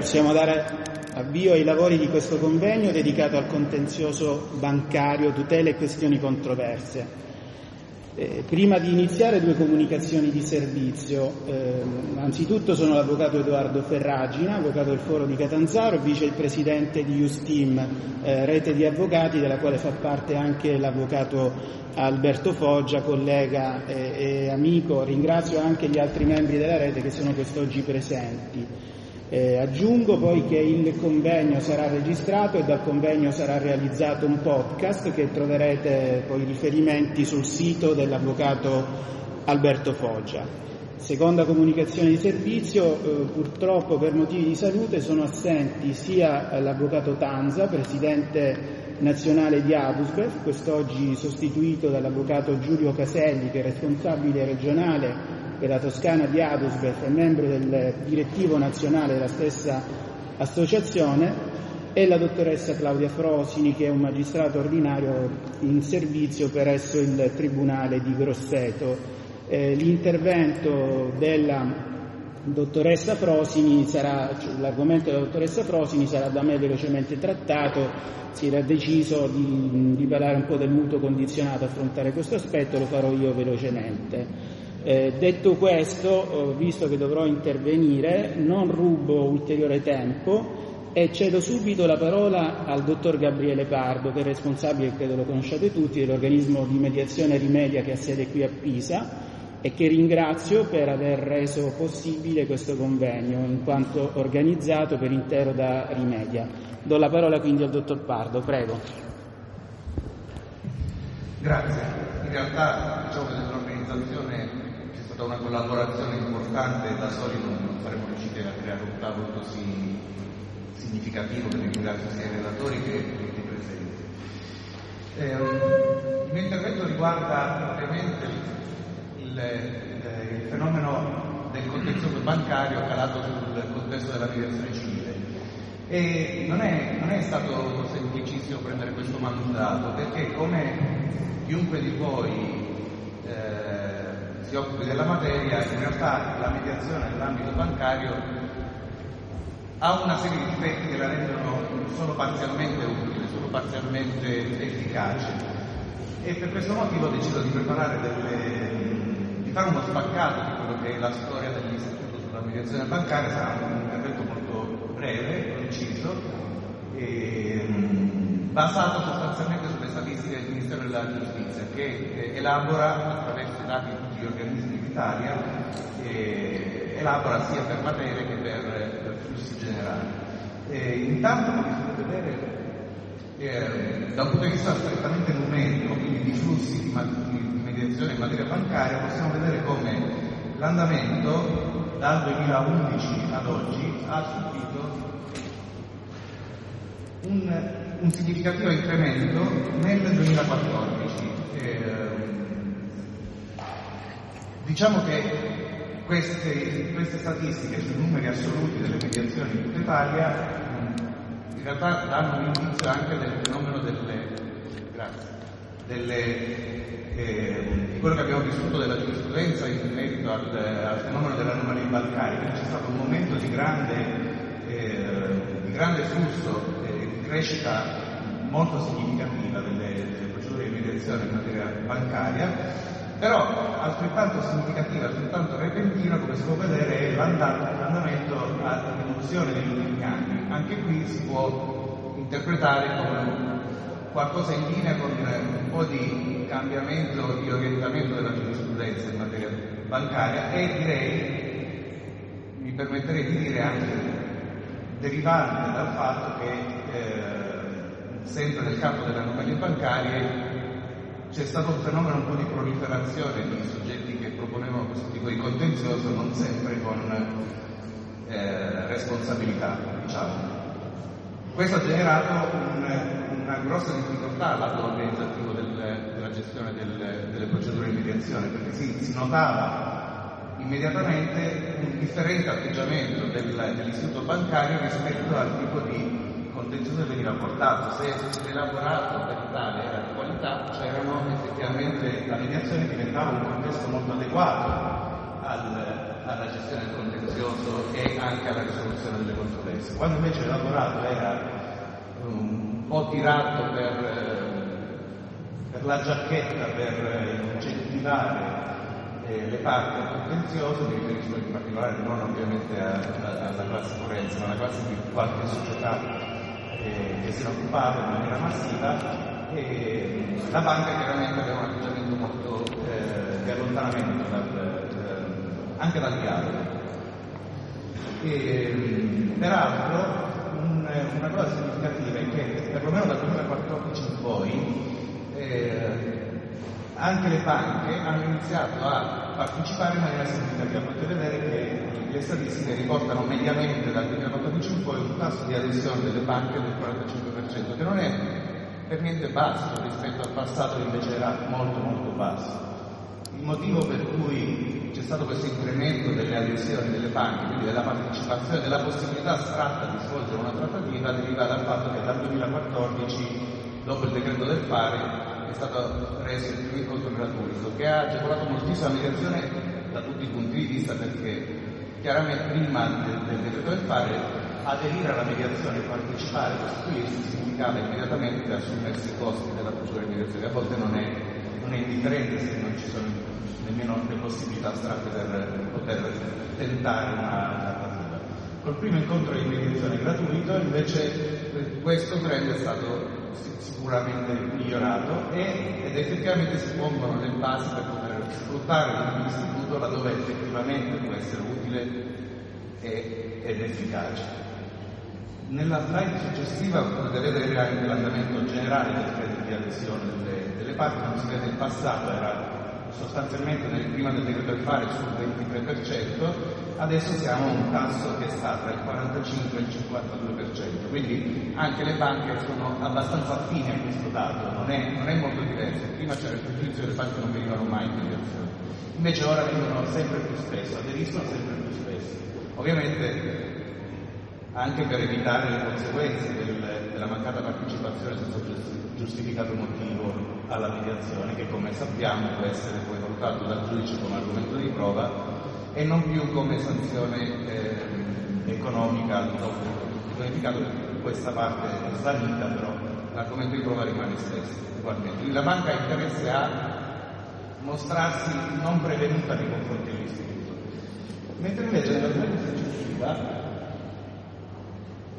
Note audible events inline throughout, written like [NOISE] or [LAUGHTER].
possiamo dare avvio ai lavori di questo convegno dedicato al contenzioso bancario, tutele e questioni controverse. Eh, prima di iniziare due comunicazioni di servizio. Eh, anzitutto sono l'avvocato Edoardo Ferragina, avvocato del Foro di Catanzaro, vicepresidente di Justim, eh, rete di avvocati della quale fa parte anche l'avvocato Alberto Foggia, collega e, e amico. Ringrazio anche gli altri membri della rete che sono quest'oggi presenti. Eh, aggiungo poi che il convegno sarà registrato e dal convegno sarà realizzato un podcast che troverete poi riferimenti sul sito dell'avvocato Alberto Foggia. Seconda comunicazione di servizio, eh, purtroppo per motivi di salute sono assenti sia l'avvocato Tanza, presidente nazionale di Abusbef, quest'oggi sostituito dall'avvocato Giulio Caselli che è responsabile regionale della Toscana di Adusbef e membro del direttivo nazionale della stessa associazione, e la dottoressa Claudia Frosini, che è un magistrato ordinario in servizio presso il Tribunale di Grosseto. Eh, l'intervento della dottoressa Frosini sarà, cioè, l'argomento della dottoressa Frosini sarà da me velocemente trattato, si era deciso di, di parlare un po' del mutuo condizionato, affrontare questo aspetto, lo farò io velocemente. Eh, detto questo, visto che dovrò intervenire, non rubo ulteriore tempo e cedo subito la parola al dottor Gabriele Pardo, che è responsabile, credo lo conosciate tutti, dell'organismo di mediazione Rimedia che ha sede qui a Pisa e che ringrazio per aver reso possibile questo convegno, in quanto organizzato per intero da Rimedia. Do la parola quindi al dottor Pardo, prego. Grazie. In realtà diciamo stata una collaborazione importante, da soli non saremmo riusciti a creare un tavolo così significativo, quindi ringrazio sia i relatori che i presenti. Eh, il mio intervento riguarda ovviamente il, il, il fenomeno del contenzioso bancario calato sul contesto della mediazione civile. E non è, non è, stato semplicissimo prendere questo mandato perché come chiunque di voi eh, si occupi della materia, in realtà la mediazione nell'ambito bancario ha una serie di difetti che la rendono solo parzialmente utile, solo parzialmente efficace. E per questo motivo ho deciso di preparare delle, di fare uno spaccato di quello che è la storia dell'istituto sulla mediazione bancaria, sarà un intervento molto breve, preciso, e, basato sostanzialmente sulle statistiche del Ministero della Giustizia, che elabora attraverso i dati gli organismi d'Italia e elabora sia per materie che per, per flussi generali. E intanto, come si può vedere, eh, da un punto di vista strettamente numerico, quindi di flussi di, di mediazione in materia bancaria, possiamo vedere come l'andamento dal 2011 ad oggi ha subito un, un significativo incremento nel 2014. Eh, Diciamo che queste, queste, statistiche sui numeri assoluti delle mediazioni in tutta Italia in realtà danno un indizio anche del fenomeno delle, grazie, delle, eh, di quello che abbiamo vissuto della giurisprudenza in merito al, al fenomeno dell'anomalia bancaria. C'è stato un momento di grande, eh, di grande flusso e di crescita molto significativa delle, delle procedure di mediazione in materia bancaria però altrettanto significativa, altrettanto repentina, come si può vedere, è l'andamento a riduzione negli ultimi anni. Anche qui si può interpretare come qualcosa in linea con un po' di cambiamento, di orientamento della giurisprudenza in materia bancaria e direi, mi permetterei di dire anche derivante dal fatto che eh, sempre nel campo delle anomalie bancarie c'è stato un fenomeno un po' di proliferazione di soggetti che proponevano questo tipo di contenzioso, non sempre con eh, responsabilità, diciamo. Questo ha generato un, una grossa difficoltà lato organizzativo del, della gestione del, delle procedure di mediazione, perché si, si, notava immediatamente un differente atteggiamento del, dell'istituto bancario rispetto al tipo di contenzioso veniva portato, se l'elaborato per tale era qualità, c'erano effettivamente la mediazione diventava un contesto molto adeguato al, alla gestione del contenzioso e anche alla risoluzione delle controversie. Quando invece l'avvocato era un po' tirato per, eh, per la giacchetta per incentivare eh, le parti al contenzioso, mi riferisco in particolare non ovviamente alla classe forense, ma alla classe di qualche società eh, che se ne occupava in maniera massiva, e la banca chiaramente aveva un atteggiamento molto eh, di allontanamento dal, eh, anche dal dialogo. E, peraltro un, una cosa significativa è che perlomeno dal 2014 in poi eh, anche le banche hanno iniziato a partecipare in maniera significativa. Potete vedere che le statistiche riportano mediamente dal 2014 in poi un tasso di adesione delle banche del 45%, che non è per niente basso rispetto al passato che invece era molto molto basso. Il motivo per cui c'è stato questo incremento delle adesioni delle banche, quindi della partecipazione, della possibilità astratta di svolgere una trattativa, deriva dal fatto che dal 2014, dopo il decreto del fare, è stato reso il primo incontro gratuito, che ha agevolato moltissimo la mediazione da tutti i punti di vista perché chiaramente prima del decreto del fare aderire alla mediazione e partecipare, costituirsi significava immediatamente assumersi i costi della procedura di mediazione, a volte non è, non è indifferente se non ci sono nemmeno le possibilità astratte per poter tentare una trattativa. Col primo incontro di mediazione gratuito invece questo trend è stato sicuramente migliorato e, ed effettivamente si pongono le basi per poter sfruttare l'istituto laddove effettivamente può essere utile ed efficace. Nella slide successiva potete vedere anche l'andamento generale del credito di adesione delle, delle parti, come si vede il passato era sostanzialmente nel prima del decreto del fare sul 23%, adesso siamo a un tasso che sta tra il 45 e il 52%, quindi anche le banche sono abbastanza affine a questo dato, non è, non è molto diverso. Prima c'era il pregiudizio che le banche non venivano mai in mediazione, invece ora vengono sempre più spesso, aderiscono sempre più spesso. Ovviamente anche per evitare le conseguenze del, della mancata partecipazione senza giustificato motivo alla mediazione, che come sappiamo può essere poi valutato dal giudice come argomento di prova e non più come sanzione eh, economica al dopo bonificato, questa parte è svanita, però l'argomento di prova rimane stesso ugualmente. La banca ha interesse a mostrarsi non prevenuta nei confronti dell'istituto. Mentre invece nella successiva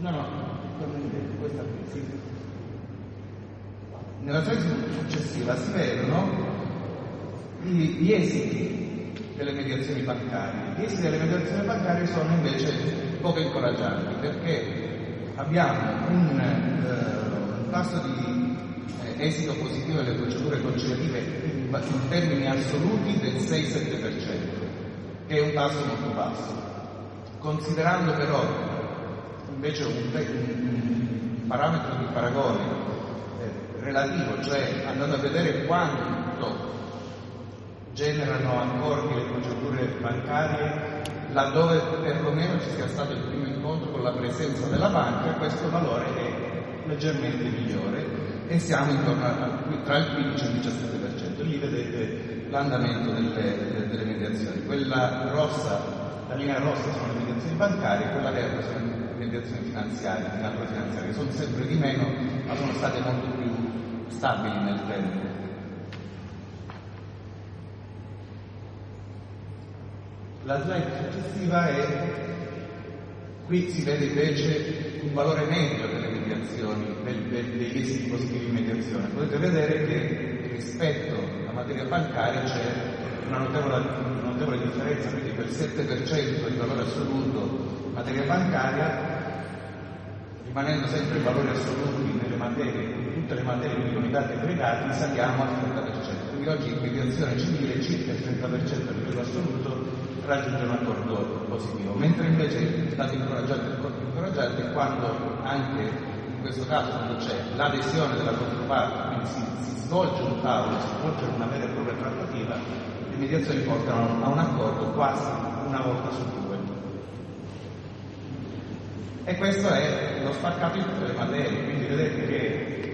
No, no, questa qui. Nella slide successiva si vedono gli esiti delle mediazioni bancarie. Gli esiti delle mediazioni bancarie sono invece poco incoraggianti perché abbiamo un, eh, un tasso di eh, esito positivo delle procedure conciliative in, in termini assoluti del 6-7%, che è un tasso molto basso. Considerando però invece un, parametro di paragone eh, relativo, cioè andando a vedere quanto generano accordi le procedure bancarie laddove perlomeno ci sia stato il primo incontro con la presenza della banca, questo valore è leggermente migliore e siamo intorno a, tra il 15 e il 17%. Lì vedete l'andamento delle, delle mediazioni. Quella rossa, la linea rossa sono le mediazioni bancarie, quella verde sono le mediazioni finanziarie, di natura finanziaria, sono sempre di meno, ma sono state molto più stabili nel tempo. La slide successiva è, qui si vede invece un valore medio delle mediazioni, del, del, degli esiti positivi di mediazione. Potete vedere che rispetto alla materia bancaria c'è una notevole, una notevole differenza, quindi quel 7% di valore assoluto materia bancaria rimanendo sempre i valori assoluti nelle materie, in tutte le materie, quindi con i dati aggregati, saliamo al 30%. Quindi oggi in mediazione civile circa il 30% a livello assoluto raggiunge un accordo positivo, mentre invece il dato incoraggiante e il incoraggiante è quando anche in questo caso quando c'è l'adesione della controparte, quindi si, si svolge un tavolo, si svolge una vera e propria trattativa, le mediazioni portano a un accordo quasi una volta su due. E questo è lo spaccato in tutte le materie, quindi vedete che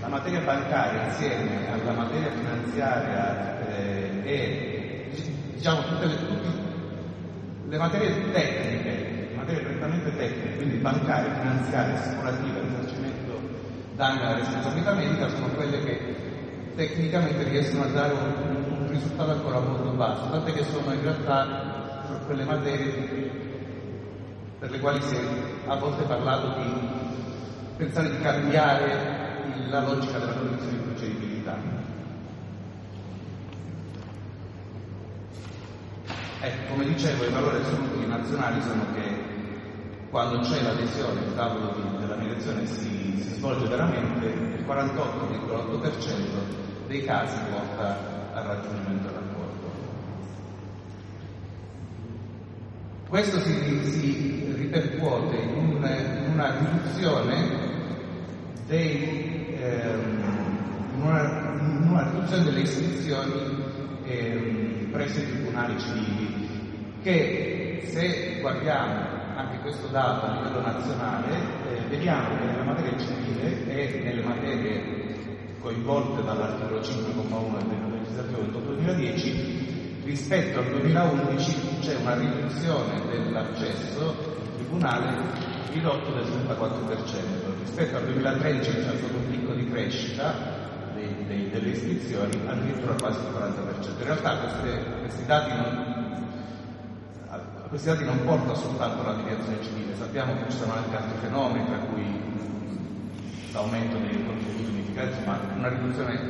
la materia bancaria insieme alla materia finanziaria eh, e diciamo tutte le, tutti, le materie tecniche, materie prettamente tecniche, quindi bancarie, finanziarie, assicurative, risarcimento danni alla responsabilità medica, sono quelle che tecnicamente riescono a dare un, un risultato ancora molto basso, tant'è che sono in realtà quelle materie per le quali si è a volte parlato di pensare di cambiare la logica della condizione di procedibilità. Ecco, come dicevo, i valori assoluti nazionali sono che quando c'è l'adesione, il tavolo della mediazione si, si svolge veramente, il 48,8% dei casi porta al raggiungimento dell'accordo. Questo si, si ripercuote in, un, in una riduzione dei, ehm, una, una, riduzione delle iscrizioni ehm, presso i tribunali civili, che se guardiamo anche questo dato a livello nazionale, eh, vediamo che nella materia civile e nelle materie coinvolte dall'articolo 5,1 del legislativo 2010, rispetto al 2011 c'è una riduzione dell'accesso al tribunale ridotto del 34%. Rispetto al 2013 c'è stato un picco di crescita dei, dei, delle iscrizioni addirittura quasi il 40%. In realtà queste, questi, dati non, questi dati non portano soltanto alla mediazione civile, sappiamo che ci sono anche altri fenomeni, tra cui l'aumento dei contributi unificati, ma una riduzione,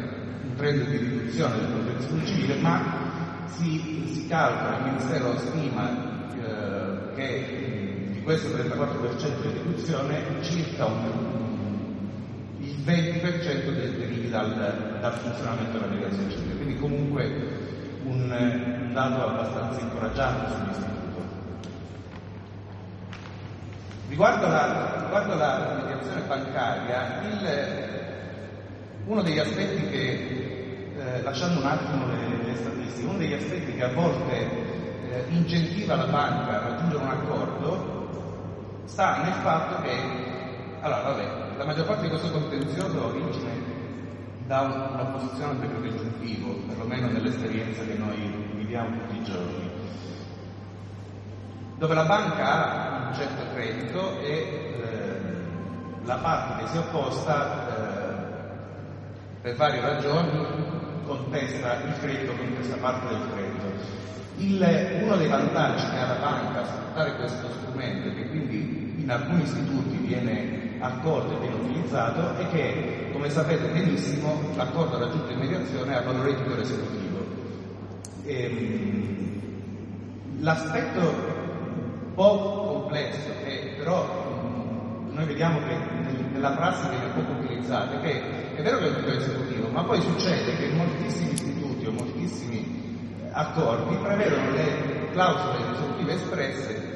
un trend di riduzione del protezione civile, ma si, si calcola, il Ministero stima eh, che questo 34% di riduzione circa un, il 20% derivi dal, dal, funzionamento della mediazione civile, quindi comunque un, un dato abbastanza incoraggiante sull'istituto. Riguardo la, riguardo la mediazione bancaria, il, uno degli aspetti che, eh, lasciando un attimo le, le, statistiche, uno degli aspetti che a volte eh, incentiva la banca a raggiungere un accordo sta nel fatto che, allora, vabbè, la maggior parte di questo contenzioso origine da una posizione al decreto aggiuntivo, perlomeno nell'esperienza che noi viviamo tutti i giorni, dove la banca ha un certo credito e eh, la parte che si è opposta, eh, per varie ragioni, contesta il credito, contesta parte del credito. Il, uno dei vantaggi che ha la banca a sfruttare questo strumento e che quindi in alcuni istituti viene accolto e viene utilizzato è che, come sapete benissimo, l'accordo raggiunto in mediazione ha valore di titolo esecutivo. Ehm, l'aspetto un po' complesso, che però noi vediamo che nella prassi viene poco utilizzato, è che è vero che è un titolo esecutivo, ma poi succede che moltissimi istituti o moltissimi accordi prevedono le clausole risolutive espresse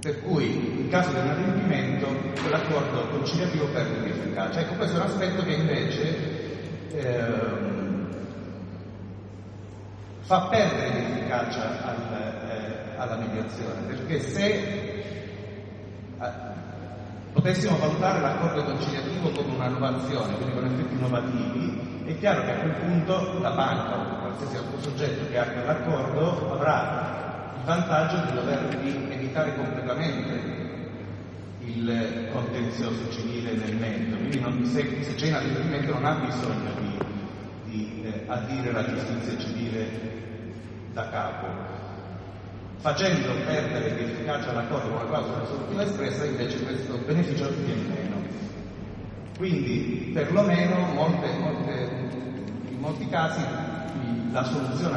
per cui in caso di un adempimento quell'accordo conciliativo perde di efficacia. Ecco, questo è un aspetto che invece eh, fa perdere di efficacia al, eh, alla mediazione, perché se eh, potessimo valutare l'accordo conciliativo come un'innovazione, quindi con effetti innovativi, è chiaro che a quel punto la banca o qualsiasi altro soggetto che abbia l'accordo avrà il vantaggio di dover evitare completamente il contenzioso civile nel merito, quindi non, se, se, c'è inadempimento non ha bisogno di, di eh, adire la giustizia civile da capo. Facendo perdere di efficacia l'accordo con la clausola risolutiva espressa, invece questo beneficio viene meno. Quindi, perlomeno, molte, molte, in molti casi la soluzione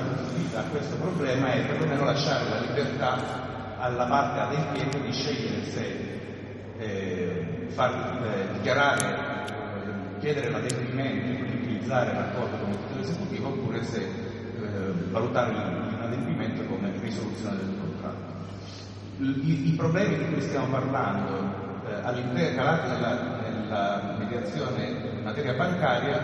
a questo problema è perlomeno lasciare la libertà alla parte adempiente di scegliere se eh, far, eh, dichiarare, eh, chiedere l'adempimento e quindi utilizzare l'accordo come titolo esecutivo oppure se eh, valutare l'inadempimento come risoluzione del. I, i problemi di cui stiamo parlando eh, all'interno calati nella, nella, mediazione in materia bancaria,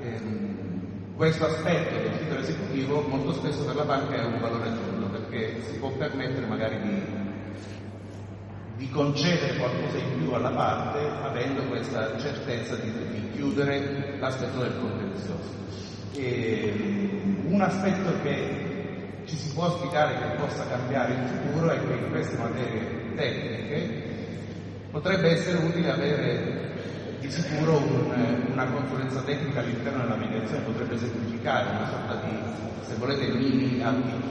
ehm, questo aspetto del titolo esecutivo molto spesso per la banca è un valore aggiunto perché si può permettere magari di, di concedere qualcosa in più alla parte avendo questa certezza di, di chiudere l'aspetto del contenzioso. E, ehm, un aspetto che ci si può auspicare che possa cambiare in futuro e che in queste materie tecniche potrebbe essere utile avere di sicuro un, una consulenza tecnica all'interno della mediazione, potrebbe semplificare una sorta di, se volete, mini APP.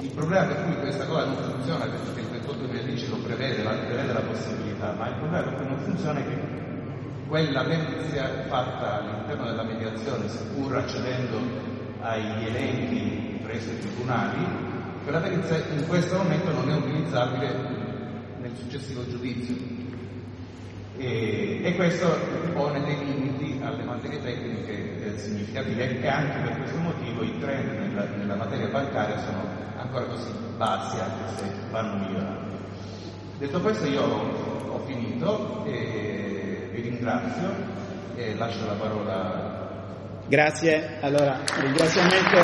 Il problema per cui questa cosa non funziona, perché il 28 2010 lo prevede, la, prevede la possibilità, ma il problema per cui non funziona è che quella perizia fatta all'interno della mediazione, seppur accedendo agli elenchi presso i tribunali, quella perizia in questo momento non è utilizzabile nel successivo giudizio. E, e questo pone dei limiti alle materie tecniche eh, significative e anche per questo motivo i trend nella, nella materia bancaria sono ancora così bassi, anche se vanno migliorando. Detto questo io ho finito e vi ringrazio e lascio la parola. Grazie, allora ringraziamento.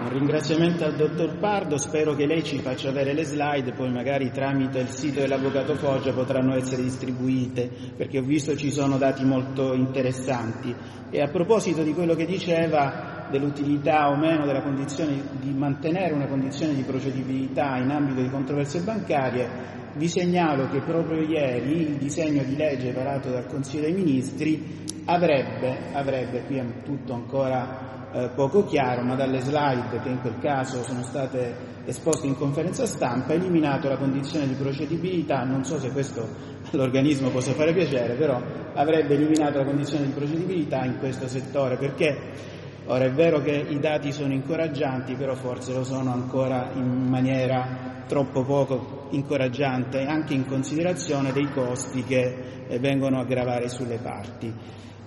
Un ringraziamento al dottor Pardo, spero che lei ci faccia avere le slide, poi magari tramite il sito dell'Avvocato Foggia potranno essere distribuite, perché ho visto ci sono dati molto interessanti. E a proposito di quello che diceva dell'utilità o meno della condizione di mantenere una condizione di procedibilità in ambito di controversie bancarie, vi segnalo che proprio ieri il disegno di legge varato dal Consiglio dei Ministri avrebbe, avrebbe qui è tutto ancora eh, poco chiaro, ma dalle slide che in quel caso sono state esposte in conferenza stampa, eliminato la condizione di procedibilità, non so se questo [LAUGHS] all'organismo possa fare piacere, però avrebbe eliminato la condizione di procedibilità in questo settore, perché ora è vero che i dati sono incoraggianti, però forse lo sono ancora in maniera troppo poco incoraggiante, anche in considerazione dei costi che eh, vengono a gravare sulle parti.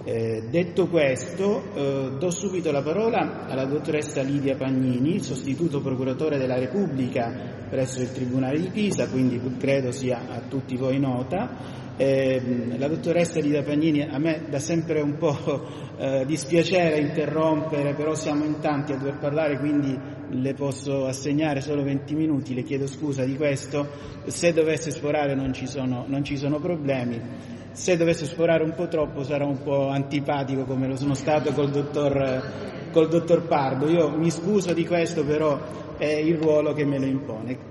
Eh, detto questo, eh, do subito la parola alla dottoressa Lidia Pagnini, sostituto procuratore della Repubblica presso il Tribunale di Pisa, quindi credo sia a tutti voi nota. Eh, la dottoressa Lidia Pagnini a me dà sempre un po' [LAUGHS] eh, dispiacere interrompere, però siamo in tanti a dover parlare, quindi le posso assegnare solo 20 minuti, le chiedo scusa di questo, se dovesse sforare non ci sono, non ci sono problemi se dovesse sforare un po' troppo sarà un po' antipatico come lo sono stato col dottor, col dottor Pardo. Io mi scuso di questo, però è il ruolo che me lo impone.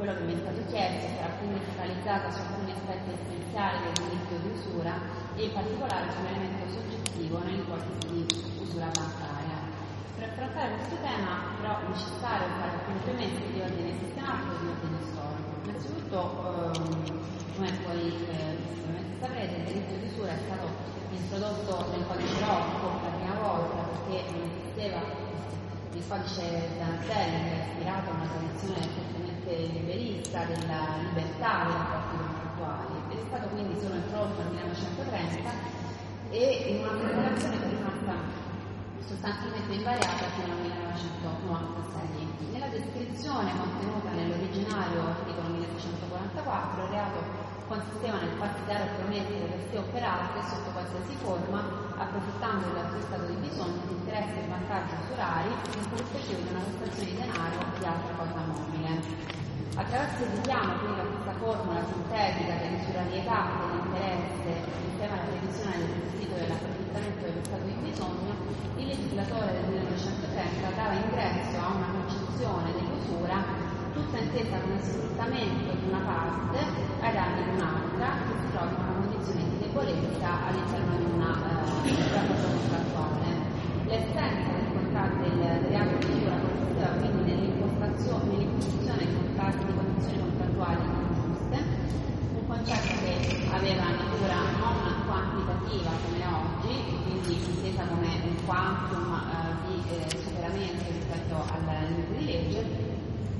quello che mi è stato chiesto sarà quindi focalizzata su alcuni aspetti essenziali del diritto di usura e in particolare sull'elemento soggettivo nell'ipotesi di usura bancaria. Per affrontare questo tema però è necessario fare alcuni premesse di ordine sistematico e di ordine storico. Innanzitutto, ehm, come poi eh, sicuramente saprete, il diritto di usura è stato introdotto nel codice Rocco per la prima volta perché non esisteva il codice Danzelli che era ispirato a una tradizione liberista della libertà dei rapporti contrattuali è stato quindi solo introdotto nel 1930 e in una formulazione che è rimasta sostanzialmente invariata fino al 1996. Nella descrizione contenuta nell'originario articolo 1644 il reato consisteva nel farsi o promettere per sé o per altri sotto qualsiasi forma, approfittando del suo stato di bisogno, di interessi e vantaggi usurari, in corrispondenza di una prestazione di denaro o di altra cosa mobile. Attraverso il richiamo quindi a questa formula sintetica dell'usurarietà dell'interesse insieme alla previsione del requisito dell'approfittamento dello stato di bisogno, il legislatore del 1930 dava ingresso a una concezione dell'usura tutta intesa come sfruttamento di una parte ai danni di un'altra che si trova in una condizione di debolezza all'interno di una eh. L'essenza del reato di usura consisteva quindi nell'impostazione, di condizioni contrattuali ingiuste, un concetto che aveva natura non quantitativa come oggi, quindi intesa come un quantum eh, di eh, superamento rispetto al limite di legge,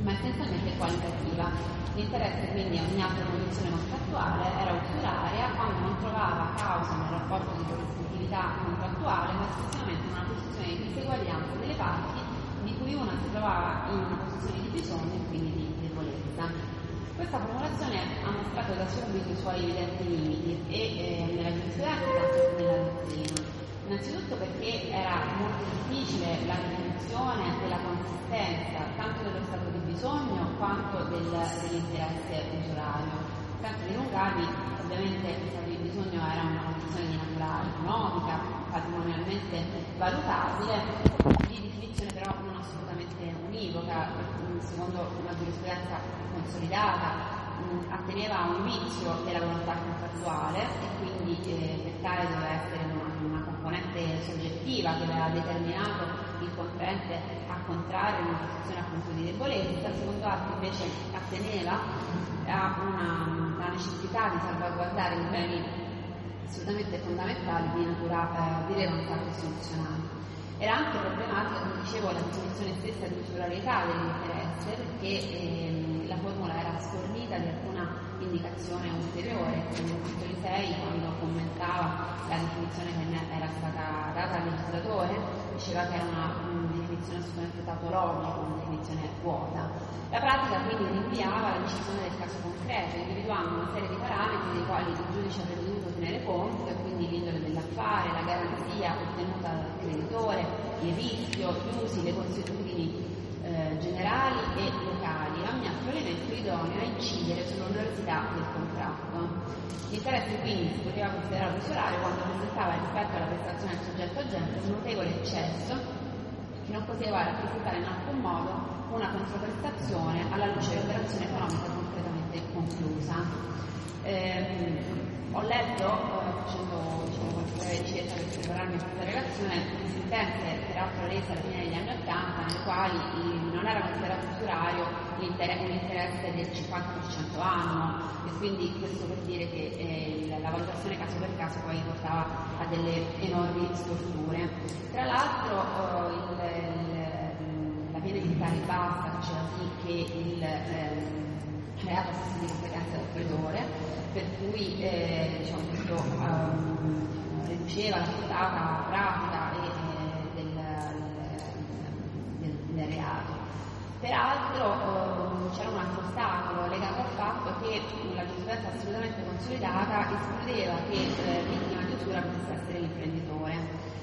ma essenzialmente qualitativa. L'interesse quindi a ogni altra condizione contrattuale era usuraria quando non trovava causa nel rapporto di corrispettività contrattuale, ma esclusivamente una posizione di diseguaglianza delle parti di cui una si trovava in una posizione di bisogno e quindi. Questa formulazione ha mostrato da subito i suoi evidenti limiti e eh, nella giurisprudenza tanto nella dottrina. Innanzitutto perché era molto difficile la definizione della consistenza tanto dello stato di bisogno quanto del, dell'interesse usurario. Tanto di Lungavi ovviamente lo stato di bisogno era una condizione di natura economica, patrimonialmente valutabile, di definizione però non assolutamente univoca, secondo una giurisprudenza consolidata, atteneva a un vizio della volontà contrattuale e quindi eh, per tale doveva essere una, una, componente soggettiva che aveva determinato il contraente a contrarre una posizione appunto di debolezza, secondo altri invece atteneva a una, una necessità di salvaguardare i beni assolutamente fondamentali di natura eh, di rilevanza costituzionale. Era anche problematica, come dicevo, la definizione stessa di usurarietà dell'interesse, perché era sfornita di alcuna indicazione ulteriore. Nell'articolo 6, quando commentava la definizione che era stata data al legislatore, diceva che era una, una definizione assolutamente tautologica, una definizione vuota. La pratica quindi rinviava la decisione del caso concreto, individuando una serie di parametri dei quali il giudice avrebbe dovuto tenere conto, e quindi l'indole dell'affare, la garanzia ottenuta dal creditore, il rischio, gli usi, le consuetudini eh, generali e locali, ogni altro elemento idoneo a incidere sull'onorosità del contratto. L'interesse quindi si poteva considerare usurario quando presentava rispetto alla prestazione del soggetto agente un notevole eccesso che non poteva rappresentare in alcun modo una controprestazione alla luce dell'operazione economica completamente conclusa. Eh, ho letto, eh, facendo diciamo, qualche ricerca per prepararmi questa relazione, sentenze peraltro rese alla fine degli anni Ottanta, nelle quali non era considerato usurario l'interesse del 50% anno e quindi questo per dire che eh, la valutazione caso per caso poi portava a delle enormi storture. Tra l'altro eh, il, il, la pena militare bassa faceva sì che il eh, reato fosse di competenza del creditore per cui eh, diciamo, questo um, riduceva la portata pratica e, eh, del, del, del, reato. Peraltro um, c'era un altro ostacolo legato al fatto che la giurisprudenza assolutamente consolidata escludeva che eh, vittima di usura potesse essere l'imprenditore.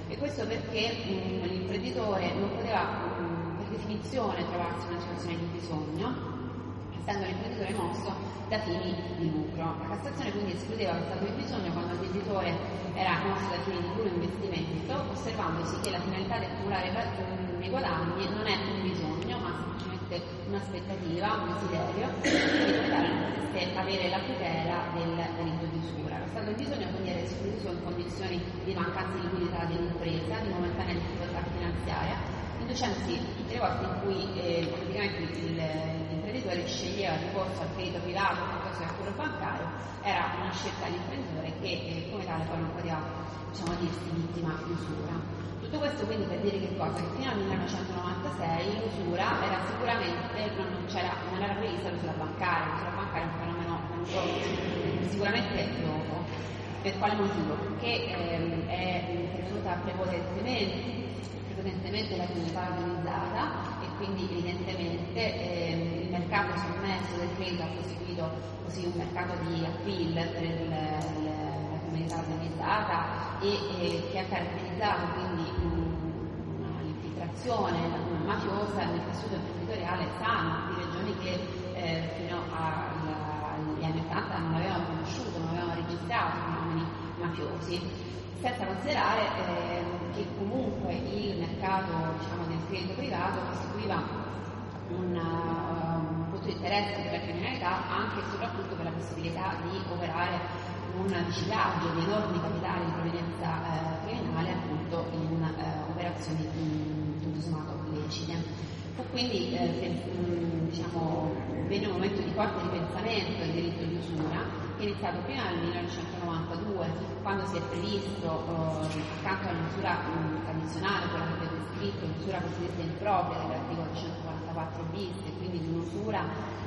E questo perché um, l'imprenditore non poteva um, per definizione trovarsi in una situazione di bisogno, essendo l'imprenditore mosso da fini di lucro. La Cassazione quindi escludeva lo stato di bisogno quando il debitore era mosso da fini di puro investimento, osservandosi che la finalità di accumulare i guadagni non è un bisogno, ma semplicemente un'aspettativa, un desiderio, di potesse avere la tutela del diritto di usura. Lo stato di bisogno quindi era escluso in condizioni di mancanza di liquidità dell'impresa, di momentanea difficoltà finanziaria, inducendosi tutte le volte in cui eh, praticamente il l'imprenditore sceglieva ricorso al credito privato piuttosto che al quello bancario, era una scelta dell'imprenditore che eh, come tale poi non poteva diciamo, dirsi vittima di usura. Tutto questo quindi per dire che cosa? Che fino al 1996 l'usura era sicuramente, non, non era prevista l'usura bancaria, l'usura bancaria è un fenomeno venuto sicuramente dopo. Per quale motivo? Perché ehm, è intervenuta prepotentemente, prepotentemente la criminalità organizzata quindi evidentemente eh, il mercato sommerso del credito ha costituito così un mercato di appeal per il, la comunità organizzata e eh, che ha caratterizzato quindi l'infiltrazione mafiosa nel tessuto imprenditoriale sano di regioni che eh, fino agli anni 80 non avevano conosciuto, non avevano registrato fenomeni mafiosi, senza considerare eh, che comunque il mercato diciamo, del credito privato costituiva un, un punto di interesse per la criminalità anche e soprattutto per la possibilità di operare un riciclaggio di enormi capitali di provenienza eh, criminale appunto in uh, operazioni tutto sommato illecite. Fu quindi eh, diciamo, venne un momento di forte ripensamento del diritto di usura che è iniziato prima nel 1992 quando si è previsto eh, accanto alla misura tradizionale, quella che abbiamo scritto, misura cosiddetta impropria dell'articolo 144 bis e quindi di un'usura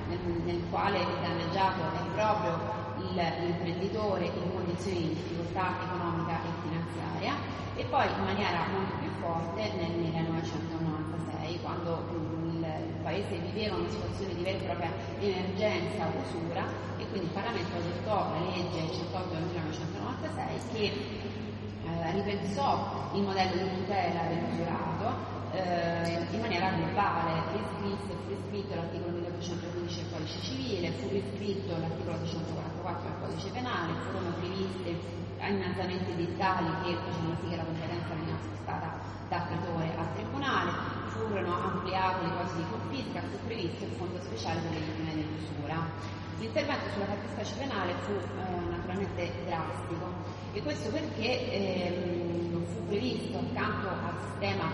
nel, nel quale il danneggiato è proprio l'imprenditore in condizioni di difficoltà economica e finanziaria e poi in maniera molto più forte nel 1996 1996, quando il, il Paese viveva una situazione di vera e propria emergenza usura e quindi il Parlamento adottò la legge 108 del 1996 che eh, ripensò il modello di tutela dell'usurato eh, in maniera globale, riscritto, riscritto l'articolo 1815 del codice civile, fu riscritto l'articolo 244 del codice penale, furono previste innalzamenti dettali che facevano sì che la competenza veniva spostata dal pretore al tribunale, furono ampliate le cose di confisca, fu previsto il fondo speciale per le vittime dell'usura. L'intervento sulla fattispecie penale fu eh, naturalmente drastico e questo perché ehm, previsto accanto al sistema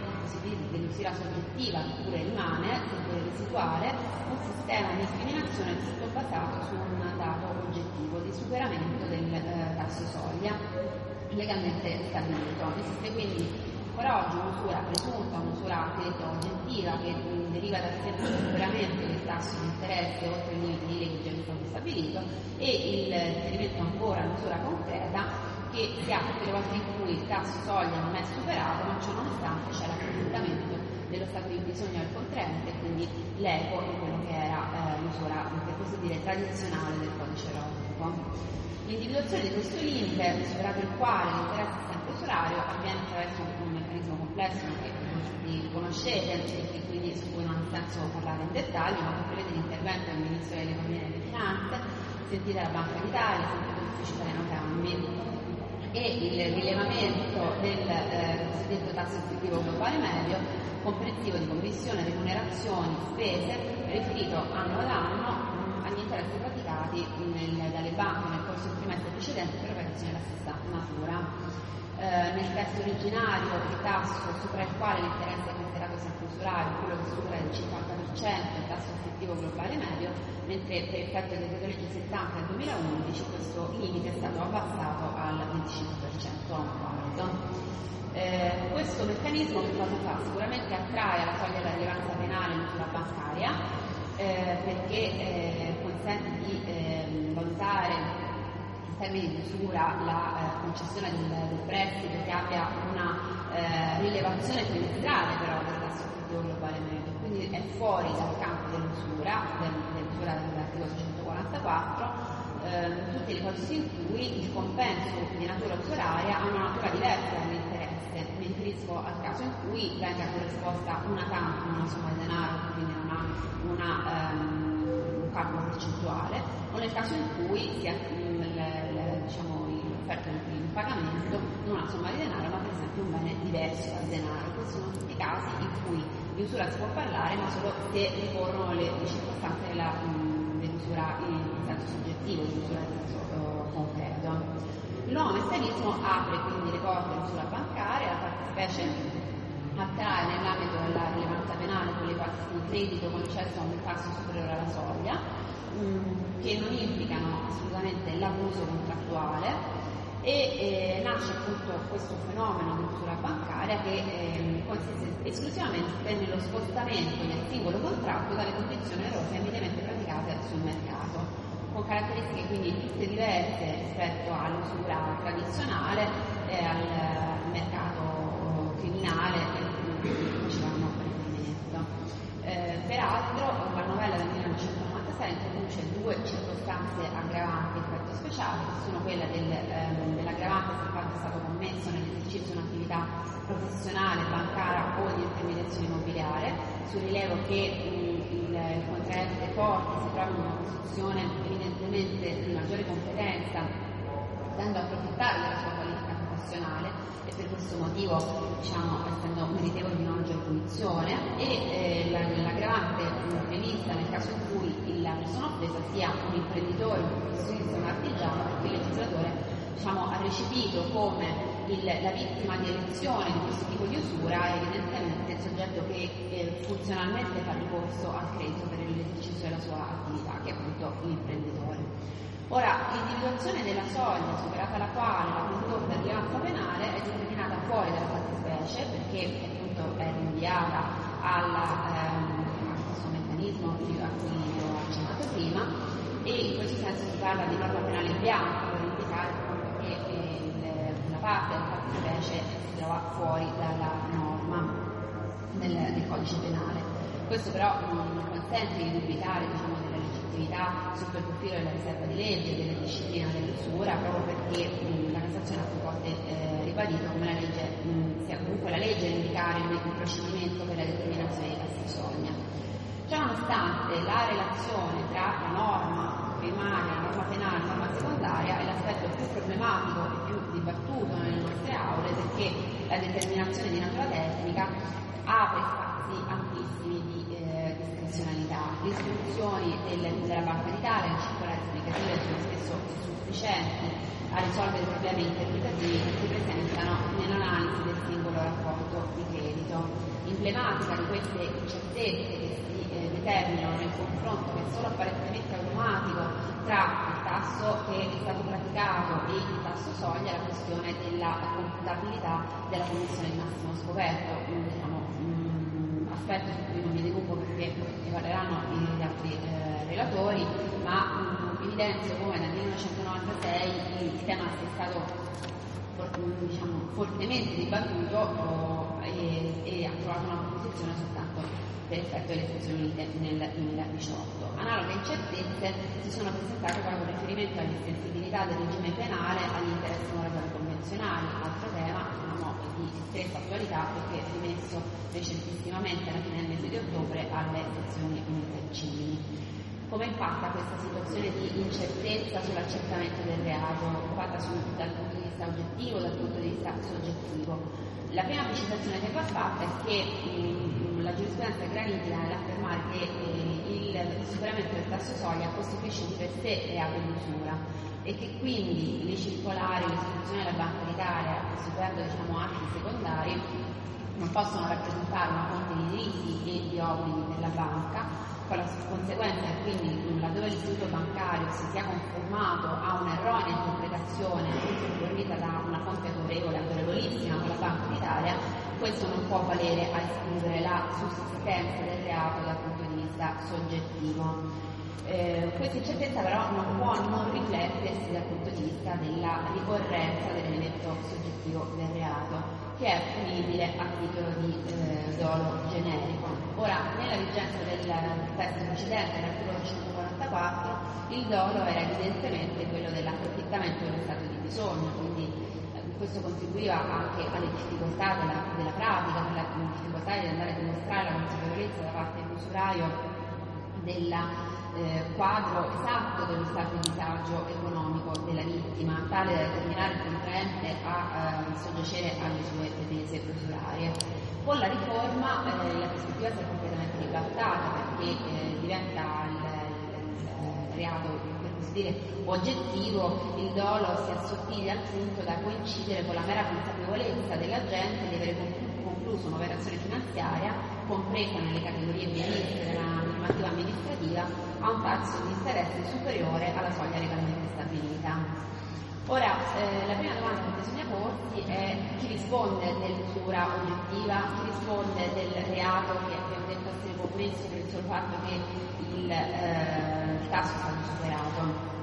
dell'usura soggettiva che pure rimane, seppure residuale, un sistema di discriminazione tutto basato su un dato oggettivo di superamento del eh, tasso soglia legalmente stabilito. Esiste quindi ancora oggi un'usura presunta, un'usura oggettiva che deriva dal semplice superamento del tasso di interesse oltre il limite di legge stabilito e il riferimento ancora all'usura concreta che si tutte le volte in cui il tasso soglia non è superato ma ciò nonostante c'è l'accontentamento dello stato di bisogno del contraente quindi l'eco di quello che era eh, l'usura, per così dire, tradizionale del codice erotico. L'individuazione di questo limite, superato il quale l'interesse sempre usurario, avviene attraverso un meccanismo complesso che vi conoscete e che quindi su cui non ha senso parlare in dettaglio, ma che l'intervento del Ministro dell'Economia e delle Finanze, sentita la Banca d'Italia, sentito l'Ufficio italiano cambi e il rilevamento del eh, cosiddetto tasso effettivo globale medio, comprensivo di commissione, remunerazioni, spese, riferito anno ad anno agli interessi praticati nel, dalle banche nel corso del trimestre precedente per operazioni della stessa natura. Eh, nel testo originario il tasso sopra il quale l'interesse è considerato sempre usurario, quello che supera il 50% il tasso effettivo globale medio, mentre per effetto del decreto legge 70 del 2011 questo limite è stato abbassato al 25% annuale. Eh, questo meccanismo che cosa fa? Sicuramente attrae alla soglia della rilevanza penale l'usura bancaria, eh, perché eh, consente di eh, valutare in termini di usura la eh, concessione del, del, prestito che abbia una eh, rilevazione trimestrale però del tasso globale medio, quindi è fuori dal campo dell'usura, del, dell'usura dell'articolo 644 ehm, tutte le ipotesi in cui il compenso di natura usuraria ha una natura diversa dall'interesse. Mi riferisco al caso in cui venga corrisposta una tantum, una somma di denaro, quindi ha una, um, un calcolo percentuale, o nel caso in cui sia mm, diciamo, offerto pagamento non una somma di denaro, ma per esempio un bene diverso dal denaro. Questi sono tutti i casi in cui di usura si può parlare, ma solo se ricorrono le, le circostanze della, mm, dell'usura in senso soggettivo, di usura in senso uh, concreto. Il nuovo meccanismo apre quindi le porte all'usura bancaria, la fattispecie attrae nell'ambito della rilevanza penale quelle parti di credito concesso a un tasso superiore alla soglia, mh, mm, che non implicano assolutamente l'abuso contrattuale e eh, nasce appunto questo fenomeno di usura bancaria che eh, consiste esclusivamente nello spostamento del singolo contratto dalle condizioni erose mediamente praticate sul mercato, con caratteristiche quindi tutte diverse rispetto all'usura tradizionale e al, mercato criminale dicevamo precedenza. Eh, peraltro la novella del 1996 introduce due circostanze aggravanti speciale, che sono quella del, ehm, dell'aggravante se il fatto è stato commesso nell'esercizio di un'attività professionale, bancaria o di intermediazione immobiliare, sul rilevo che il, il contraente forte si trova in una posizione evidentemente di maggiore competenza, dando a approfittare della sua qualifica professionale e per questo motivo diciamo, essendo meritevole di una maggiore punizione e eh, l'aggravante prevista nel caso in cui la persona offesa sia un imprenditore, un professionista, un artigiano perché il legislatore diciamo, ha recepito come il, la vittima di elezione di questo tipo di usura è evidentemente il soggetto che eh, funzionalmente fa ricorso al credito per l'esercizio della sua attività, che è appunto l'imprenditore. Ora, l'individuazione della soglia superata la quale la condotta di rilevanza penale è determinata fuori dalla fattispecie perché appunto è rinviata alla, ehm, a questo meccanismo a cui ho accennato prima e in questo senso si parla di norma penale in bianco per indicare che eh, la parte della fattispecie si trova fuori dalla norma. nel, nel codice penale. Questo però non consente di dubitare diciamo, della legittimità sotto il profilo della riserva di legge, della disciplina dell'usura, proprio perché mh, la Cassazione ha più volte eh, ribadito come la legge mh, sia comunque la legge a indicare il, procedimento per la determinazione soglia. Ciononostante la relazione tra la norma primaria, la norma penale e la norma secondaria è l'aspetto più problematico e più dibattuto nelle nostre aule perché la determinazione di natura tecnica apre spazi amplissimi di eh, discrezionalità. Le istruzioni del, della Banca d'Italia, le circolari esplicative sono spesso insufficienti a risolvere problemi interpretativi che si presentano nell'analisi del singolo rapporto di credito. Emblematica di queste incertezze che eh, determinano nel confronto che è solo apparentemente automatico tra il tasso che è stato praticato e il tasso soglia la questione della computabilità della commissione di massimo scoperto, un diciamo, um, aspetto su cui non mi dilungo perché ne parleranno gli altri eh, relatori, ma um, evidenzio come nel 1996 il tema sia stato diciamo, fortemente dibattuto oh, e, e ha trovato una posizione soltanto per effetto delle Nazioni Unite nel 2018. Analoghe incertezze si sono presentate poi con riferimento all'estensibilità del regime penale agli interessi moratori convenzionali, altro tema diciamo, di stretta attualità perché rimesso recentissimamente alla fine del mese di ottobre alle Nazioni Unite civili. Come impatta questa situazione di incertezza sull'accertamento del reato, fatta sul, dal punto di vista oggettivo, dal punto di vista soggettivo? La prima precisazione che va fatta è che mh, la giurisprudenza è granita nell'affermare che eh, il superamento del tasso soglia costituisce di per sé reato di usura e che quindi le circolari, le istituzioni della Banca d'Italia, superando diciamo, atti secondari, non possono rappresentare una fonte di diritti e di obblighi della banca, con la conseguenza che quindi laddove l'istituto bancario si sia conformato a un'erronea interpretazione fornita da una fonte autorevole, autorevolissima con la Banca d'Italia, questo non può valere a escludere la sussistenza del reato dal punto di vista soggettivo. Eh, questa incertezza però non può non riflettersi dal punto di vista della ricorrenza dell'elemento soggettivo del reato che è punibile a titolo di eh, dolo generico. Ora, nella vigenza del testo precedente, l'articolo 144, il dolo era evidentemente quello dell'approfittamento dello stato di bisogno, questo contribuiva anche alle difficoltà della, della pratica, alla difficoltà di andare a dimostrare la consapevolezza da parte dell'usurario della eh, quadro esatto dello stato di disagio economico della vittima, tale da determinare il contraente a eh, soggiacere alle sue pretese usurarie. Con la riforma eh, la prospettiva si è completamente ribaltata perché eh, diventa il, il, il reato così dire oggettivo, il dolo si assottiglia al punto da coincidere con la mera consapevolezza della gente di avere concluso un'operazione finanziaria compresa nelle categorie previste della normativa amministrativa a un tasso di interesse superiore alla soglia legalmente stabilita. Ora, eh, la prima domanda che bisogna porsi è chi risponde dell'usura oggettiva, chi risponde del reato che abbiamo detto essere commesso per il solo fatto che il, eh, il tasso è stato superato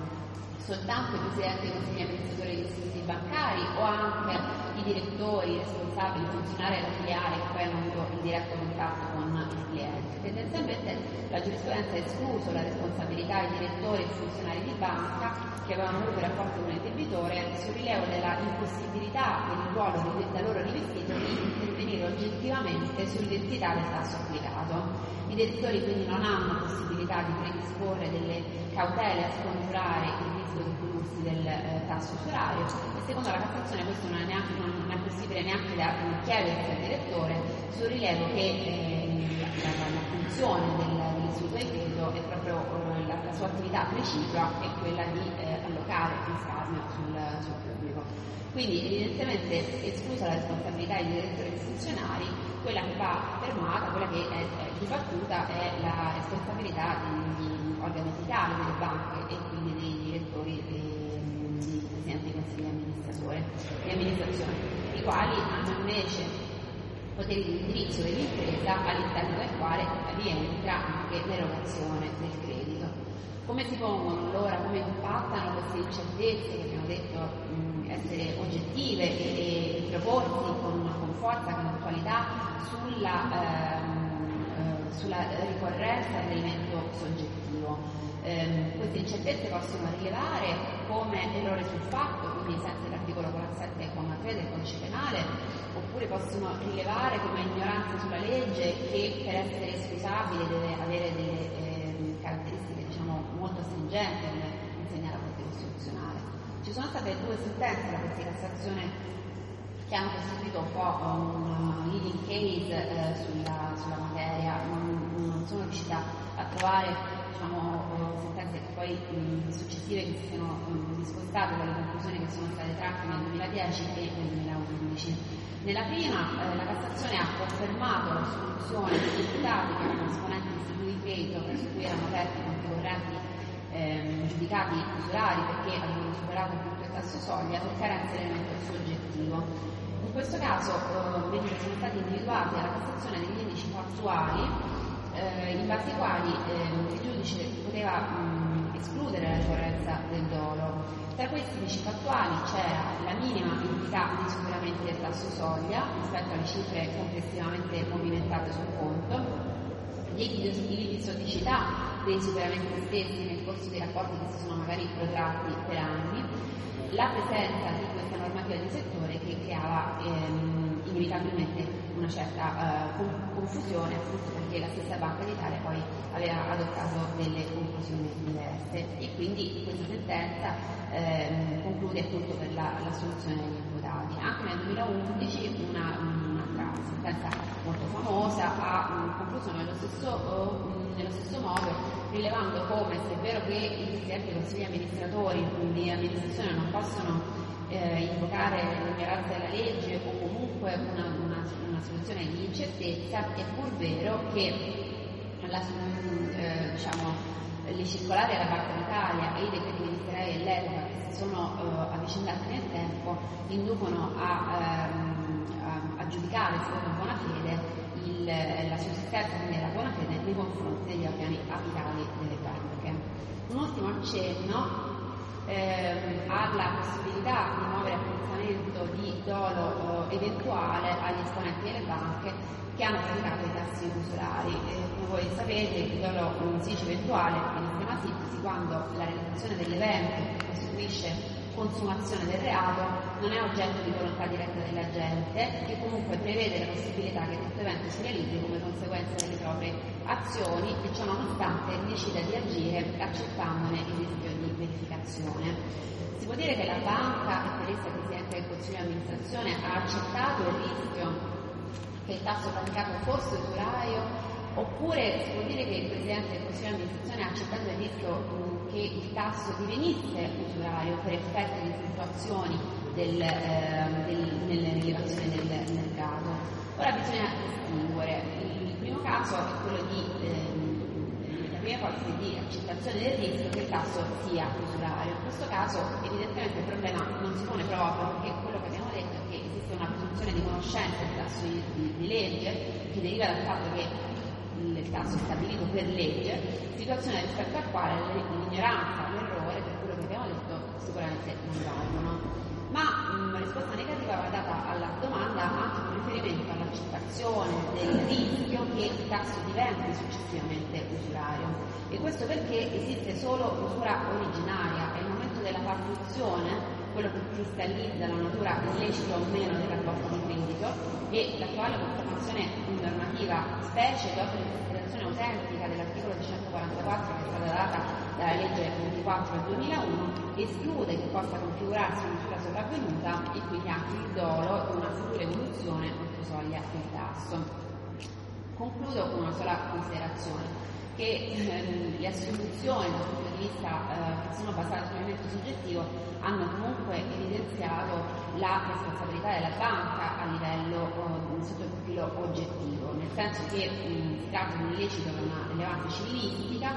soltanto il Presidente dei Consigli amministratori degli istituti bancari o anche i direttori, i responsabili, i funzionari della filiale che poi hanno avuto il diretto contatto con il cliente. Tendenzialmente la giurisprudenza ha escluso la responsabilità dei direttori e funzionari di banca che avevano avuto rapporti con il debitore sul rilievo della impossibilità del ruolo da loro rivestito di intervenire oggettivamente sull'identità del tasso applicato. I direttori quindi non hanno possibilità di predisporre delle cautele a scongiurare il rischio di prodursi del eh, tasso usurario e secondo la Cassazione questo non è, neanche, non è possibile neanche da chiedersi al direttore sul rilievo che eh, la, la, funzione del, dell'istituto di credito è proprio eh, la, la, sua attività precipua è quella di eh, allocare risparmio sul, sul pubblico. Quindi evidentemente esclusa la responsabilità dei direttori istituzionali, quella che va fermata, quella che è, è dibattuta è la responsabilità degli organi fiscali delle banche e quindi dei direttori e dei presidenti dei consigli di amministrazione, i quali hanno invece poteri di indirizzo dell'impresa all'interno del quale rientra anche l'erogazione del credito. Come si pongono allora, come impattano queste incertezze che abbiamo detto mh, essere oggettive e, e proporsi con, con, forza, con attualità sulla, ehm, eh, sulla ricorrenza dell'elemento soggettivo? Eh, queste incertezze possono rilevare come errore sul fatto, quindi ai sensi dell'articolo 47,3 del codice penale, oppure possono rilevare come ignoranza sulla legge che per essere scusabile deve avere delle eh, caratteristiche diciamo, molto stringenti come insegna la Corte Costituzionale. Ci sono state due sentenze Corte di Cassazione che hanno costituito un po' un leading case eh, sulla, sulla, materia, non, non, sono riuscita a trovare diciamo, sentenze poi mh, successive che si siano discostate dalle conclusioni che sono state tratte nel 2010 e nel 2011. Nella prima eh, la Cassazione ha confermato la soluzione dei deputati che erano esponenti di istituti di credito presso cui erano aperti conti correnti ehm, giudicati usurari perché avevano superato il punto di tasso soglia per carenza dell'elemento soggettivo. Questo caso eh, stati individuati alla Cassazione degli indici fattuali eh, in base ai quali eh, il giudice poteva mh, escludere la ricorrenza del dolo. Tra questi indici fattuali c'era la minima entità di superamenti del tasso soglia rispetto alle cifre complessivamente movimentate sul conto, gli equilibri di episodicità dei superamenti stessi nel corso dei rapporti che si sono magari protratti per anni, la presenza di questa normativa di settore creava ehm, inevitabilmente una certa uh, confusione appunto perché la stessa Banca d'Italia poi aveva adottato delle conclusioni diverse e quindi questa sentenza ehm, conclude appunto per la, la, soluzione degli imputati. Anche nel 2011 una, un'altra sentenza molto famosa ha concluso nello stesso, uh, nello stesso modo rilevando come se è vero che i consigli amministratori di amministrazione non possono eh, invocare l'ignoranza della legge o comunque una, una, una soluzione di incertezza, è pur vero che la, eh, diciamo, le circolari alla Banca d'Italia e i decreti ministeriali dell'epoca che si sono eh, avvicendati nel tempo inducono a, ehm, a, a giudicare secondo buona fede il, la sussistenza della buona fede nei confronti degli organi apicali delle banche. Un ultimo accenno ehm, alla possibilità di muovere apprezzamento di dolo eh, eventuale agli esponenti delle banche che hanno praticato i tassi usurari. Eh, come voi sapete il dolo non si dice eventuale, in sistema sintesi, quando la realizzazione dell'evento costituisce consumazione del reato non è oggetto di volontà diretta dell'agente che comunque prevede la possibilità che questo evento si realizzi come conseguenza delle proprie azioni e ciò nonostante decida di agire accettandone il rischio verificazione. Si può dire che la banca Teresa, Presidente del Consiglio di amministrazione, ha accettato il rischio che il tasso praticato fosse usurario oppure si può dire che il Presidente del Consiglio di amministrazione ha accettato il rischio che il tasso divenisse usurario per effetto di fluttuazioni del, eh, del, nelle rilevazioni del mercato. Ora bisogna distinguere. Il primo caso è quello di eh, prima ipotesi di accettazione del rischio che il tasso sia usurario. In questo caso evidentemente il problema non si pone proprio perché quello che abbiamo detto è che esiste una presunzione di conoscenza del tasso di, di, di legge che deriva dal fatto che il caso stabilito per legge, situazione rispetto alla quale l'ignoranza, l'errore, per quello che abbiamo detto, sicuramente non valgono. Ma risposta negativa va data alla domanda anche con riferimento all'accettazione del rischio che il tasso diventi successivamente usurario. E questo perché esiste solo l'usura originaria, è il momento della partuzione quello che cristallizza la natura illecita o meno del rapporto di credito e l'attuale conformazione normativa, specie dopo l'interpretazione autentica dell'articolo 144 che è stata data dalla legge 24 del 2001, esclude che possa configurarsi un'usura sopravvenuta e quindi anche il dolo di una futura evoluzione oltre soglia del tasso. Concludo con una sola considerazione che ehm, le assoluzioni dal punto di vista eh, che sono basate sull'elemento soggettivo hanno comunque evidenziato la responsabilità della banca a livello eh, sotto il profilo oggettivo, nel senso che mh, si tratta di un illecito di una rilevante civilistica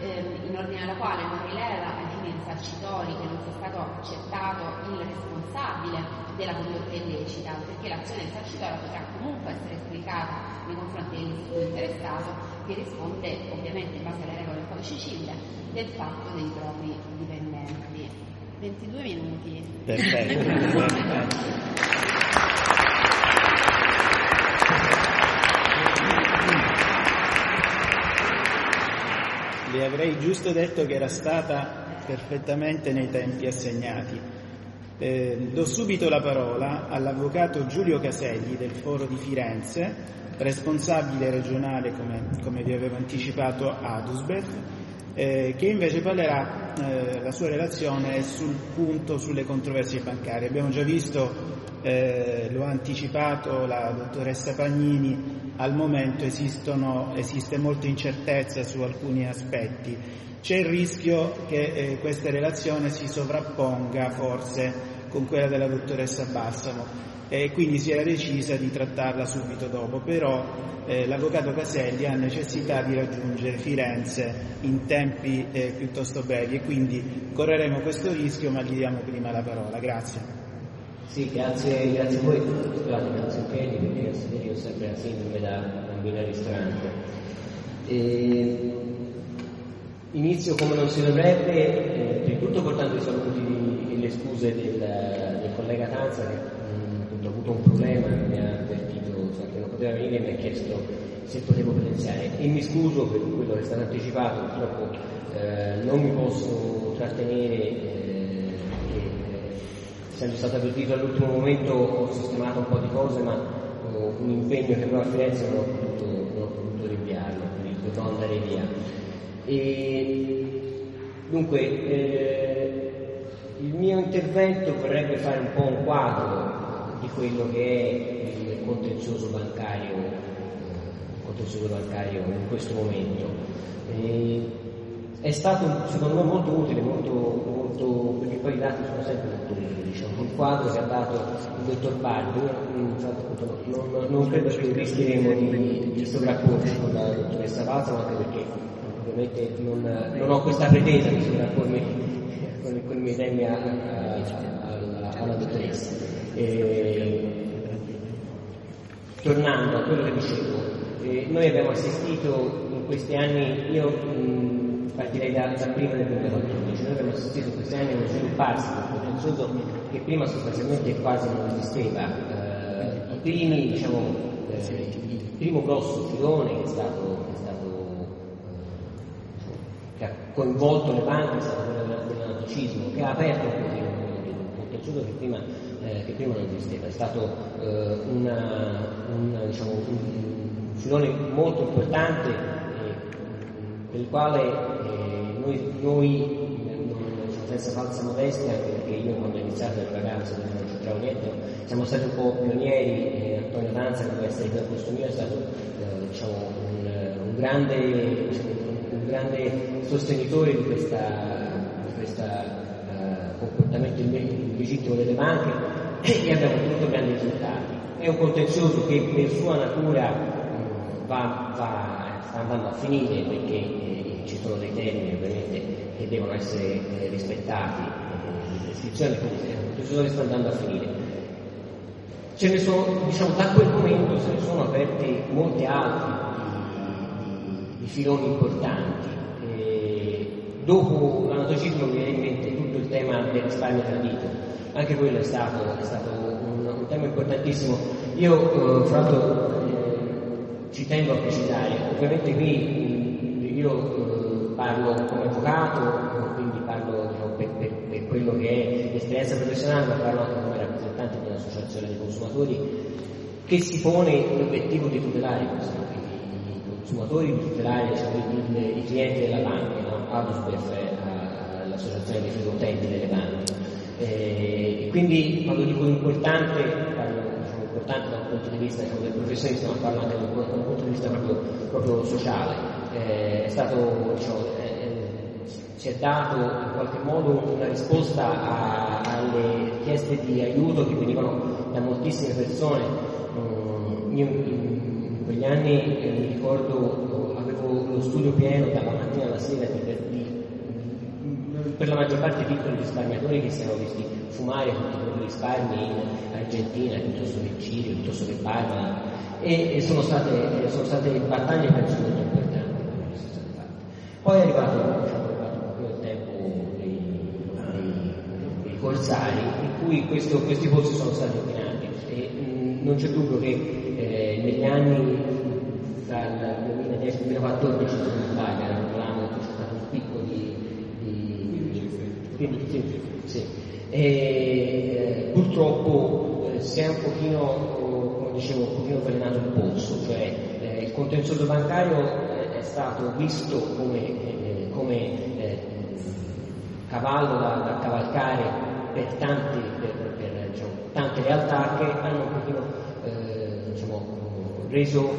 ehm, in ordine alla quale non rileva ai fini risarcitori che non sia stato accettato il responsabile della condotta illecita, perché l'azione risarcitoria potrà comunque essere esplicata nei confronti dell'istituto interessato che risponde ovviamente in base alle regole del codice civile del fatto dei propri dipendenti. 22 minuti. Perfetto. Le avrei giusto detto che era stata perfettamente nei tempi assegnati. Eh, do subito la parola all'avvocato Giulio Caselli del Foro di Firenze, responsabile regionale, come, come vi avevo anticipato, Adusbeth, eh, che invece parlerà, eh, la sua relazione sul punto sulle controversie bancarie. Abbiamo già visto eh, lo ha anticipato la dottoressa Pagnini, al momento esistono, esiste molta incertezza su alcuni aspetti. C'è il rischio che eh, questa relazione si sovrapponga forse con quella della dottoressa Bassamo e quindi si era decisa di trattarla subito dopo, però eh, l'avvocato Caselli ha necessità di raggiungere Firenze in tempi eh, piuttosto brevi e quindi correremo questo rischio ma gli diamo prima la parola. Grazie. Sì, grazie, grazie a voi. Scusate, grazie a piedi perché io ho sempre la sindrome da bambino al ristorante. E... Inizio come non si dovrebbe, eh, tutto portando i saluti e le scuse del, del collega Tanza che mh, ha avuto un problema, mi ha avvertito cioè, che non poteva venire e mi ha chiesto se potevo presenziare e mi scuso per quello che è stato anticipato, purtroppo eh, non mi posso trattenere eh, essendo stato avvertito all'ultimo momento ho sistemato un po' di cose, ma uh, un impegno che avevo a Firenze non ho potuto, non ho potuto rinviarlo, quindi dovrò andare via. E, dunque, eh, il mio intervento vorrebbe fare un po' un quadro di quello che è il contenzioso bancario, il contenzioso bancario in questo momento. E, è stato secondo me molto utile, molto, molto, perché poi i dati sono sempre molto utili, diciamo, il quadro che ha dato il dottor Bardi, non, non, non, credo che rischieremo di, di sovrapporci con la dottoressa Valsamo, anche perché ovviamente non, non, ho questa pretesa di sovrappormi con, i miei temi alla dottoressa. Tornando a quello che dicevo, eh, noi abbiamo assistito in questi anni, io mh, partirei da, da prima del 2014. Noi abbiamo assistito in questi anni a uno svilupparsi del contenzioso che prima sostanzialmente quasi non esisteva. Eh, I primi, diciamo, eh, il primo grosso filone che è stato, che, è stato eh, che ha coinvolto le banche è stato quello dell'anatocismo, che ha aperto un pochino un contenzioso che prima, eh, che prima non esisteva. È stato eh, una, una, diciamo, un, filone molto importante del quale eh, noi, noi senza falsa modestia, perché io quando ho iniziato ero ragazzo, non c'entravo niente, siamo stati un po' pionieri, eh, Antonio Danza che deve essere per questo mio è stato eh, diciamo, un, un, grande, un, grande, sostenitore di questo uh, comportamento illegittimo delle banche e abbiamo ottenuto grandi risultati. È un contenzioso che per sua natura um, va, va sta andando a finire perché eh, ci sono dei termini ovviamente che devono essere eh, rispettati, eh, le quindi eh, sta andando a finire. Ce ne sono, diciamo, da quel momento se ne sono aperti molti altri di, di filoni importanti. Dopo l'anatocismo mi viene in mente tutto il tema del risparmio tradito, anche quello è stato, è stato un, un, tema importantissimo. Io, eh, fra l'altro, ci tengo a precisare, ovviamente qui io eh, parlo come avvocato, quindi parlo diciamo, per, per, per, quello che è l'esperienza professionale, ma parlo anche come rappresentante di un'associazione dei consumatori che si pone l'obiettivo di tutelare i consumatori, di tutelare i, i, clienti della banca? Adusbef è eh, l'associazione dei utenti delle banche. Eh, e quindi quando dico importante parlo importante da un punto di vista diciamo, del professionista, ma parlo anche da un, punto di vista proprio, proprio sociale. Eh, è stato, diciamo, ci è dato in qualche modo una risposta a, alle richieste di aiuto che venivano da moltissime persone. Mm, io in quegli anni eh, mi ricordo avevo lo studio pieno dalla mattina alla sera di per la maggior parte piccoli risparmiatori che si erano visti fumare tutti i propri risparmi in Argentina piuttosto che Cile, piuttosto che Parma e, e sono, state, sono, state, battaglie penso molto importanti Poi è arrivato, diciamo, è arrivato il tempo dei, dei, dei, corsari in cui questo, questi pozzi sono stati ordinati. E mh, non c'è dubbio che eh, negli anni dal 2010 2014 se non sbaglio erano l'anno in cui di, di sì, sì. E, purtroppo eh, si è un pochino dicevo, un pochino avvelenato il pozzo, cioè eh, il contenzioso bancario eh, è stato visto come, eh, come eh, cavallo da, da, cavalcare per, tanti, per, per diciamo, tante realtà che hanno un pochino diciamo, reso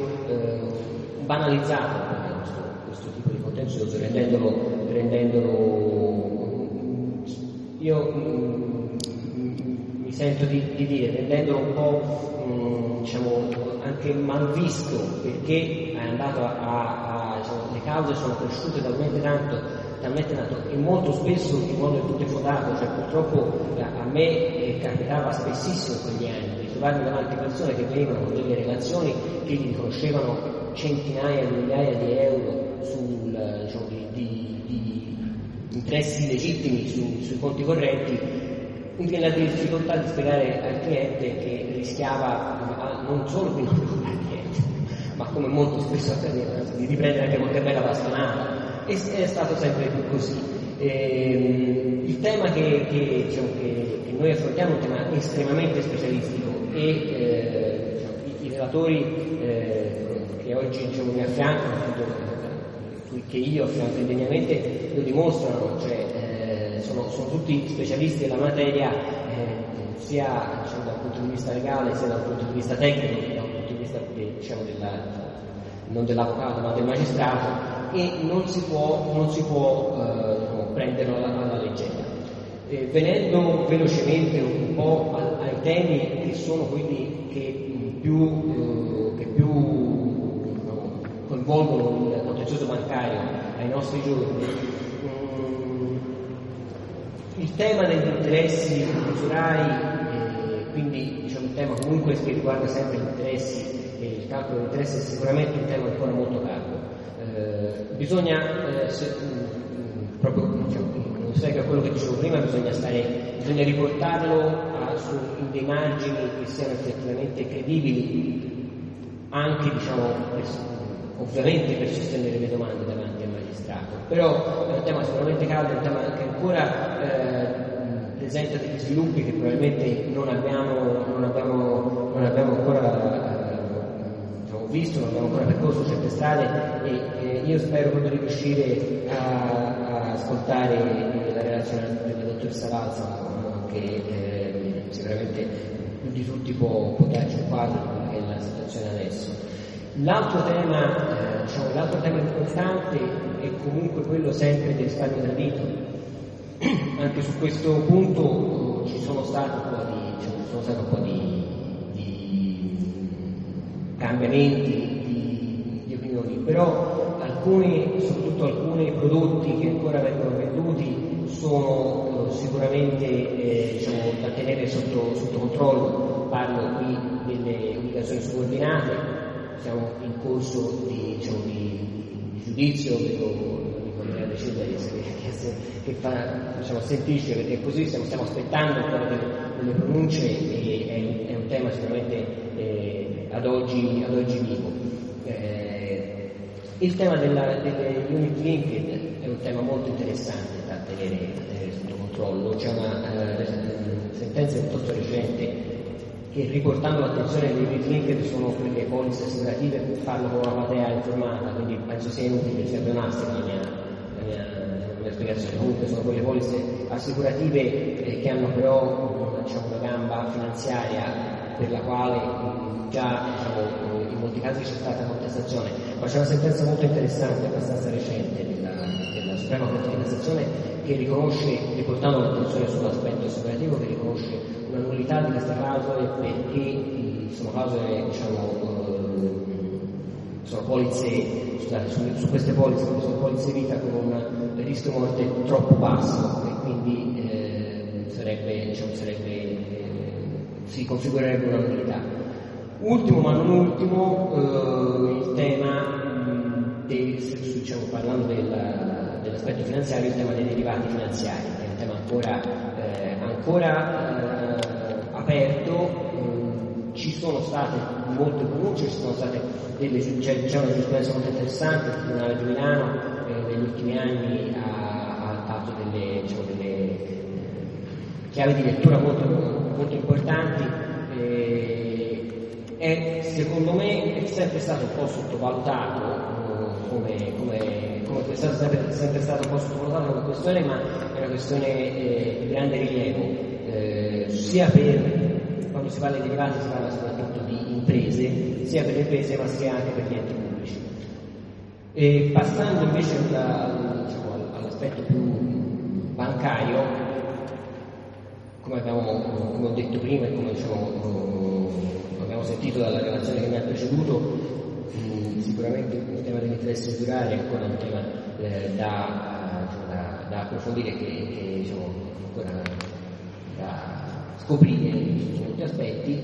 banalizzato questo, questo, tipo di contenzioso, rendendolo, rendendolo io mm, mi sento di, di dire, rendendolo un po' diciamo, anche mal visto perché è andato a, a, a diciamo, le cause sono cresciute talmente tanto, talmente tanto e molto spesso in modo tutto fondato, cioè purtroppo a me eh, capitava spessissimo in quegli anni di trovarmi davanti persone che venivano con delle relazioni che gli riconoscevano centinaia di migliaia di euro sul, diciamo, di, di, di interessi legittimi su, sui conti correnti quindi la difficoltà di spiegare al cliente che rischiava non solo di non pagare il cliente, ma come molto spesso accadeva, di riprendere anche qualche bella bastonata. E è stato sempre più così. E, il tema che, che, diciamo, che, che, noi affrontiamo è un tema estremamente specialistico e eh, diciamo, i, i, relatori eh, che oggi diciamo, mi affiancano, che io affianco indegnamente, lo dimostrano, cioè sono, sono tutti specialisti della materia eh, sia diciamo, dal punto di vista legale sia dal punto di vista tecnico che dal punto di vista diciamo, della, non dell'avvocato ma del magistrato e non si può, non si può eh, diciamo, prenderlo alla, alla leggera. Eh, venendo velocemente un po' ai temi che sono quelli che più, eh, coinvolgono il contenzioso bancario ai nostri giorni, il tema degli interessi usurai, eh, quindi diciamo, il tema comunque che riguarda sempre gli interessi e il calcolo degli interessi è sicuramente un tema ancora molto caldo. Eh, bisogna, eh, se, mh, mm, proprio diciamo, non spiego a quello che dicevo prima, bisogna, stare, bisogna riportarlo a, su, in dei margini che siano effettivamente credibili, anche diciamo, per, ovviamente per sostenere le domande davanti al magistrato. Però è un tema sicuramente caldo, è un tema che ancora eh, presenta degli sviluppi che probabilmente non abbiamo, non abbiamo, non abbiamo ancora eh, diciamo, visto, non abbiamo ancora percorso certe strade e eh, io spero proprio di riuscire a, a ascoltare la relazione della dottoressa Valsa che eh, sicuramente più di tutti può, può darci un quadro di è la situazione adesso. L'altro tema, eh, diciamo, l'altro tema importante è comunque quello sempre del risparmio tradito. [CLEARS THROAT] Anche su questo punto eh, ci sono stati un po' di, diciamo, stati un po' di, di cambiamenti di, di, opinioni, però alcuni, soprattutto alcuni prodotti che ancora vengono venduti sono eh, sicuramente eh, diciamo, da tenere sotto, sotto controllo. Parlo qui delle obbligazioni subordinate, siamo in corso di, diciamo, di, di giudizio, vedo l'amico De Cesare che, che fa, diciamo, sentisce perché così stiamo, stiamo aspettando ancora delle, pronunce e è, è, un tema sicuramente eh, ad, oggi, ad, oggi, vivo. Eh, il tema della, delle unit linked è un tema molto interessante da tenere, tenere sotto controllo. C'è una eh, sentenza piuttosto recente che riportando l'attenzione dei unit linked sono quelle polizze assicurative per farlo con una platea informata, quindi penso sia inutile, sia pleonastica la mia, la mia, la mia spiegazione. Comunque sono quelle polizze assicurative eh, che hanno però diciamo, una gamba finanziaria per la quale già diciamo, in molti casi c'è stata contestazione, ma c'è una sentenza molto interessante, abbastanza recente, della, della Suprema Corte di Cassazione che riconosce, riportando l'attenzione sull'aspetto assicurativo, che riconosce una nullità di queste clausole perché sono clausole diciamo, eh, sono polizze, scusate, su, su, queste polizze, sono polizze vita con un rischio morte troppo basso e quindi eh, sarebbe, diciamo, sarebbe, eh, si configurerebbe una novità. Ultimo ma non ultimo eh, il tema, dei, diciamo, parlando del, dell'aspetto finanziario, il tema dei derivati finanziari, che è un tema ancora, eh, ancora eh, aperto, ci sono state molte pronunce, c'è, c'è una giurisprudenza molto interessante, il Tribunale di Milano eh, negli ultimi anni ha, ha dato delle, diciamo, delle eh, chiavi di lettura molto, molto importanti. Eh, è, secondo me è sempre stato un po' sottovalutato come, come, come è stato sempre, sempre, stato un po' sottovalutato come questione, ma è una questione eh, di grande rilievo, eh, sia per quando si parla di derivati si parla soprattutto di imprese, sia per le imprese ma sia anche per gli enti pubblici. E passando invece alla, diciamo, all'aspetto più bancario, come, abbiamo, come, ho detto prima e come diciamo, abbiamo sentito dalla relazione che mi ha preceduto, sicuramente tema dell'interesse durare è ancora un tema eh, da, da, da, approfondire che, che diciamo, ancora da scoprire su molti aspetti,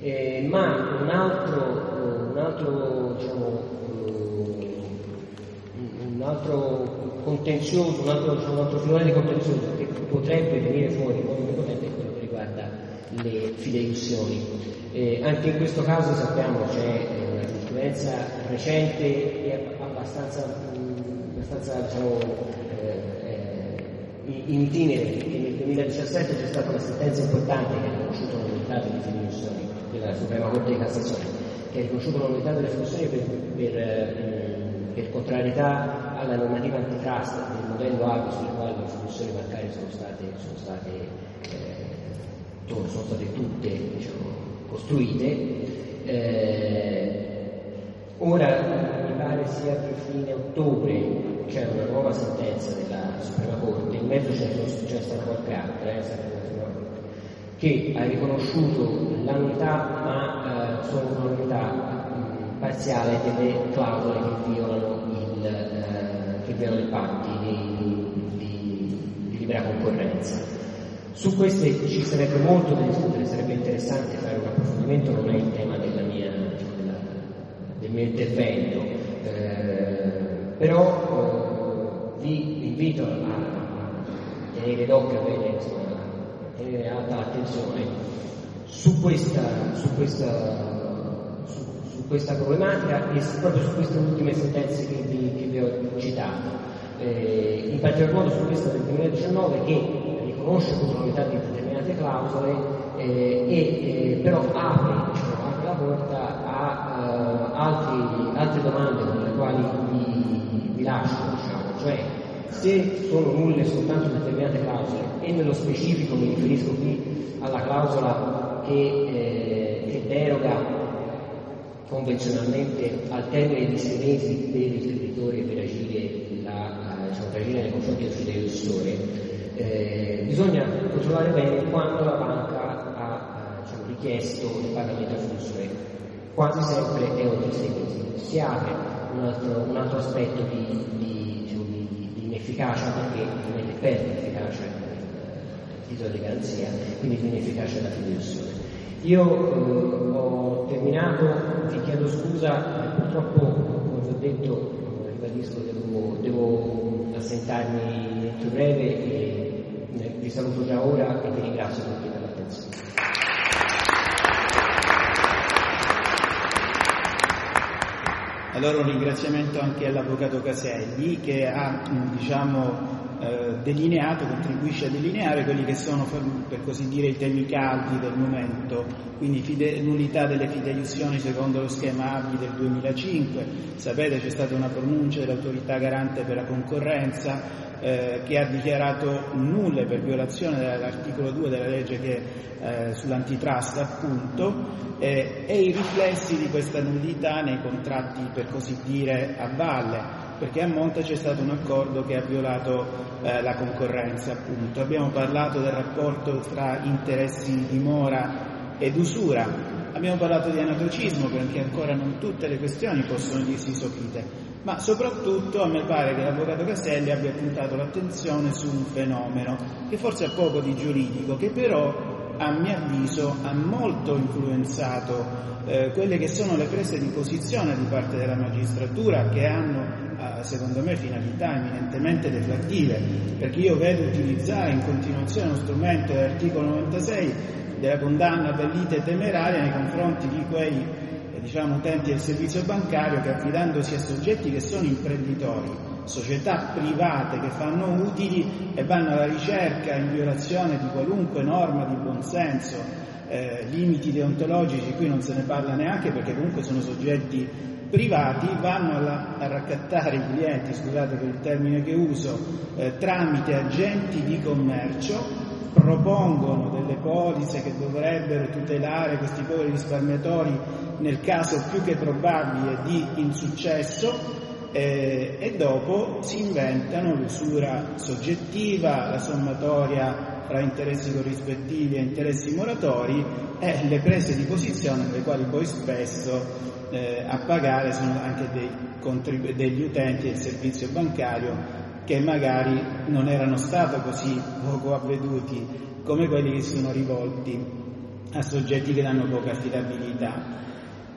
eh, ma un altro, un altro, diciamo, eh, un altro contenzioso, un altro, diciamo, un altro filone di contenzioso che potrebbe venire fuori come potente è quello che riguarda le fideiussioni. Eh, anche in questo caso sappiamo c'è eh, giurisprudenza recente e abbastanza, abbastanza diciamo, in itinere nel 2017 c'è stata una sentenza importante che ha riconosciuto l'unità delle finizioni della Suprema Corte di Cassazione, che ha riconosciuto l'unità delle funzioni per, per, eh, per, contrarietà alla normativa antitrust del modello API sulle quali le funzioni bancarie sono state, sono state, eh, sono state tutte diciamo, costruite. Eh, ora mi pare sia per fine ottobre c'è una nuova sentenza della Suprema Corte, in mezzo c'è, c'è stata qualche altra, eh, che ha riconosciuto l'unità, ma eh, solo un'unità parziale delle clausole che violano, il, eh, che violano i patti di, di, di, libera concorrenza. Su queste ci sarebbe molto da discutere, sarebbe interessante fare un approfondimento, non è il tema mio intervento, eh, però vi invito a tenere d'occhio, a insomma, tenere alta l'attenzione su questa, su questa, su, su questa problematica e proprio su queste ultime sentenze che vi, che vi ho citato. Eh, in particolar modo su questa del 2019 che riconosce l'unità di determinate clausole eh, e eh, però apre, diciamo, apre, la porta a uh, altri, altre domande con le quali vi, vi lascio. Diciamo cioè se sono nulle soltanto determinate clausole e nello specifico mi riferisco qui alla clausola che, eh, che deroga convenzionalmente al termine di sei mesi per il creditore per agire, la, diciamo, per agire nei confronti del fideusore, eh, bisogna controllare bene quando la banca ha diciamo, richiesto il pagamento al fiduciario. Quasi sempre è mesi. Si apre un altro, un altro aspetto di, di efficacia perché ovviamente perde efficacia il titolo di garanzia, quindi viene efficace la fideiussione. Io eh, ho terminato, vi chiedo scusa, purtroppo, come vi ho detto, ribadisco, devo, devo assentarmi più breve e vi saluto già ora e vi ringrazio tutti per l'attenzione. Allora un ringraziamento anche all'Avvocato Caselli che ha diciamo, eh, delineato, contribuisce a delineare quelli che sono per così dire i temi caldi del momento, quindi fide, nullità delle fideiussioni secondo lo schema ABI del 2005, sapete c'è stata una pronuncia dell'autorità garante per la concorrenza eh, che ha dichiarato nulle per violazione dell'articolo 2 della legge che, eh, sull'antitrust appunto eh, e i riflessi di questa nullità nei contratti per così dire a valle perché a monte c'è stato un accordo che ha violato eh, la concorrenza appunto. Abbiamo parlato del rapporto tra interessi di mora ed usura. Abbiamo parlato di anatocismo perché ancora non tutte le questioni possono dirsi sopite, ma soprattutto a me pare che l'avvocato Caselli abbia puntato l'attenzione su un fenomeno che forse ha poco di giuridico, che però a mio avviso ha molto influenzato eh, quelle che sono le prese di posizione di parte della magistratura che hanno eh, secondo me finalità eminentemente deflattive, perché io vedo utilizzare in continuazione uno strumento dell'articolo 96 della condanna per lite temeraria nei confronti di quei eh, diciamo, utenti del servizio bancario che affidandosi a soggetti che sono imprenditori società private che fanno utili e vanno alla ricerca in violazione di qualunque norma di buonsenso, eh, limiti deontologici, qui non se ne parla neanche perché comunque sono soggetti privati, vanno alla, a raccattare i clienti, scusate per il termine che uso, eh, tramite agenti di commercio, propongono delle polizze che dovrebbero tutelare questi poveri risparmiatori nel caso più che probabile di insuccesso eh, e dopo si inventano l'usura soggettiva, la sommatoria tra interessi corrispettivi e interessi moratori e le prese di posizione nelle quali poi spesso eh, a pagare sono anche dei contribu- degli utenti del servizio bancario che magari non erano stati così poco avveduti come quelli che sono rivolti a soggetti che danno poca affidabilità.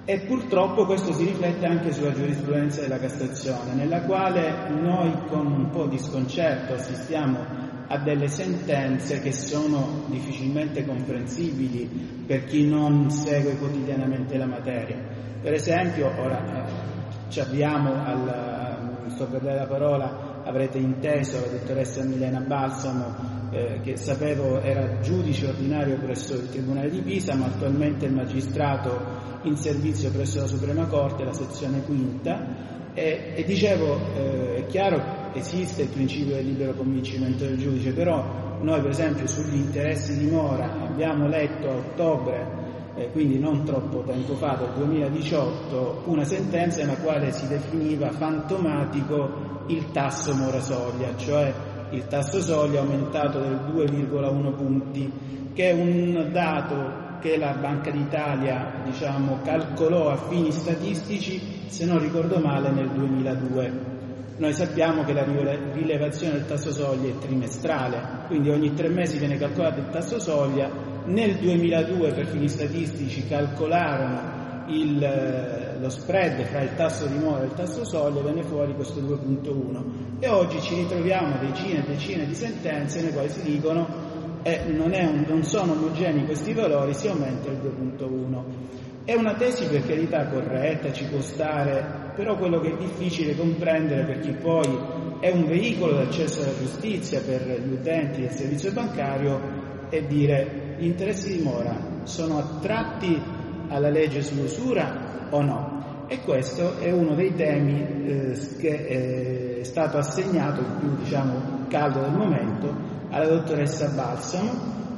E purtroppo questo si riflette anche sulla giurisprudenza della Cassazione, nella quale noi con un po' di sconcerto assistiamo a delle sentenze che sono difficilmente comprensibili per chi non segue quotidianamente la materia. Per esempio, ora eh, ci avviamo al, sto per dare la parola, avrete inteso la dottoressa Milena Balsamo eh, che sapevo era giudice ordinario presso il Tribunale di Pisa, ma attualmente è magistrato in servizio presso la Suprema Corte, la sezione quinta, e, e dicevo, eh, è chiaro, esiste il principio del libero convincimento del giudice, però noi per esempio sugli interessi di mora abbiamo letto a ottobre eh, quindi non troppo tempo fa, del 2018, una sentenza nella quale si definiva fantomatico il tasso mora soglia, cioè il tasso soglia aumentato del 2,1 punti, che è un dato che la Banca d'Italia diciamo, calcolò a fini statistici, se non ricordo male, nel 2002. Noi sappiamo che la rilevazione del tasso soglia è trimestrale, quindi ogni tre mesi viene calcolato il tasso soglia. Nel 2002 per fini statistici calcolarono il, lo spread fra il tasso di mora e il tasso soglia venne fuori questo 2.1 e oggi ci ritroviamo decine e decine di sentenze nelle quali si dicono eh, non, un, non, sono omogenei questi valori, si aumenta il 2.1. È una tesi per carità corretta, ci può stare, però quello che è difficile comprendere per chi poi è un veicolo d'accesso alla giustizia per gli utenti del servizio bancario è dire gli interessi di mora sono attratti alla legge sull'usura o no? E questo è uno dei temi eh, che è stato assegnato, il più diciamo, caldo del momento, alla dottoressa Balsamo,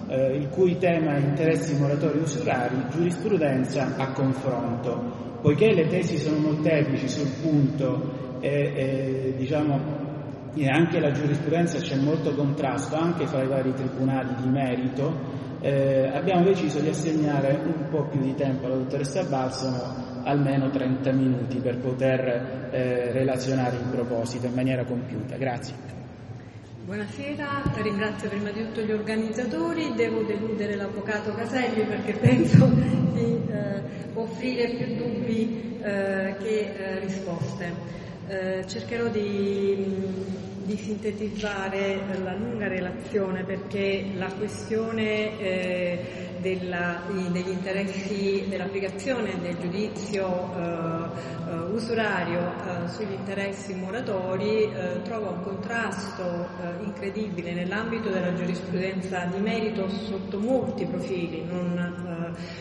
eh, il cui tema è interessi moratori usurari, giurisprudenza a confronto. Poiché le tesi sono molteplici sul punto e, e diciamo anche la giurisprudenza c'è molto contrasto anche fra i vari tribunali di merito, eh, abbiamo deciso di assegnare un po' più di tempo alla dottoressa Balsamo, almeno 30 minuti, per poter eh, relazionare in proposito in maniera compiuta. Grazie. Buonasera, ringrazio prima di tutto gli organizzatori, devo deludere l'avvocato Caselli perché [LAUGHS] penso di eh, offrire più dubbi eh, che eh, risposte. Eh, cercherò di di sintetizzare la lunga relazione perché la questione eh, della, degli interessi dell'applicazione del giudizio eh, eh usurario eh, sugli interessi moratori eh, trova un contrasto eh, incredibile nell'ambito della giurisprudenza di merito sotto molti profili, non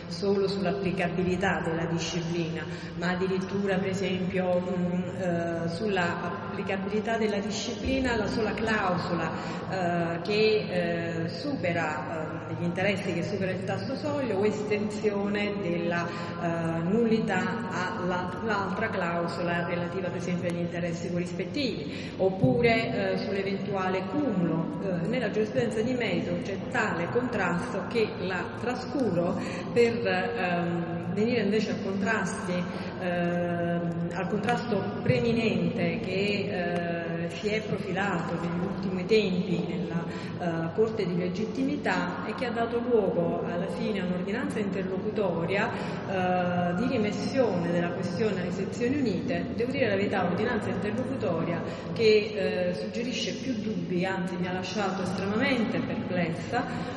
solo sull'applicabilità della disciplina, ma addirittura per esempio mh, sulla applicabilità della disciplina alla sola clausola eh, che eh, supera eh, gli interessi che supera il tasso soglio o estensione della eh, nullità all'altra clausola relativa per esempio agli interessi corrispettivi oppure eh, sull'eventuale cumulo. Eh, nella giurisprudenza di merito c'è tale contrasto che la trascuro per ehm, venire invece a contrasti, ehm, al contrasto preminente che eh, si è profilato negli ultimi tempi nella uh, Corte di legittimità e che ha dato luogo alla fine a un'ordinanza interlocutoria uh, di rimessione della questione alle sezioni unite. Devo dire la verità, un'ordinanza interlocutoria che uh, suggerisce più dubbi, anzi mi ha lasciato estremamente perplessa,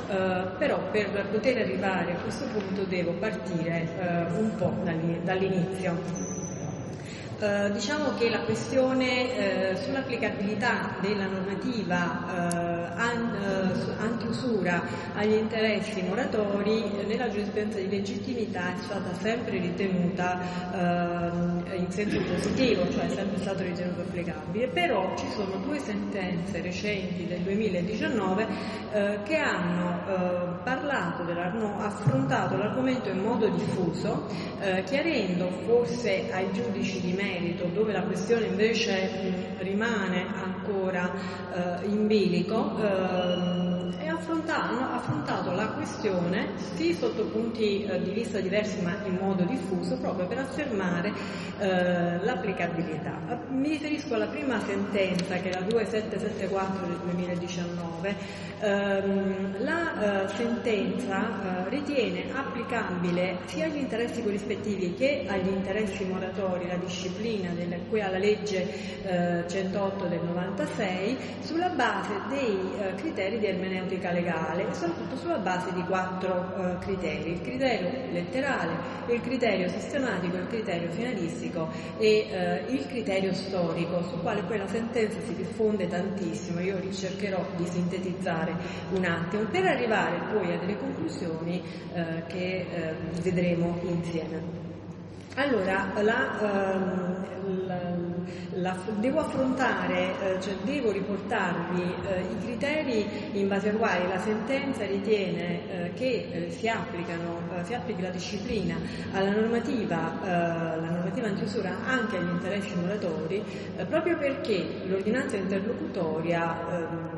però per poter arrivare a questo punto devo partire un po' dall'inizio. Eh, diciamo che la questione eh, sull'applicabilità della normativa eh, an, eh, antiusura agli interessi moratori nella giurisprudenza di legittimità è stata sempre ritenuta eh, in senso positivo, cioè è sempre stato ritenuto applicabile, però ci sono due sentenze recenti del 2019 eh, che hanno parlato, hanno affrontato l'argomento in modo diffuso, chiarendo forse ai giudici di me merito, dove la questione invece rimane ancora eh, in bilico, hanno affrontato la questione sì sotto punti eh, di vista diversi ma in modo diffuso proprio per affermare eh, l'applicabilità. Mi riferisco alla prima sentenza che è la 2774 del 2019. Ehm, la eh, sentenza eh, ritiene applicabile sia agli interessi corrispettivi che agli interessi moratori la disciplina del, qui alla legge 108 del 96 sulla base dei criteri di ermeneutica legale e soprattutto sulla base di quattro eh, criteri, il criterio letterale, il criterio sistematico, il criterio finalistico e eh, il criterio storico, sul quale poi la sentenza si diffonde tantissimo, io cercherò di sintetizzare un attimo per arrivare poi a delle conclusioni eh, che eh, vedremo insieme. Allora, la, ehm, la, la, devo affrontare, eh, cioè devo riportarvi eh, i criteri in base ai quali la sentenza ritiene eh, che si, applicano, si applichi la disciplina alla normativa, la normativa antiusura anche agli interessi moratori, proprio perché l'ordinanza interlocutoria ehm,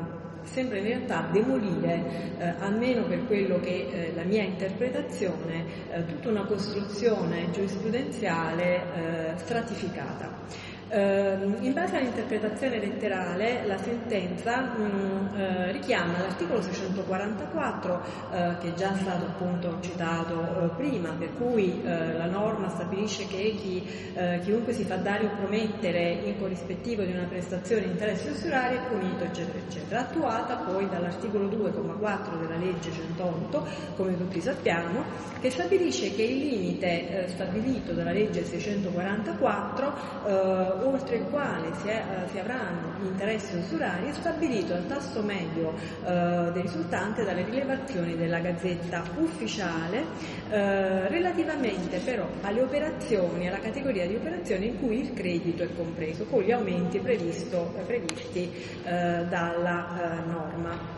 sembra in realtà demolire, eh, almeno per quello che è eh, la mia interpretazione, eh, tutta una costruzione giurisprudenziale eh, stratificata. Uh, in base all'interpretazione letterale, la sentenza mh, uh, richiama l'articolo 644, uh, che è già stato appunto citato prima, per cui la norma stabilisce che chi, chiunque si fa dare o promettere in corrispettivo di una prestazione di interesse usurari è punito, eccetera, eccetera. Attuata poi dall'articolo 2,4 della legge 108, come tutti sappiamo, che stabilisce che il limite stabilito dalla legge 644 oltre il quale si, è, eh, si, avranno gli interessi usurari è stabilito al tasso medio eh, risultante dalle rilevazioni della Gazzetta ufficiale eh, relativamente però alle operazioni, alla categoria di operazioni in cui il credito è compreso, con gli aumenti previsto, previsti eh, dalla eh, norma.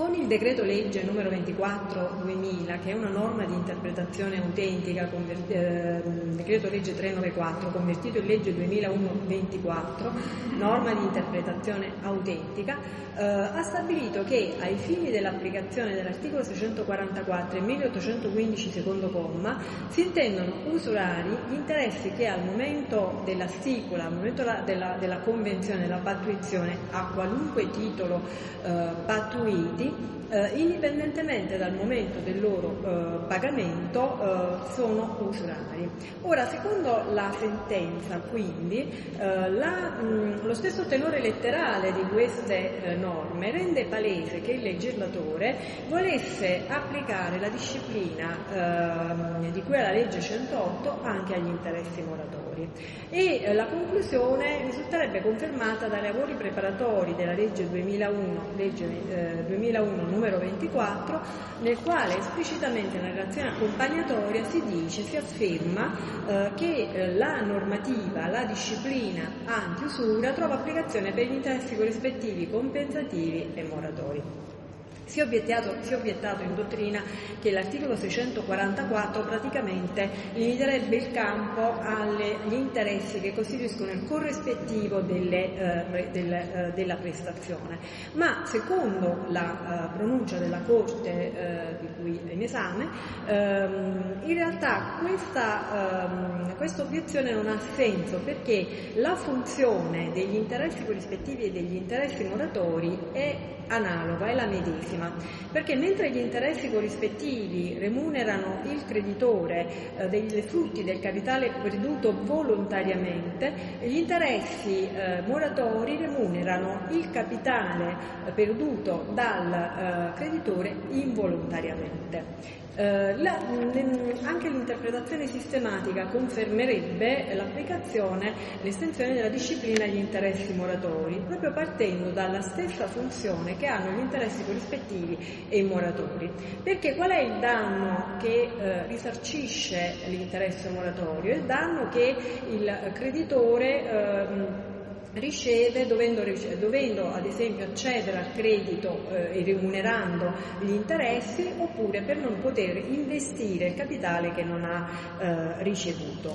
Con il decreto legge numero 24-2000, che è una norma di interpretazione autentica, conver- eh, decreto legge 394, convertito in legge 2001-24, norma di interpretazione autentica, eh, ha stabilito che ai fini dell'applicazione dell'articolo 644 e 1815 secondo comma si intendono usurari gli interessi che al momento della stipula, al momento la, della, della, convenzione, della pattuizione, a qualunque titolo eh, pattuiti, eh, indipendentemente dal momento del loro eh, pagamento, eh, sono usurari. Ora, secondo la sentenza, quindi, eh, la, mh, lo stesso tenore letterale di queste eh, norme rende palese che il legislatore volesse applicare la disciplina ehm, di cui alla legge 108 anche agli interessi moratori. Moratori. E eh, la conclusione risulterebbe confermata dai lavori preparatori della legge 2001, legge, eh, 2001 numero 24, nel quale esplicitamente nella relazione accompagnatoria si dice, si afferma eh, che eh, la normativa, la disciplina anti-usura trova applicazione per gli interessi corrispettivi, compensativi e moratori. Si è, si è obiettato in dottrina che l'articolo 644 praticamente limiterebbe il campo agli interessi che costituiscono il corrispettivo delle, eh, del, eh, della prestazione, ma secondo la eh, pronuncia della Corte eh, di cui è in esame, ehm, in realtà questa, ehm, questa obiezione non ha senso perché la funzione degli interessi corrispettivi e degli interessi moratori è analoga, è la medesima, perché mentre gli interessi corrispettivi remunerano il creditore eh, dei frutti del capitale perduto volontariamente, gli interessi eh, moratori remunerano il capitale eh, perduto dal eh, creditore involontariamente. Eh, la, anche l'interpretazione sistematica confermerebbe l'applicazione, l'estensione della disciplina agli interessi moratori, proprio partendo dalla stessa funzione che hanno gli interessi corrispettivi e i moratori. Perché qual è il danno che eh, risarcisce l'interesse moratorio? Il danno che il creditore eh, riceve dovendo, dovendo, ad esempio accedere al credito eh, remunerando gli interessi oppure per non poter investire il capitale che non ha eh, ricevuto.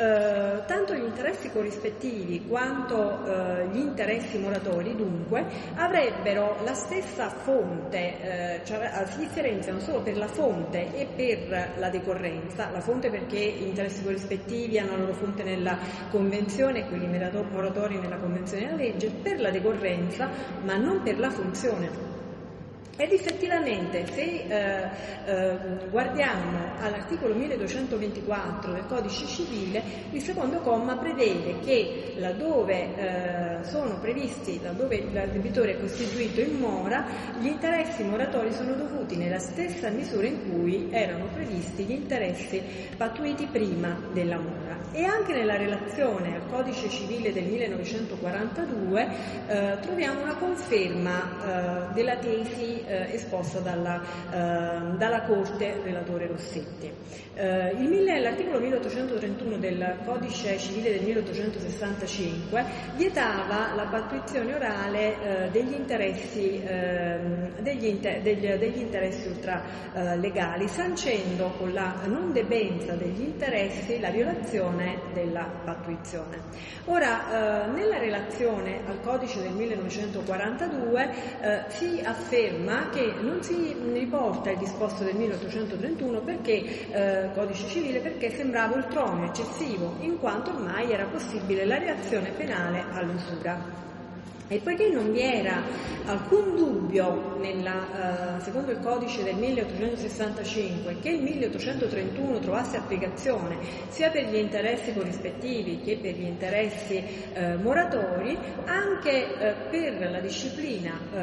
Eh, tanto gli interessi corrispettivi quanto eh, gli interessi moratori dunque avrebbero la stessa fonte, eh, cioè eh, si differenziano solo per la fonte e per la decorrenza, la fonte perché gli interessi corrispettivi hanno la loro fonte nella convenzione e quelli moratori nella convenzione della legge, per la decorrenza ma non per la funzione ed effettivamente se eh, eh, guardiamo all'articolo 1224 del codice civile, il secondo comma prevede che laddove eh, sono previsti, laddove il debitore è costituito in mora, gli interessi moratori sono dovuti nella stessa misura in cui erano previsti gli interessi pattuiti prima della mora. E anche nella relazione al codice civile del 1942 eh, troviamo una conferma eh, della tesi eh, esposta dalla, eh, dalla, Corte relatore Rossetti. Eh, il, l'articolo 1831 del Codice civile del 1865 vietava la pattuizione orale eh, degli interessi, ehm, degli, inter, degli, degli interessi ultralegali, sancendo con la non debenza degli interessi la violazione della pattuizione. Ora, eh, nella relazione al codice del 1942 eh, si afferma che non si riporta il disposto del 1831 perché, eh, codice civile perché sembrava ultroneo, eccessivo, in quanto ormai era possibile la reazione penale all'usura. E poiché non vi era alcun dubbio, nella, eh, secondo il codice del 1865, che il 1831 trovasse applicazione sia per gli interessi corrispettivi che per gli interessi eh, moratori, anche eh, per la disciplina eh,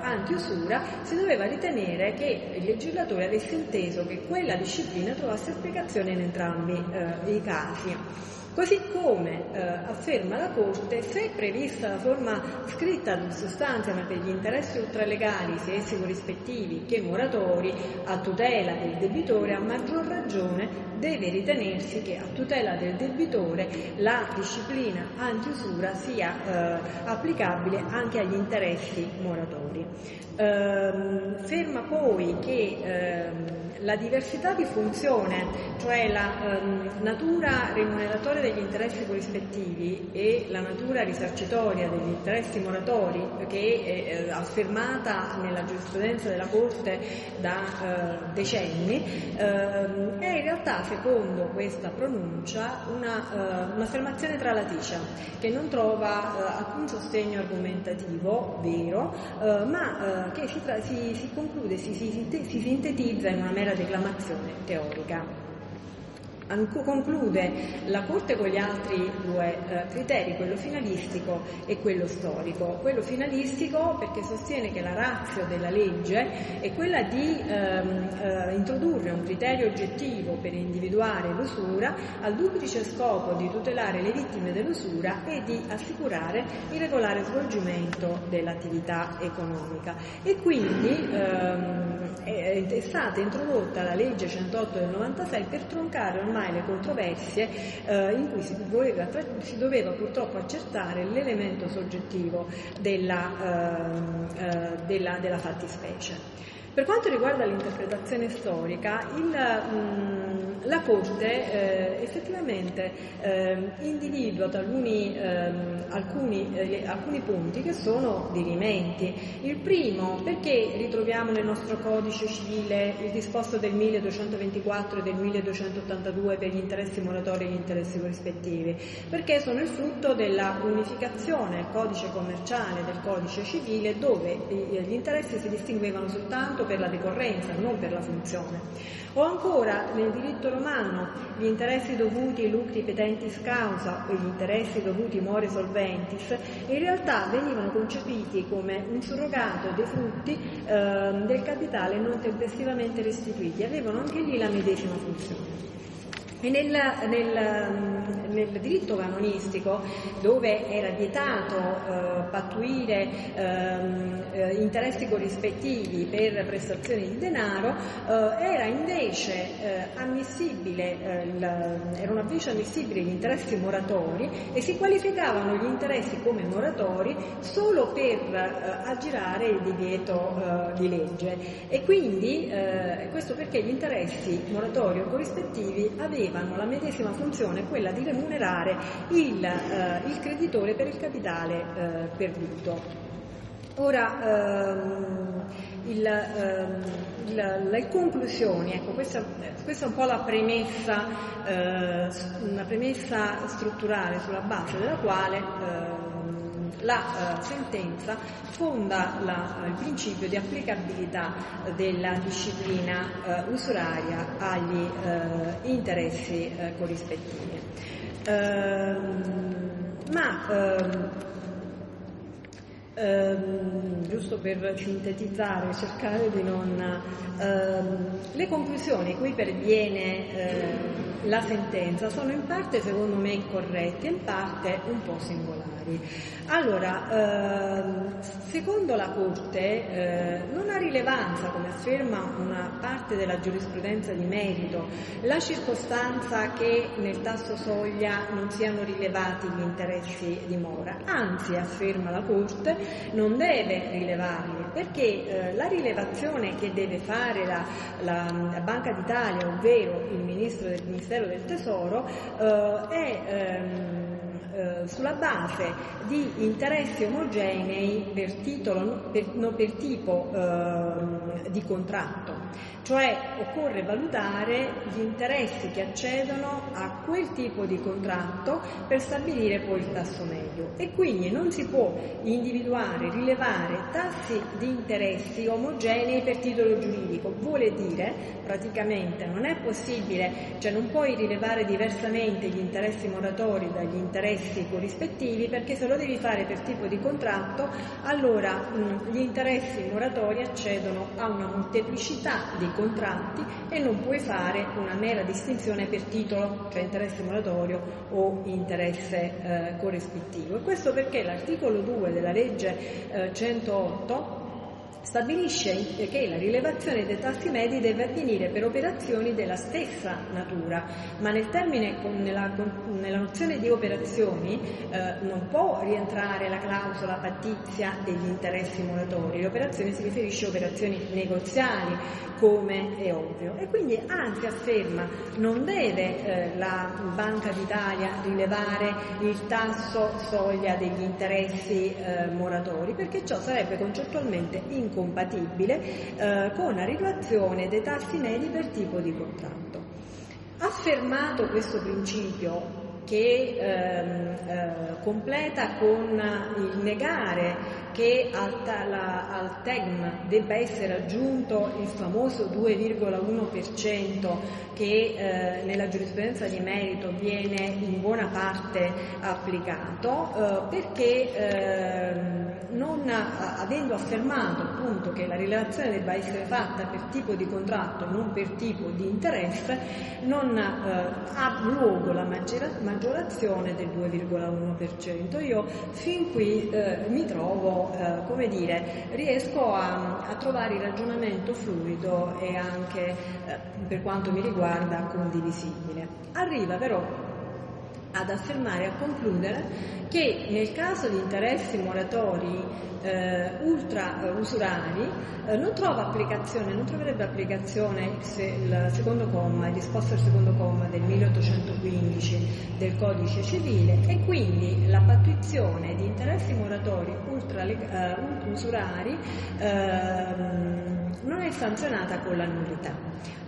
anti-usura si doveva ritenere che il legislatore avesse inteso che quella disciplina trovasse applicazione in entrambi eh, i casi. Così come eh, afferma la Corte, se è prevista la forma scritta di sostanza ma per gli interessi ultralegali, sia essi corrispettivi che moratori, a tutela del debitore, a maggior ragione deve ritenersi che a tutela del debitore la disciplina antiusura sia eh, applicabile anche agli interessi moratori. Eh, ferma poi che ehm, la diversità di funzione, cioè la ehm, natura remuneratoria degli interessi corrispettivi e la natura risarcitoria degli interessi moratori, che è eh, affermata nella giurisprudenza della Corte da eh, decenni, ehm, è in realtà, secondo questa pronuncia, una, eh, un'affermazione tralaticcia, che non trova eh, alcun sostegno argomentativo vero, eh, ma eh, che si, tra- si, si conclude, si, si, sintetizza in una mera declamazione teorica. Conclude la Corte con gli altri due eh, criteri, quello finalistico e quello storico. Quello finalistico perché sostiene che la razza della legge è quella di ehm, eh, introdurre un criterio oggettivo per individuare l'usura al duplice scopo di tutelare le vittime dell'usura e di assicurare il regolare svolgimento dell'attività economica. E quindi ehm, è, è stata introdotta la legge 108 del 96 per troncare ormai ormai le controversie eh, in cui si doveva, si doveva, purtroppo accertare l'elemento soggettivo della, eh, eh, della, della fattispecie. Per quanto riguarda l'interpretazione storica, il, mh, mm, la Corte eh, effettivamente eh, individua taluni, eh, alcuni, eh, alcuni, punti che sono dirimenti. Il primo, perché ritroviamo nel nostro codice civile il disposto del 1224 e del 1282 per gli interessi moratori e gli interessi corrispettivi? Perché sono il frutto della unificazione del codice commerciale del codice civile dove gli interessi si distinguevano soltanto per la decorrenza, non per la funzione. O ancora nel diritto romano gli interessi dovuti lucri petentis causa e gli interessi dovuti more solventis in realtà venivano concepiti come un surrogato dei frutti eh, del capitale non tempestivamente restituiti, avevano anche lì la medesima funzione. E nel, nel, nel, diritto canonistico, dove era vietato eh, pattuire ehm, eh, interessi corrispettivi per prestazioni di denaro, eh, era invece eh, ammissibile, eh, erano invece ammissibili gli interessi moratori e si qualificavano gli interessi come moratori solo per eh, aggirare il divieto di legge. E quindi questo perché gli interessi moratori o corrispettivi avevano avevano la medesima funzione, quella di remunerare il, eh, il creditore per il capitale eh, perduto. Ora, ehm, il, ehm, il, le conclusioni, ecco, questa, questa, è un po' la premessa, eh, una premessa strutturale sulla base della quale ehm, la uh, sentenza fonda la, il principio di applicabilità della disciplina uh, usuraria agli uh, interessi corrispettivi. Ehm, ma ehm, giusto per sintetizzare, cercare di non... Ehm, le conclusioni cui perviene eh, la sentenza sono in parte secondo me corrette, in parte un po' singolari. Allora, ehm, secondo la Corte eh, non ha rilevanza, come afferma una parte della giurisprudenza di merito, la circostanza che nel tasso soglia non siano rilevati gli interessi di mora, anzi afferma la Corte non deve rilevarli perché eh, la rilevazione che deve fare la, la, la Banca d'Italia, ovvero il Ministro del Ministero del Tesoro, eh, è ehm, eh, sulla base di interessi omogenei per, titolo, per, no, per tipo eh, di contratto. Cioè occorre valutare gli interessi che accedono a quel tipo di contratto per stabilire poi il tasso medio e quindi non si può individuare, rilevare tassi di interessi omogenei per titolo giuridico. Vuole dire praticamente non è possibile, cioè non puoi rilevare diversamente gli interessi moratori dagli interessi corrispettivi perché se lo devi fare per tipo di contratto allora mh, gli interessi moratori accedono a una molteplicità di contratti e non puoi fare una mera distinzione per titolo, cioè interesse moratorio o interesse eh, corrispettivo. E questo perché l'articolo 2 della legge eh, 108 stabilisce che la rilevazione dei tassi medi deve avvenire per operazioni della stessa natura, ma nel termine, nella, nella nozione di operazioni eh, non può rientrare la clausola pattizia degli interessi moratori, le operazioni si riferisce a operazioni negoziali, come è ovvio, e quindi anzi afferma non deve eh, la Banca d'Italia rilevare il tasso soglia degli interessi eh, moratori, perché ciò sarebbe concettualmente incompatibile incompatibile eh, con la riduzione dei tassi medi per tipo di contratto. Affermato questo principio che ehm, eh, completa con il negare che al, la, al TEGM debba essere aggiunto il famoso 2,1% che eh, nella giurisprudenza di merito viene in buona parte applicato eh, perché ehm, non, avendo affermato appunto che la rilevazione debba essere fatta per tipo di contratto non per tipo di interesse non eh, ha luogo la maggiorazione del 2,1%. Io fin qui eh, mi trovo, eh, come dire, riesco a, a, trovare il ragionamento fluido e anche eh, per quanto mi riguarda condivisibile. Arriva però ad affermare e a concludere che nel caso di interessi moratori eh, ultra usurari eh, non trova applicazione, non troverebbe applicazione se il secondo comma, il disposto del secondo comma del 1815 del codice civile e quindi la pattuizione di interessi moratori ultra, eh, usurari ehm, non è sanzionata con la nullità.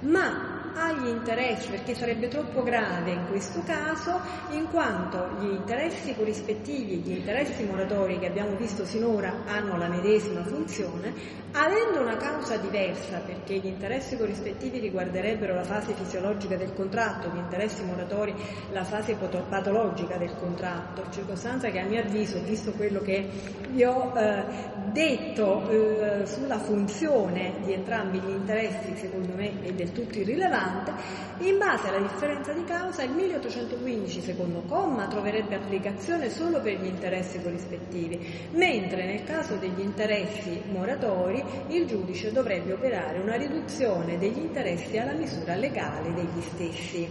Ma agli interessi, perché sarebbe troppo grave in questo caso, in quanto gli interessi corrispettivi, gli interessi moratori che abbiamo visto sinora hanno la medesima funzione, avendo una causa diversa, perché gli interessi corrispettivi riguarderebbero la fase fisiologica del contratto, gli interessi moratori la fase patologica del contratto, circostanza che a mio avviso, visto quello che vi ho eh, detto eh, sulla funzione di entrambi gli interessi, secondo me è del tutto irrilevante, rilevante, in base alla differenza di causa il 1815 secondo comma troverebbe applicazione solo per gli interessi corrispettivi, mentre nel caso degli interessi moratori il giudice dovrebbe operare una riduzione degli interessi alla misura legale degli stessi.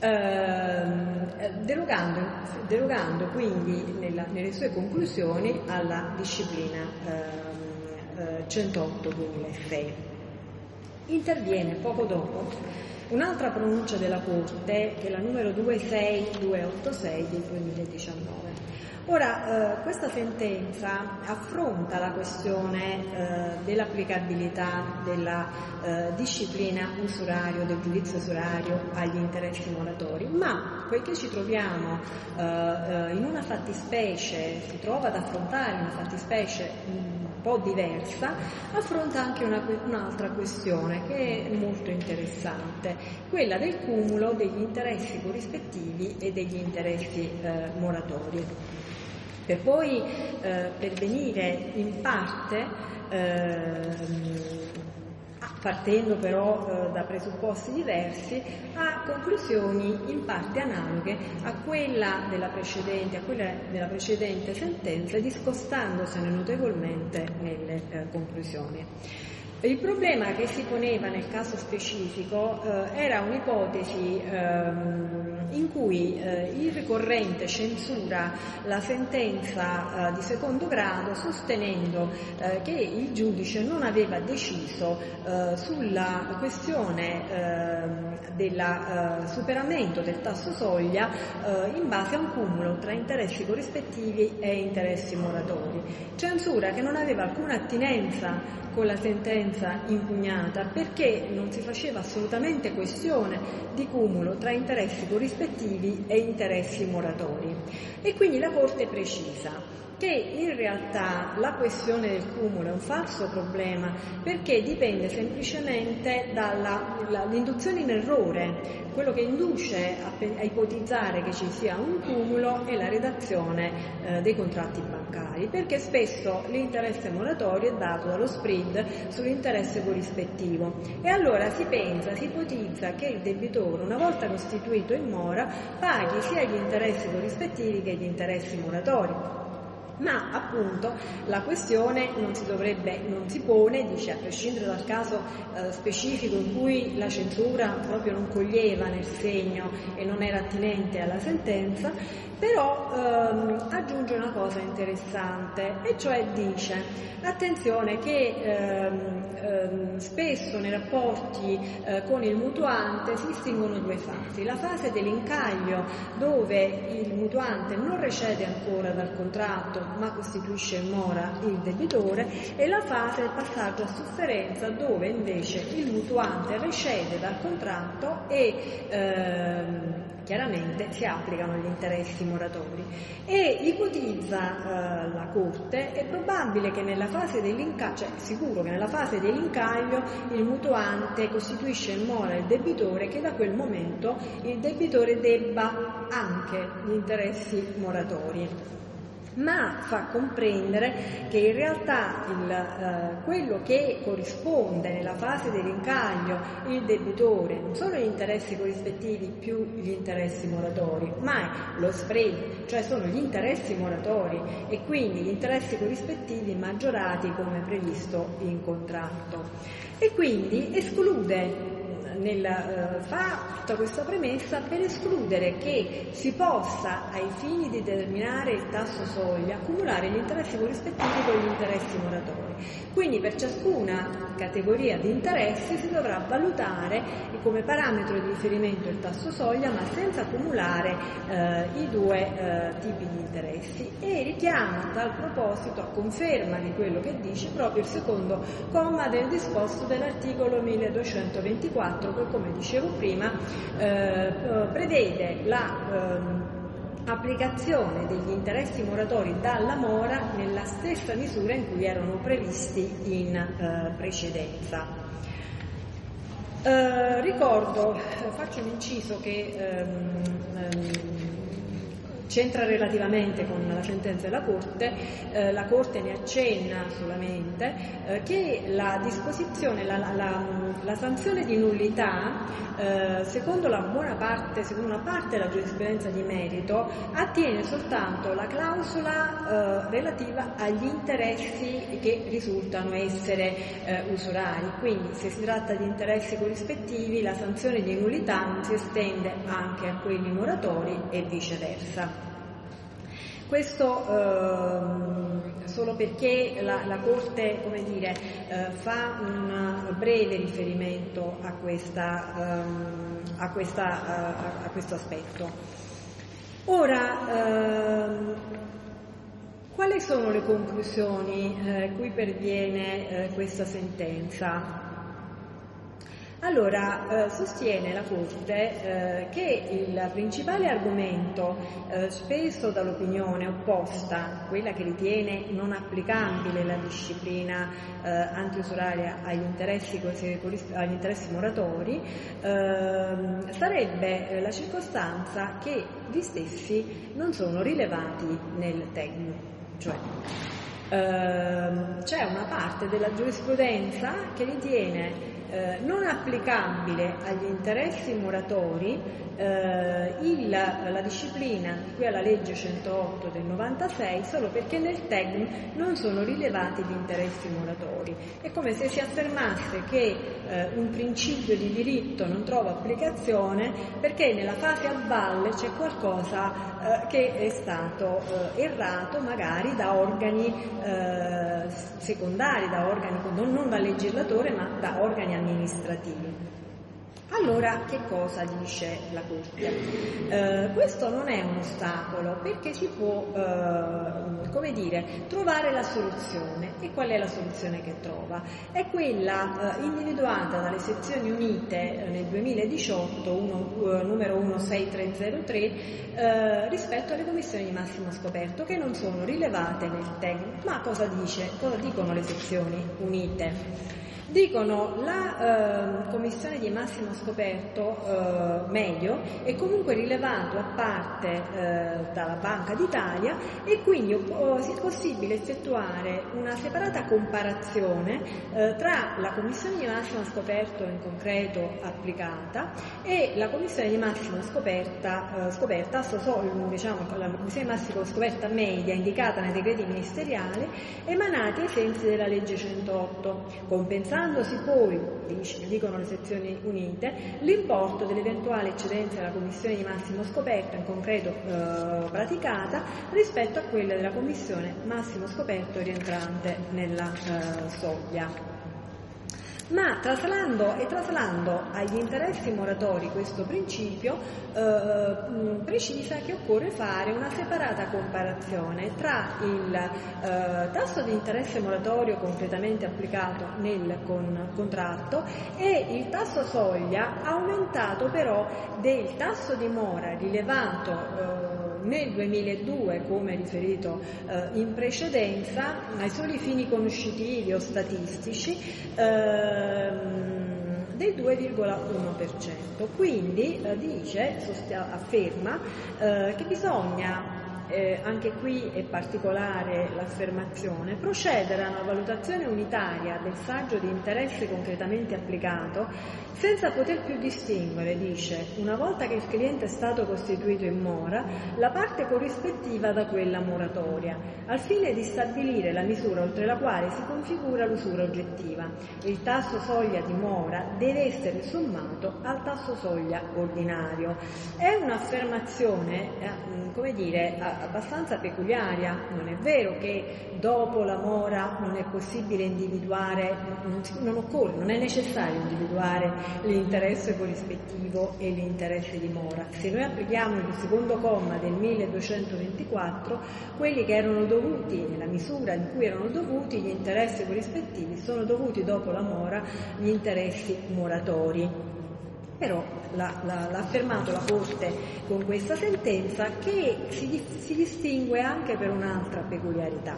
Eh, derogando, derogando, quindi nella, nelle sue conclusioni alla disciplina eh, 108-2006. Interviene poco dopo un'altra pronuncia della Corte, che è la numero 26286 del 2019. Ora, eh, questa sentenza affronta la questione eh, dell'applicabilità della eh, disciplina usurario, del giudizio usurario agli interessi moratori, ma poiché ci troviamo eh, eh, in una fattispecie, si trova ad affrontare una fattispecie mh, po' diversa, affronta anche una, un'altra questione che è molto interessante, quella del cumulo degli interessi corrispettivi e degli interessi eh, moratori. Per poi eh, pervenire in parte eh, partendo però eh, da presupposti diversi, a conclusioni in parte analoghe a quella della precedente, a quella della precedente sentenza, discostandosene notevolmente nelle eh, conclusioni. Il problema che si poneva nel caso specifico eh, era un'ipotesi ehm, in cui eh, il ricorrente censura la sentenza eh, di secondo grado sostenendo eh, che il giudice non aveva deciso eh, sulla questione ehm, del eh, superamento del tasso soglia in base a un cumulo tra interessi corrispettivi e interessi moratori. Censura che non aveva alcuna attinenza con la sentenza impugnata perché non si faceva assolutamente questione di cumulo tra interessi corrispettivi e interessi moratori. E quindi la Corte precisa che in realtà la questione del cumulo è un falso problema perché dipende semplicemente dall'induzione in errore. Quello che induce a, a, ipotizzare che ci sia un cumulo è la redazione eh, dei contratti bancari, perché spesso l'interesse moratorio è dato dallo spread sull'interesse corrispettivo e allora si pensa, si ipotizza che il debitore una volta costituito in mora paghi sia gli interessi corrispettivi che gli interessi moratori ma appunto la questione non si, dovrebbe, non si pone, dice a prescindere dal caso eh, specifico in cui la censura proprio non coglieva nel segno e non era attinente alla sentenza, però ehm, aggiunge una cosa interessante e cioè dice attenzione che ehm, ehm, spesso nei rapporti eh, con il mutuante si distinguono due fasi, la fase dell'incaglio dove il mutuante non recede ancora dal contratto ma costituisce in mora il debitore e la fase del passaggio a sofferenza dove invece il mutuante recede dal contratto e ehm, chiaramente si applicano gli interessi moratori. E ipotizza eh, la Corte, è probabile che nella fase dell'incaglio, cioè sicuro che nella fase dell'incaglio il mutuante costituisce in mora il debitore che da quel momento il debitore debba anche gli interessi moratori ma fa comprendere che in realtà il, eh, quello che corrisponde nella fase dell'incaglio il debitore non sono gli interessi corrispettivi più gli interessi moratori, ma lo spread, cioè sono gli interessi moratori e quindi gli interessi corrispettivi maggiorati come previsto in contratto. E quindi esclude nel, eh, fa tutta questa premessa per escludere che si possa, ai fini di determinare il tasso soglia, accumulare gli interessi corrispettivi con gli interessi moratori. Quindi per ciascuna categoria di interessi si dovrà valutare come parametro di riferimento il tasso soglia, ma senza accumulare eh, i due eh, tipi di interessi. E richiama a tal proposito, a conferma di quello che dice, proprio il secondo comma del disposto dell'articolo 1224 che, come dicevo prima, eh, prevede la ehm, applicazione degli interessi moratori dalla mora nella stessa misura in cui erano previsti in eh, precedenza. Eh, ricordo, faccio un inciso che ehm, ehm, c'entra relativamente con la sentenza della Corte, eh, la Corte ne accenna solamente, eh, che la disposizione, la, la, la, la sanzione di nullità, eh, secondo, parte, secondo, una parte della giurisprudenza di merito, attiene soltanto la clausola eh, relativa agli interessi che risultano essere eh, usurari. Quindi se si tratta di interessi corrispettivi, la sanzione di nullità non si estende anche a quelli moratori e viceversa. Questo ehm, solo perché la, la Corte dire, eh, fa un breve riferimento a, questa, ehm, a, questa, uh, a questo aspetto. Ora, ehm, quali sono le conclusioni eh, cui perviene eh, questa sentenza? Allora, eh, sostiene la Corte eh, che il principale argomento eh, speso dall'opinione opposta, quella che ritiene non applicabile la disciplina eh, antiusuraria agli interessi, agli interessi moratori, ehm, sarebbe eh, la circostanza che gli stessi non sono rilevati nel TEG. Cioè, ehm, c'è una parte della giurisprudenza che ritiene eh, non applicabile agli interessi moratori eh, il, la disciplina di qui alla legge 108 del 96 solo perché nel TEG non sono rilevati gli interessi moratori. È come se si affermasse che eh, un principio di diritto non trova applicazione perché nella fase a valle c'è qualcosa eh, che è stato eh, errato magari da organi eh, secondari, da organi, non, non dal legislatore ma da organi amministrativi. Allora che cosa dice la Corte? Eh, questo non è un ostacolo perché si può, eh, come dire, trovare la soluzione. E qual è la soluzione che trova? È quella eh, individuata dalle sezioni unite eh, nel 2018, uno, eh, numero 16303, eh, rispetto alle commissioni di massimo scoperto che non sono rilevate nel TEG. Ma cosa dice? Cosa dicono le sezioni unite? Dicono la eh, commissione di massimo scoperto eh, medio è comunque rilevato a parte eh, dalla Banca d'Italia e quindi è possibile effettuare una separata comparazione eh, tra la commissione di massimo scoperto in concreto applicata e la commissione di massimo scoperta, eh, scoperta diciamo, la commissione di massimo scoperta media indicata nei decreti ministeriali emanati ai sensi della legge 108, compensando Trattandosi poi, dicono le sezioni unite, l'importo dell'eventuale eccedenza della commissione di massimo scoperto, in concreto eh, praticata, rispetto a quella della commissione massimo scoperto rientrante nella eh, soglia. Ma traslando e traslando agli interessi moratori questo principio eh, precisa che occorre fare una separata comparazione tra il eh, tasso di interesse moratorio completamente applicato nel con, contratto e il tasso soglia aumentato però del tasso di mora rilevato eh, nel 2002, come riferito eh, in precedenza, ai soli fini conoscitivi o statistici, ehm, del 2,1%. Quindi eh, dice, afferma eh, che bisogna eh, anche qui è particolare l'affermazione, procedere a una valutazione unitaria del saggio di interesse concretamente applicato senza poter più distinguere, dice, una volta che il cliente è stato costituito in mora, la parte corrispettiva da quella moratoria, al fine di stabilire la misura oltre la quale si configura l'usura oggettiva. Il tasso soglia di mora deve essere sommato al tasso soglia ordinario. È un'affermazione, eh, come dire, abbastanza peculiare. Non è vero che dopo la mora non è possibile individuare, non, non occorre, non è necessario individuare l'interesse corrispettivo e l'interesse di mora. Se noi applichiamo il secondo comma del 1224, quelli che erano dovuti, nella misura in cui erano dovuti gli interessi corrispettivi, sono dovuti dopo la mora gli interessi moratori. Però l'ha, l'ha, l'ha, affermato la Corte con questa sentenza che si, si distingue anche per un'altra peculiarità.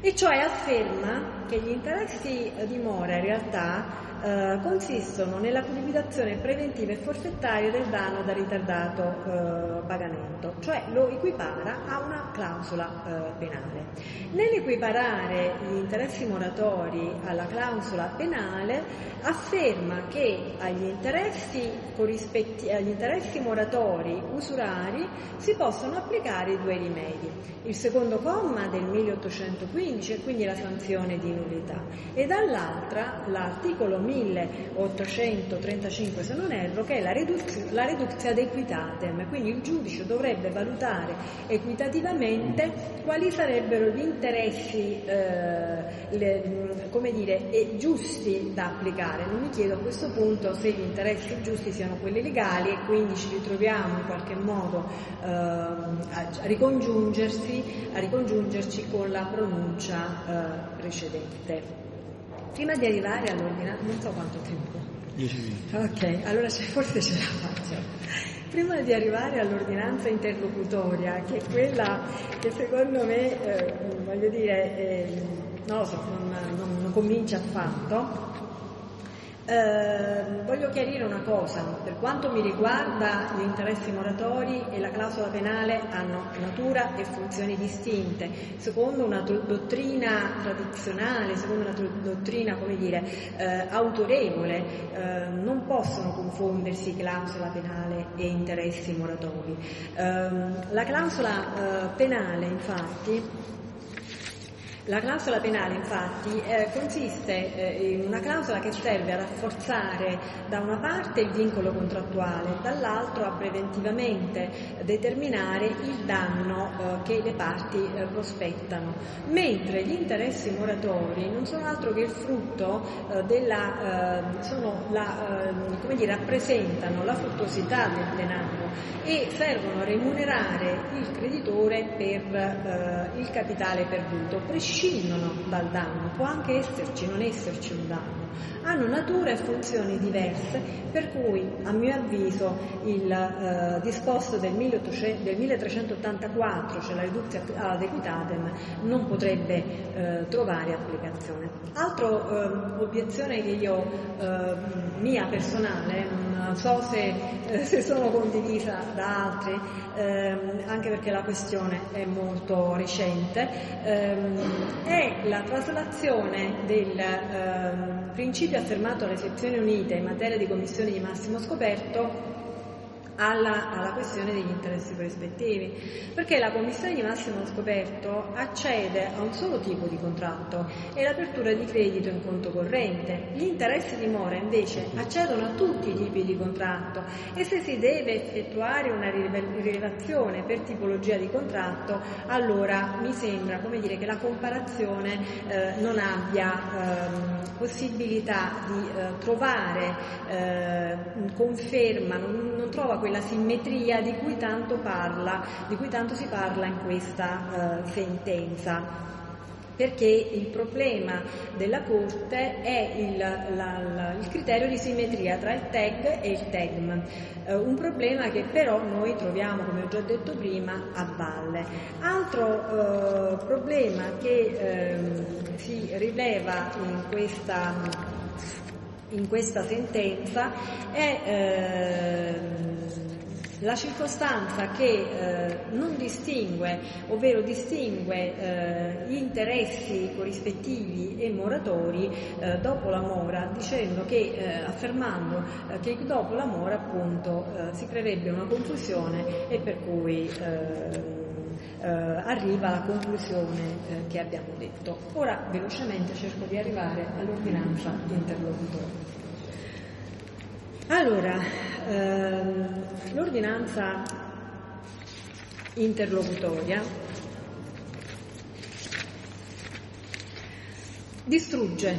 E cioè afferma che gli interessi di mora in realtà eh, consistono nella liquidazione preventiva e forfettaria del danno da ritardato eh, pagamento, cioè lo equipara a una clausola eh, penale. Nell'equiparare gli interessi moratori alla clausola penale afferma che agli interessi, agli interessi moratori usurari si possono applicare due rimedi. Il secondo comma del 1815 e quindi la sanzione di nullità e dall'altra l'articolo 1835 se non erro, che è la, reduz- la ad equitatem, quindi il giudice dovrebbe valutare equitativamente quali sarebbero gli interessi eh, le, come dire, giusti da applicare. Non mi chiedo a questo punto se gli interessi giusti siano quelli legali e quindi ci ritroviamo in qualche modo eh, a, ricongiungersi, a ricongiungerci con la pronuncia eh, precedente. Prima di arrivare all'ordinanza, non so quanto tempo. 10 minuti. Ok, allora forse ce la faccio. Prima di arrivare all'ordinanza interlocutoria, che è quella che secondo me, eh, voglio dire, eh, non lo so, non, non, non convince affatto, eh, voglio chiarire una cosa, per quanto mi riguarda gli interessi moratori e la clausola penale hanno natura e funzioni distinte, secondo una dottrina tradizionale, secondo una dottrina dire, eh, autorevole, eh, non possono confondersi clausola penale e interessi moratori. Ehm, la clausola eh, penale infatti la clausola penale infatti eh, consiste eh, in una clausola che serve a rafforzare da una parte il vincolo contrattuale, dall'altro a preventivamente determinare il danno eh, che le parti eh, prospettano, mentre gli interessi moratori non sono altro che il frutto eh, della, eh, la, dire, rappresentano la fruttuosità del denaro e servono a remunerare il creditore per il capitale perduto prescindono dal danno, può anche esserci, non esserci un danno, hanno natura e funzioni diverse, per cui a mio avviso il eh, disposto del, 1800, del, 1384, cioè la riduzione ad equitatem, non potrebbe eh, trovare applicazione. Altra eh, obiezione che io, eh, mia personale, non so se, eh, se sono condivisa da altri, ehm, anche perché la questione è molto recente, ehm, è la traslazione del ehm, principio affermato alle sezioni unite in materia di commissioni di massimo scoperto alla, alla, questione degli interessi corrispettivi, perché la commissione di massimo scoperto accede a un solo tipo di contratto, è l'apertura di credito in conto corrente. Gli interessi di mora invece accedono a tutti i tipi di contratto e se si deve effettuare una rilevazione per tipologia di contratto, allora mi sembra come dire, che la comparazione eh, non abbia eh, possibilità di eh, trovare eh, conferma, non, non trova quella quella simmetria di cui tanto, parla, di cui tanto si parla in questa uh, sentenza perché il problema della Corte è il, la, la, il, criterio di simmetria tra il TEG e il TEGM, eh, un problema che però noi troviamo, come ho già detto prima, a valle. Altro eh, problema che eh, si rileva in questa, in questa sentenza è ehm, la circostanza che eh, non distingue, ovvero distingue eh, gli interessi corrispettivi e moratori eh, dopo la mora, dicendo che, eh, affermando eh, che dopo la mora appunto eh, si creerebbe una confusione e per cui arriva alla conclusione che abbiamo detto. Ora velocemente cerco di arrivare all'ordinanza interlocutore. Allora, ehm, l'ordinanza interlocutoria distrugge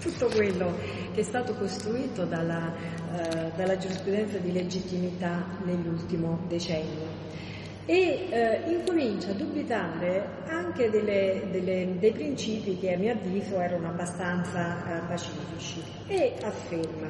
tutto quello che è stato costruito dalla, eh, dalla giurisprudenza di legittimità nell'ultimo decennio e eh, incomincia a dubitare anche delle, delle, dei principi che a mio avviso erano abbastanza eh, pacifici e afferma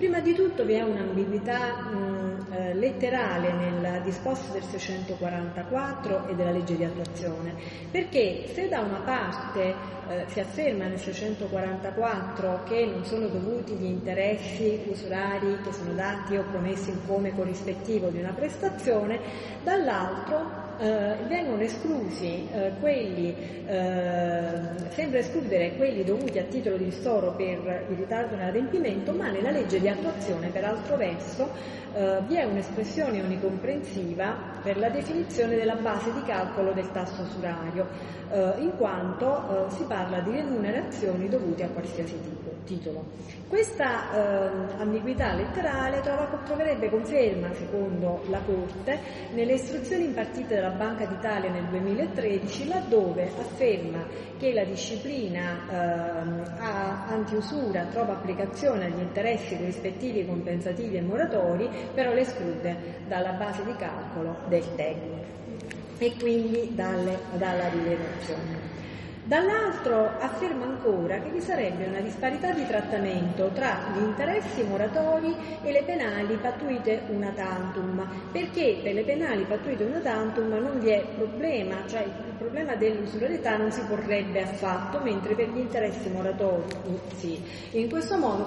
Prima di tutto vi è un'ambiguità mh, eh, letterale nel disposto del 644 e della legge di attuazione, perché se da una parte eh, si afferma nel 644 che non sono dovuti gli interessi usurari che sono dati o promessi come corrispettivo di una prestazione, dall'altro eh, vengono esclusi eh, quelli, eh, sembra escludere quelli dovuti a titolo di ristoro per il ritardo nell'adempimento, ma nella legge di attuazione, per altro verso, eh, vi è un'espressione unicomprensiva per la definizione della base di calcolo del tasso usurario, eh, in quanto eh, si parla di remunerazioni dovute a qualsiasi tipo, titolo. Questa eh, ambiguità letterale trova, troverebbe conferma, secondo la Corte, nelle istruzioni impartite dalla Banca d'Italia nel 2013, laddove afferma che la disciplina eh, antiusura trova applicazione agli interessi corrispettivi, compensativi e moratori, però le esclude dalla base di calcolo del TEG e quindi dalle, dalla rilevazione. Dall'altro afferma ancora che vi sarebbe una disparità di trattamento tra gli interessi moratori e le penali pattuite una tantum, perché per le penali pattuite una tantum non vi è problema, cioè il problema dell'usurarietà non si porrebbe affatto, mentre per gli interessi moratori sì. In questo modo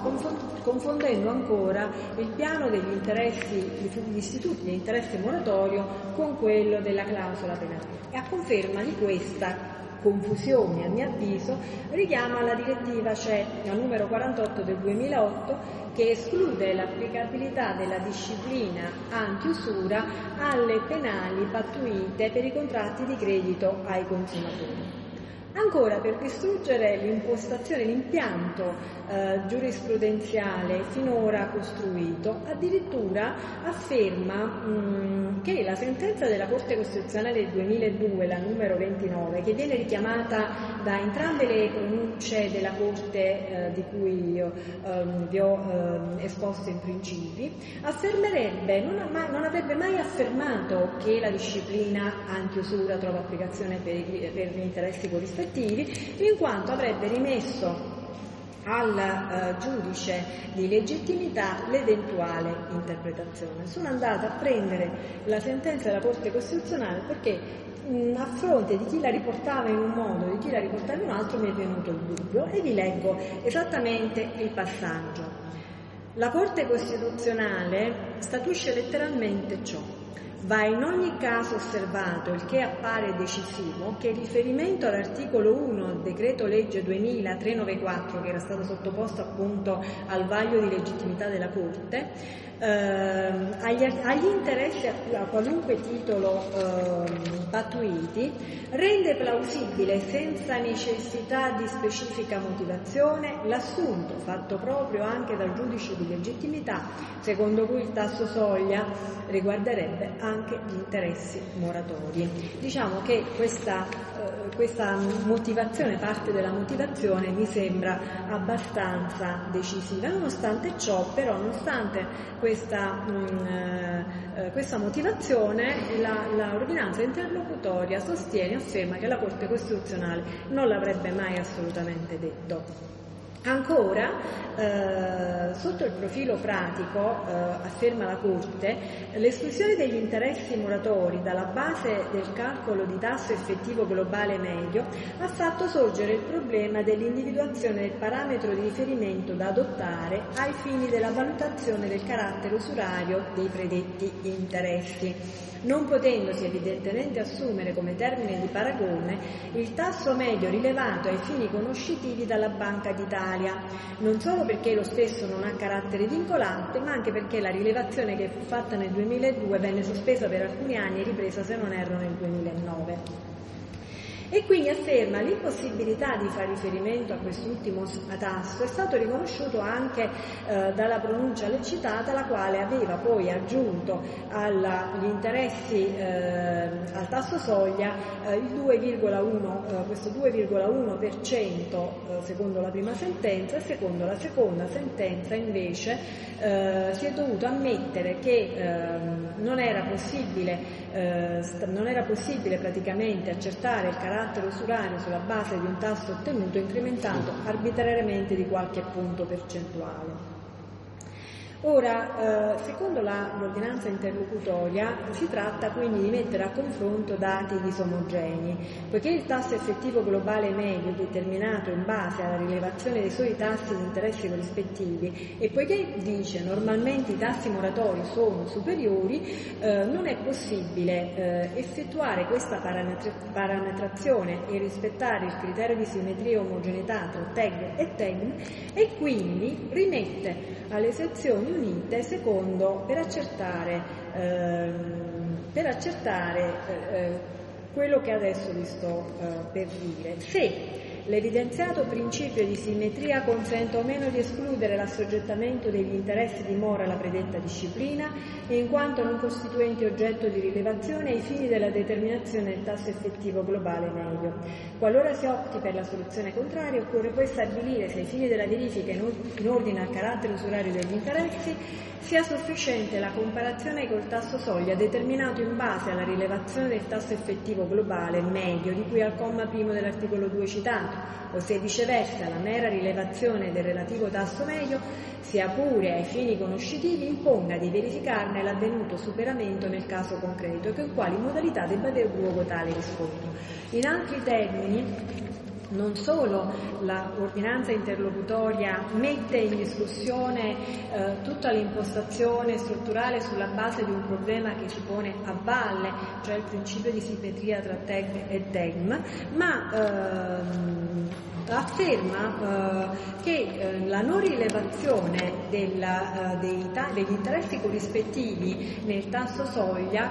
confondendo ancora il piano degli interessi, gli istituti di interesse moratorio con quello della clausola penale. E a conferma di questa confusione a mio avviso richiama la direttiva CE, numero 48 del 2008, che esclude l'applicabilità della disciplina anti-usura alle penali pattuite per i contratti di credito ai consumatori. Ancora, per distruggere l'impostazione, l'impianto eh, giurisprudenziale finora costruito, addirittura afferma mh, mm, che la sentenza della Corte Costituzionale del 2002, la numero 29, che viene richiamata da entrambe le pronunce della Corte eh, di cui io ehm, vi ho ehm, esposto in principi, affermerebbe, non, mai, non, avrebbe mai affermato che la disciplina anti-usura trova applicazione per, per gli interessi corrispettivi rispettivi, in quanto avrebbe rimesso al eh, giudice di legittimità l'eventuale interpretazione. Sono andata a prendere la sentenza della Corte Costituzionale perché mh, a fronte di chi la riportava in un modo e di chi la riportava in un altro mi è venuto il dubbio e vi leggo esattamente il passaggio. La Corte Costituzionale statuisce letteralmente ciò Va in ogni caso osservato, il che appare decisivo, che il riferimento all'articolo 1 del decreto legge 2000-394, che era stato sottoposto appunto al vaglio di legittimità della Corte, agli, agli, interessi a, a qualunque titolo eh, pattuiti rende plausibile senza necessità di specifica motivazione l'assunto fatto proprio anche dal giudice di legittimità secondo cui il tasso soglia riguarderebbe anche gli interessi moratori. Diciamo che questa questa motivazione, parte della motivazione mi sembra abbastanza decisiva. Nonostante ciò, però, nonostante questa, mh, mm, eh, questa motivazione, l'ordinanza interlocutoria sostiene, afferma che la Corte Costituzionale non l'avrebbe mai assolutamente detto. Ancora, eh, sotto il profilo pratico, eh, afferma la Corte, l'esclusione degli interessi muratori dalla base del calcolo di tasso effettivo globale medio ha fatto sorgere il problema dell'individuazione del parametro di riferimento da adottare ai fini della valutazione del carattere usurario dei predetti interessi non potendosi evidentemente assumere come termine di paragone il tasso medio rilevato ai fini conoscitivi dalla Banca d'Italia, non solo perché lo stesso non ha carattere vincolante, ma anche perché la rilevazione che fu fatta nel 2002 venne sospesa per alcuni anni e ripresa, se non erro, nel 2009 e quindi afferma l'impossibilità di fare riferimento a quest'ultimo tasso è stato riconosciuto anche eh, dalla pronuncia lecitata la quale aveva poi aggiunto agli interessi eh, al tasso soglia eh, il 2,1, eh, questo 2,1% eh, secondo la prima sentenza e secondo la seconda sentenza invece eh, si è dovuto ammettere che ehm, non era possibile non era possibile praticamente accertare il carattere carattere usurario sulla base di un tasso ottenuto incrementato arbitrariamente di qualche punto percentuale. Ora, eh, secondo l'ordinanza interlocutoria, si tratta quindi di mettere a confronto dati disomogenei, poiché il tasso effettivo globale medio determinato in base alla rilevazione dei soli tassi di interessi corrispettivi e poiché dice normalmente i tassi moratori sono superiori, eh, non è possibile eh, effettuare questa parametra- parametrazione e rispettare il criterio di simmetria e omogeneità tra TEG e TEGM e quindi rimette alle sezioni unite secondo, per accertare, ehm, per accertare eh, eh, quello che adesso vi sto eh, per dire. Se L'evidenziato principio di simmetria consente o meno di escludere l'assoggettamento degli interessi di mora alla predetta disciplina, in quanto non costituenti oggetto di rilevazione ai fini della determinazione del tasso effettivo globale medio. Qualora si opti per la soluzione contraria, occorre poi stabilire se ai fini della verifica in ordine al carattere usurario degli interessi sia sufficiente la comparazione col tasso soglia determinato in base alla rilevazione del tasso effettivo globale medio di cui al comma primo dell'articolo 2 citato, o se viceversa la mera rilevazione del relativo tasso medio, sia pure ai fini conoscitivi, imponga di verificarne l'avvenuto superamento nel caso concreto e con quali modalità debba aver luogo tale riscontro. In altri termini, non solo l'ordinanza interlocutoria mette in discussione eh, tutta l'impostazione strutturale sulla base di un problema che si pone a valle, cioè il principio di simmetria tra TEG e TEGM, ma ehm, afferma eh, che eh, la non rilevazione della, eh, dei degli interessi corrispettivi nel tasso soglia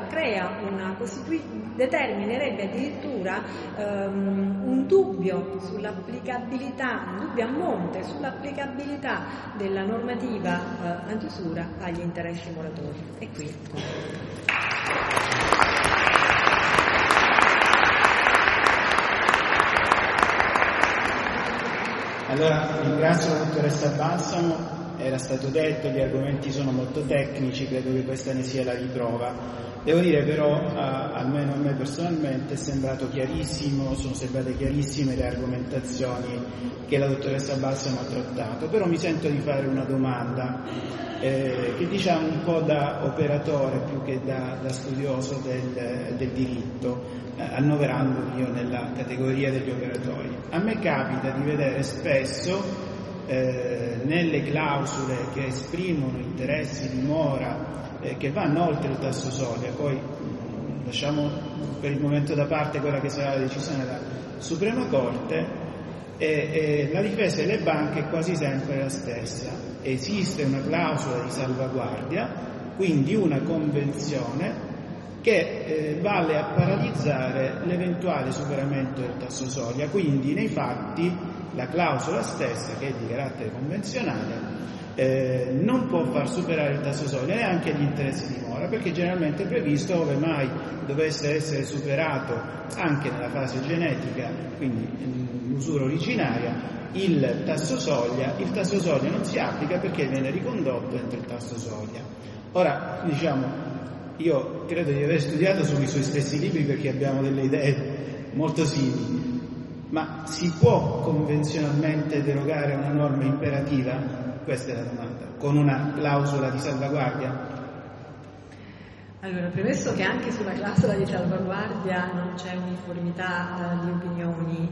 una costitui- determinerebbe addirittura ehm, un dubbio sull'applicabilità, un dubbio a monte sull'applicabilità della normativa eh, antiusura agli interessi moratori. E qui. Allora ringrazio la dottoressa Balsamo, era stato detto, gli argomenti sono molto tecnici, credo che questa ne sia la riprova. Devo dire però, a, almeno a me personalmente, è sembrato chiarissimo, sono sembrate chiarissime le argomentazioni che la dottoressa Balsamo ha trattato, però mi sento di fare una domanda eh, che diciamo un po' da operatore più che da, da studioso del, del diritto eh, annoverandomi io nella categoria degli operatori. A me capita di vedere spesso eh, nelle clausole che esprimono interessi di mora eh, che vanno oltre il tasso soglia, poi mm, lasciamo per il momento da parte quella che sarà la decisione della Suprema Corte, e, la difesa delle banche è quasi sempre la stessa. Esiste una clausola di salvaguardia, quindi una convenzione che eh, vale a paralizzare l'eventuale superamento del tasso soglia, quindi nei fatti la clausola stessa, che è di carattere convenzionale, eh, non può far superare il tasso soglia neanche gli interessi di mora, perché generalmente è previsto ove mai dovesse essere superato anche nella fase genetica, quindi l'usura originaria, il tasso soglia, il tasso soglia non si applica perché viene ricondotto entro il tasso soglia. Ora, diciamo, io credo di aver studiato sui suoi stessi libri perché abbiamo delle idee molto simili, ma si può convenzionalmente derogare una norma imperativa? Questa è la domanda. Con una clausola di salvaguardia? Allora, premesso che anche sulla clausola di salvaguardia non c'è uniformità eh, di opinioni,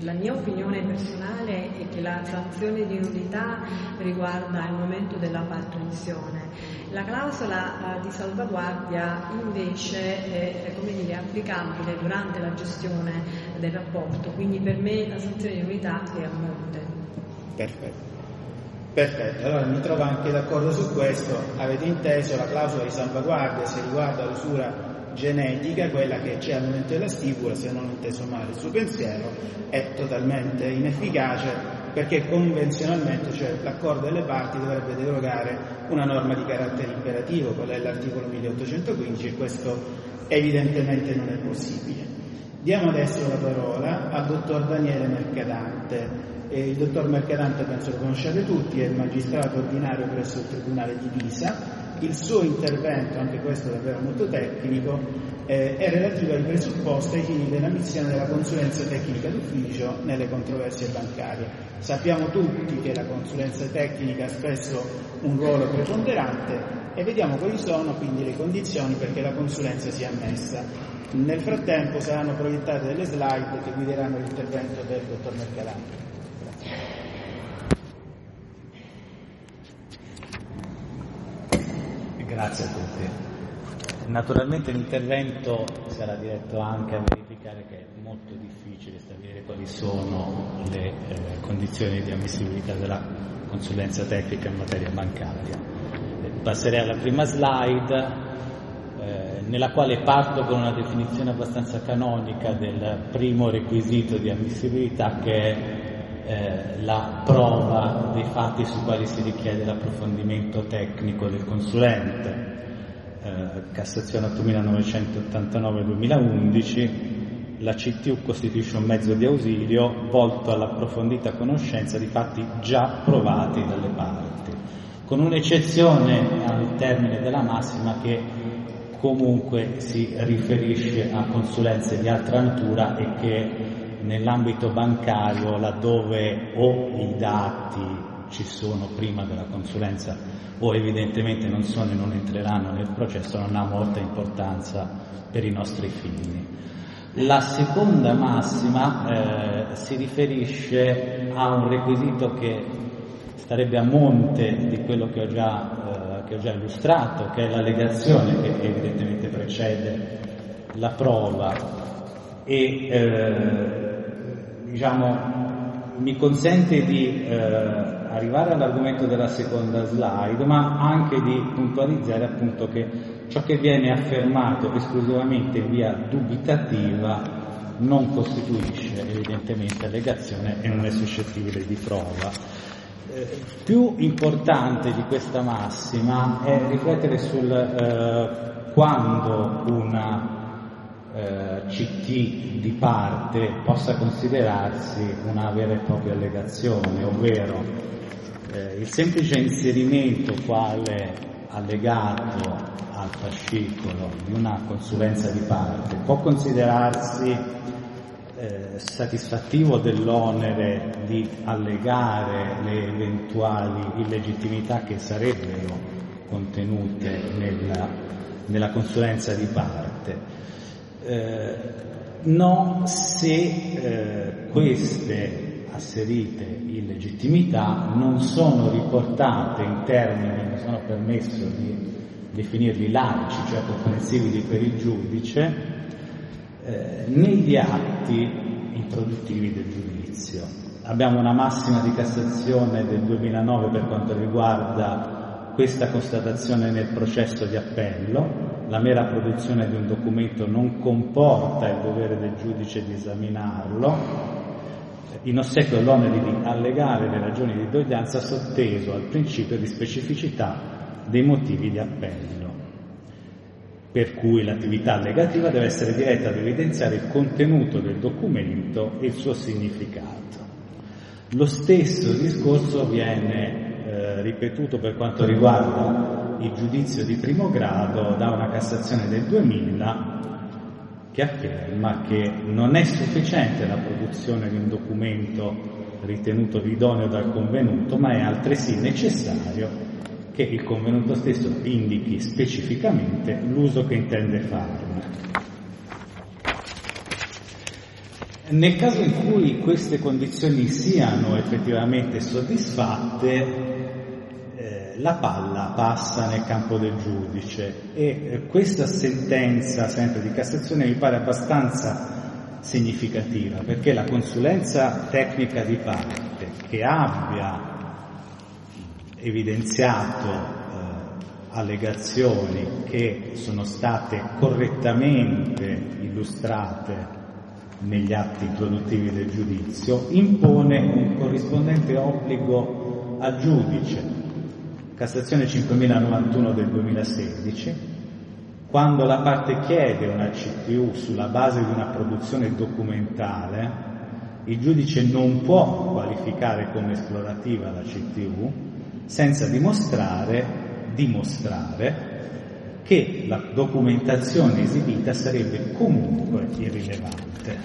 la mia opinione personale è che la sanzione di nudità riguarda il momento della partorizione. La clausola eh, di salvaguardia invece è, è dire, applicabile durante la gestione del rapporto, quindi per me la sanzione di nudità è a monte. Perfetto. Perfetto, allora mi trovo anche d'accordo su questo. Avete inteso la clausola di salvaguardia se riguarda l'usura genetica, quella che c'è al momento della stipula, se non ho inteso male il suo pensiero, è totalmente inefficace perché convenzionalmente, cioè l'accordo delle parti dovrebbe derogare una norma di carattere imperativo, quella è l'articolo 1815 e questo evidentemente non è possibile. Diamo adesso la parola al dottor Daniele Mercadante. Eh, il dottor Mercadante penso lo conosciate tutti, è magistrato ordinario presso il Tribunale di Pisa. Il suo intervento, anche questo davvero molto tecnico, eh, è relativo ai presupposti ai fini dell'ammissione della consulenza tecnica d'ufficio nelle controversie bancarie. Sappiamo tutti che la consulenza tecnica ha spesso un ruolo preponderante e vediamo quali sono quindi le condizioni perché la consulenza sia ammessa. Nel frattempo saranno proiettate delle slide che guideranno l'intervento del dottor Mercadante. Grazie a tutti. Naturalmente l'intervento sarà diretto anche a verificare che è molto difficile stabilire quali sono le eh, condizioni di ammissibilità della consulenza tecnica in materia bancaria. Eh, passerei alla prima slide eh, nella quale parto con una definizione abbastanza canonica del primo requisito di ammissibilità che è eh, la prova dei fatti sui quali si richiede l'approfondimento tecnico del consulente. Eh, Cassazione 8989-2011, la CTU costituisce un mezzo di ausilio volto all'approfondita conoscenza di fatti già provati dalle parti, con un'eccezione al termine della massima che comunque si riferisce a consulenze di altra natura e che nell'ambito bancario laddove o i dati ci sono prima della consulenza o evidentemente non sono e non entreranno nel processo non ha molta importanza per i nostri fini. La seconda massima eh, si riferisce a un requisito che starebbe a monte di quello che ho già, eh, che ho già illustrato, che è l'allegazione che evidentemente precede la prova e eh, diciamo, mi consente di eh, arrivare all'argomento della seconda slide, ma anche di puntualizzare appunto che ciò che viene affermato esclusivamente in via dubitativa non costituisce evidentemente allegazione e non è suscettibile di prova. Eh, più importante di questa massima è riflettere sul eh, quando una eh, CT di parte possa considerarsi una vera e propria allegazione, ovvero eh, il semplice inserimento quale allegato al fascicolo di una consulenza di parte può considerarsi eh, satisfattivo dell'onere di allegare le eventuali illegittimità che sarebbero contenute nella, nella consulenza di parte. Eh, no se eh, queste asserite illegittimità non sono riportate in termini, mi sono permesso di definirli laici, cioè comprensibili per il giudice, eh, negli atti introduttivi del giudizio. Abbiamo una massima di Cassazione del 2009 per quanto riguarda questa constatazione nel processo di appello, la mera produzione di un documento non comporta il dovere del giudice di esaminarlo, in ossequio all'onere di allegare le ragioni di doglianza sotteso al principio di specificità dei motivi di appello, per cui l'attività allegativa deve essere diretta ad evidenziare il contenuto del documento e il suo significato. Lo stesso discorso viene eh, ripetuto per quanto riguarda il giudizio di primo grado da una Cassazione del 2000 che afferma che non è sufficiente la produzione di un documento ritenuto idoneo dal convenuto, ma è altresì necessario che il convenuto stesso indichi specificamente l'uso che intende farne. Nel caso in cui queste condizioni siano effettivamente soddisfatte, la palla passa nel campo del giudice e eh, questa sentenza sempre di Cassazione mi pare abbastanza significativa perché la consulenza tecnica di parte che abbia evidenziato eh, allegazioni che sono state correttamente illustrate negli atti introduttivi del giudizio, impone un corrispondente obbligo al giudice. Cassazione 5091 del 2016, quando la parte chiede una CTU sulla base di una produzione documentale, il giudice non può qualificare come esplorativa la CTU senza dimostrare, dimostrare che la documentazione esibita sarebbe comunque irrilevante.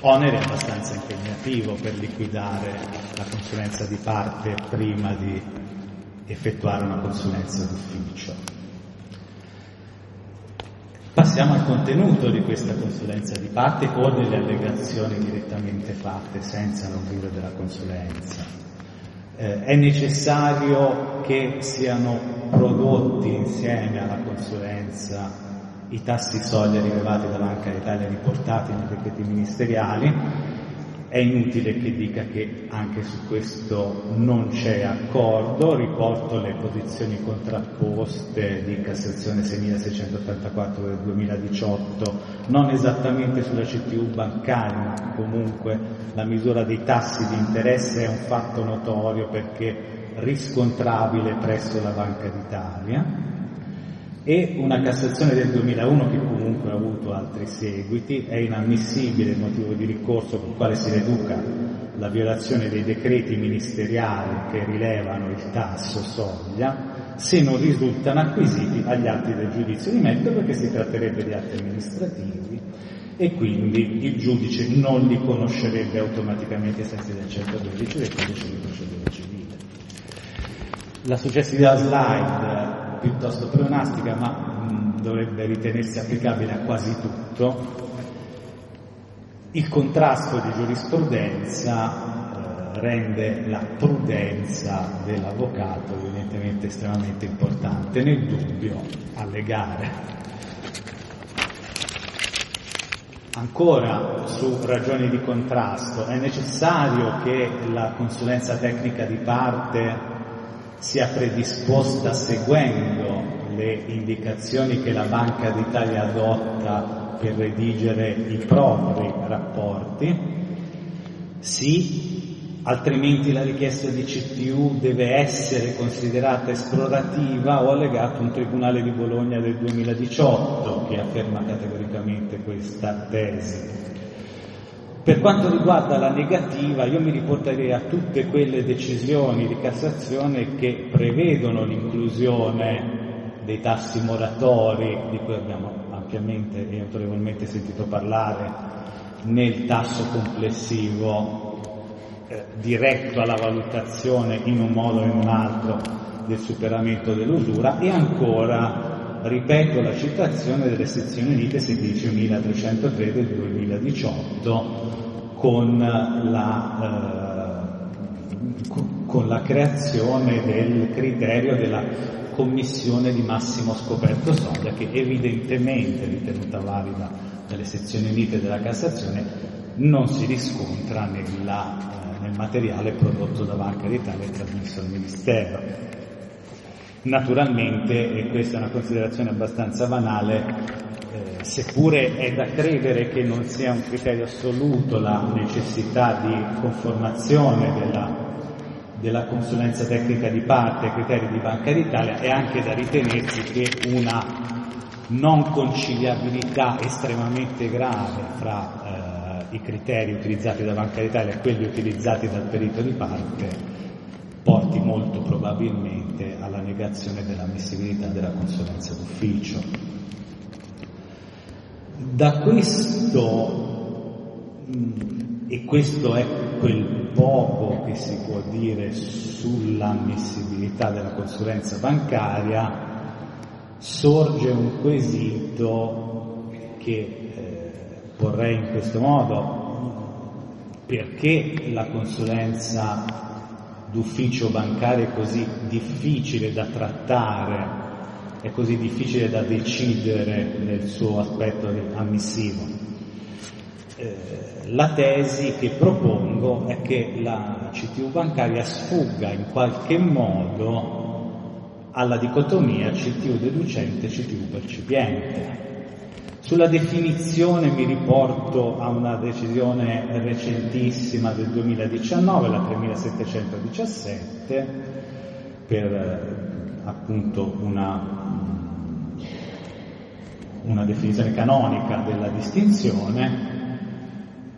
Onere abbastanza impegnativo per liquidare la consulenza di parte prima di effettuare una consulenza d'ufficio. Passiamo al contenuto di questa consulenza di parte o delle allegazioni direttamente fatte senza l'obbligo della consulenza. Eh, è necessario che siano prodotti insieme alla consulenza i tassi soglia rilevati da Banca d'Italia riportati nei decreti ministeriali è inutile che dica che anche su questo non c'è accordo, riporto le posizioni contrapposte di Cassazione 6684 del 2018, non esattamente sulla CTU bancaria, ma comunque la misura dei tassi di interesse è un fatto notorio perché riscontrabile presso la Banca d'Italia e una Cassazione del 2001 che comunque ha avuto altri seguiti, è inammissibile il motivo di ricorso con il quale si riduca la violazione dei decreti ministeriali che rilevano il tasso soglia se non risultano acquisiti agli atti del giudizio di merito perché si tratterebbe di atti amministrativi e quindi il giudice non li conoscerebbe automaticamente ai sensi del 112 del codice di procedura civile. La successiva slide piuttosto pleonastica, ma mh, dovrebbe ritenersi applicabile a quasi tutto, il contrasto di giurisprudenza eh, rende la prudenza dell'avvocato evidentemente estremamente importante, nel dubbio allegare. Ancora su ragioni di contrasto, è necessario che la consulenza tecnica di parte sia predisposta seguendo le indicazioni che la Banca d'Italia adotta per redigere i propri rapporti, sì, altrimenti la richiesta di CTU deve essere considerata esplorativa o allegata a un Tribunale di Bologna del 2018 che afferma categoricamente questa tesi. Per quanto riguarda la negativa, io mi riporterei a tutte quelle decisioni di Cassazione che prevedono l'inclusione dei tassi moratori, di cui abbiamo ampiamente e autorevolmente sentito parlare, nel tasso complessivo eh, diretto alla valutazione in un modo o in un altro del superamento dell'usura e ancora ripeto la citazione delle sezioni unite 16.303 del 2018 con la con la creazione del criterio della commissione di massimo scoperto soglia che evidentemente ritenuta valida dalle sezioni unite della Cassazione non si riscontra nella, eh, nel materiale prodotto da Banca d'Italia e trasmesso al Ministero. Naturalmente, e questa è una considerazione abbastanza banale, eh, seppure è da credere che non sia un criterio assoluto la necessità di conformazione della della consulenza tecnica di parte ai criteri di Banca d'Italia è anche da ritenersi che una non conciliabilità estremamente grave fra eh, i criteri utilizzati da Banca d'Italia e quelli utilizzati dal perito di parte porti molto probabilmente alla negazione dell'ammissibilità della consulenza d'ufficio. Da questo, mm, e questo è quel poco che si può dire sull'ammissibilità della consulenza bancaria, sorge un quesito che eh, porrei in questo modo. Perché la consulenza d'ufficio bancario è così difficile da trattare, è così difficile da decidere nel suo aspetto ammissivo? Eh, la tesi che propongo è che la CTU bancaria sfugga in qualche modo alla dicotomia CTU deducente e CTU percipiente. Sulla definizione mi riporto a una decisione recentissima del 2019, la 3717, per appunto una, una definizione canonica della distinzione.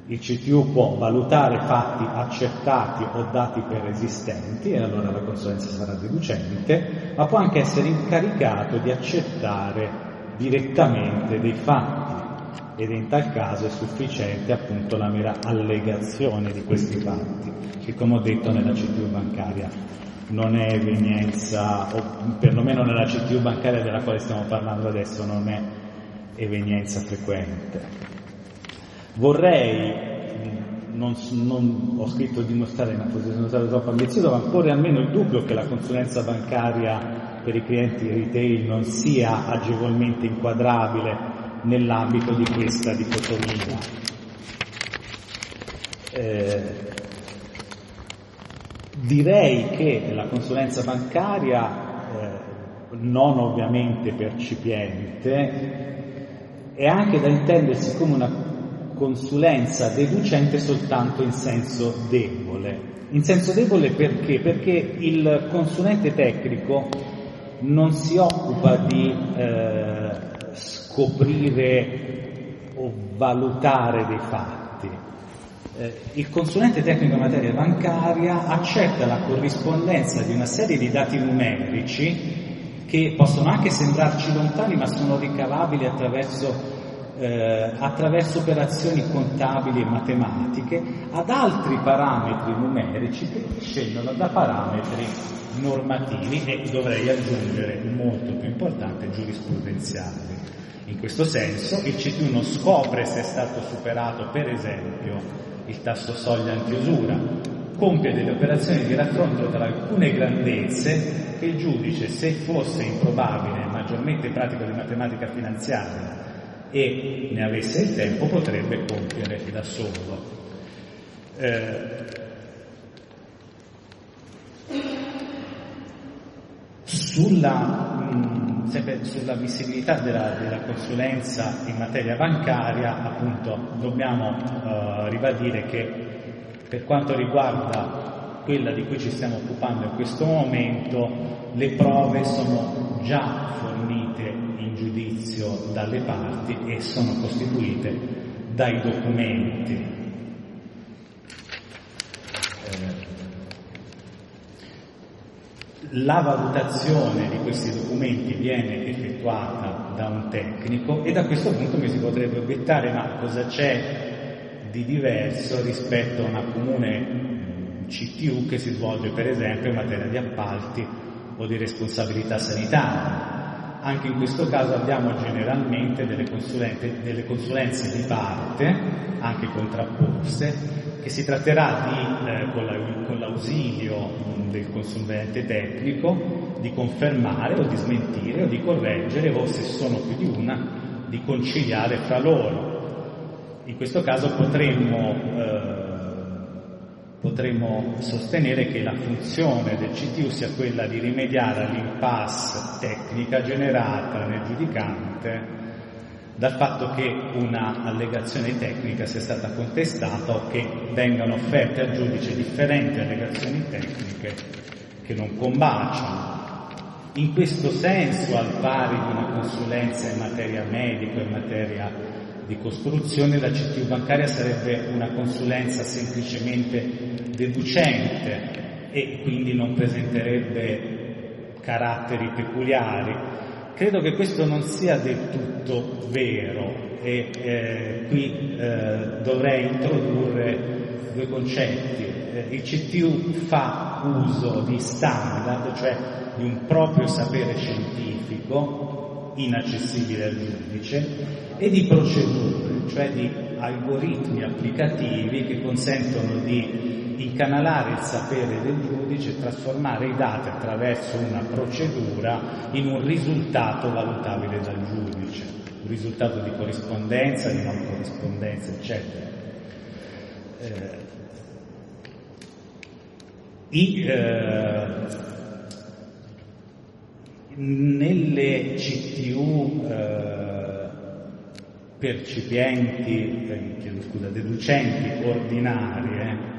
Il CTU può valutare fatti accertati o dati per esistenti e allora la consulenza sarà deducente, ma può anche essere incaricato di accettare direttamente dei fatti ed in tal caso è sufficiente appunto la mera allegazione di questi fatti, che come ho detto nella CTU bancaria non è evenienza, o perlomeno nella CTU bancaria della quale stiamo parlando adesso non è evenienza frequente. Vorrei, non, non, ho scritto dimostrare in una posizione stato troppo ambizioso, ma porre almeno il dubbio che la consulenza bancaria per i clienti retail non sia agevolmente inquadrabile nell'ambito di questa dicotomia. Eh, direi che la consulenza bancaria, eh, non ovviamente percipiente, è anche da intendersi come una consulenza deducente soltanto in senso debole. In senso debole perché? Perché il consulente tecnico non si occupa di eh, scoprire o valutare dei fatti. Eh, il consulente tecnico in materia bancaria accetta la corrispondenza di una serie di dati numerici che possono anche sembrarci lontani ma sono ricavabili attraverso eh, attraverso operazioni contabili e matematiche ad altri parametri numerici che scendono da parametri normativi e dovrei aggiungere molto più importante giurisprudenziali. In questo senso il CTU non scopre se è stato superato per esempio il tasso soglia antiusura, compie delle operazioni di raffronto tra alcune grandezze che il giudice, se fosse improbabile maggiormente pratico di matematica finanziaria, e ne avesse il tempo potrebbe compiere da solo. Eh, sulla, mh, mm, sulla visibilità della, della, consulenza in materia bancaria, appunto, dobbiamo eh, ribadire che per quanto riguarda quella di cui ci stiamo occupando in questo momento, le prove sono già fornite giudizio dalle parti e sono costituite dai documenti. Eh, la valutazione di questi documenti viene effettuata da un tecnico e da questo punto mi si potrebbe obiettare ma cosa c'è di diverso rispetto a una comune CTU che si svolge per esempio in materia di appalti o di responsabilità sanitaria. Anche in questo caso abbiamo generalmente delle, delle consulenze di parte, anche contrapposte, che si tratterà di, eh, con, la, con l'ausilio del consulente tecnico di confermare o di smentire o di correggere o se sono più di una di conciliare fra loro. In questo caso potremmo, eh, potremmo sostenere che la funzione del CTU sia quella di rimediare all'impasse tecnica generata nel giudicante dal fatto che una allegazione tecnica sia stata contestata o che vengano offerte al giudice differenti allegazioni tecniche che non combaciano. In questo senso, al pari di una consulenza in materia medica, in materia di costruzione, la CTU bancaria sarebbe una consulenza semplicemente deducente e quindi non presenterebbe caratteri peculiari Credo che questo non sia del tutto vero e eh, qui eh, dovrei introdurre due concetti. Eh, il CTU fa uso di standard, cioè di un proprio sapere scientifico inaccessibile al giudice e di procedure, cioè di algoritmi applicativi che consentono di incanalare il sapere del giudice e trasformare i dati attraverso una procedura in un risultato valutabile dal giudice, un risultato di corrispondenza, di non corrispondenza, eccetera. Eh, i, eh, nelle CTU eh, percipienti, eh, scusa, deducenti ordinarie,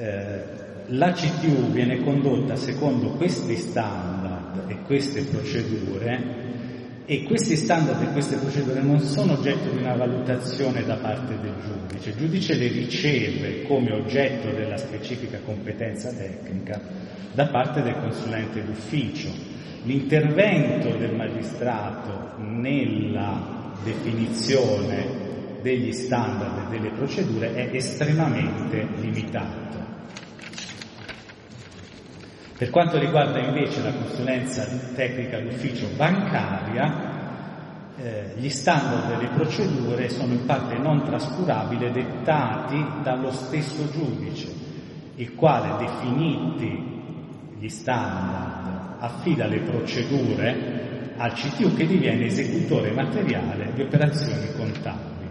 eh, la CTU viene condotta secondo questi standard e queste procedure e questi standard e queste procedure non sono oggetto di una valutazione da parte del giudice, il giudice le riceve come oggetto della specifica competenza tecnica da parte del consulente d'ufficio. L'intervento del magistrato nella definizione degli standard e delle procedure è estremamente limitato. Per quanto riguarda invece la consulenza tecnica d'ufficio bancaria, eh, gli standard delle procedure sono in parte non trascurabili dettati dallo stesso giudice, il quale definiti gli standard affida le procedure al CTU che diviene esecutore materiale di operazioni contabili.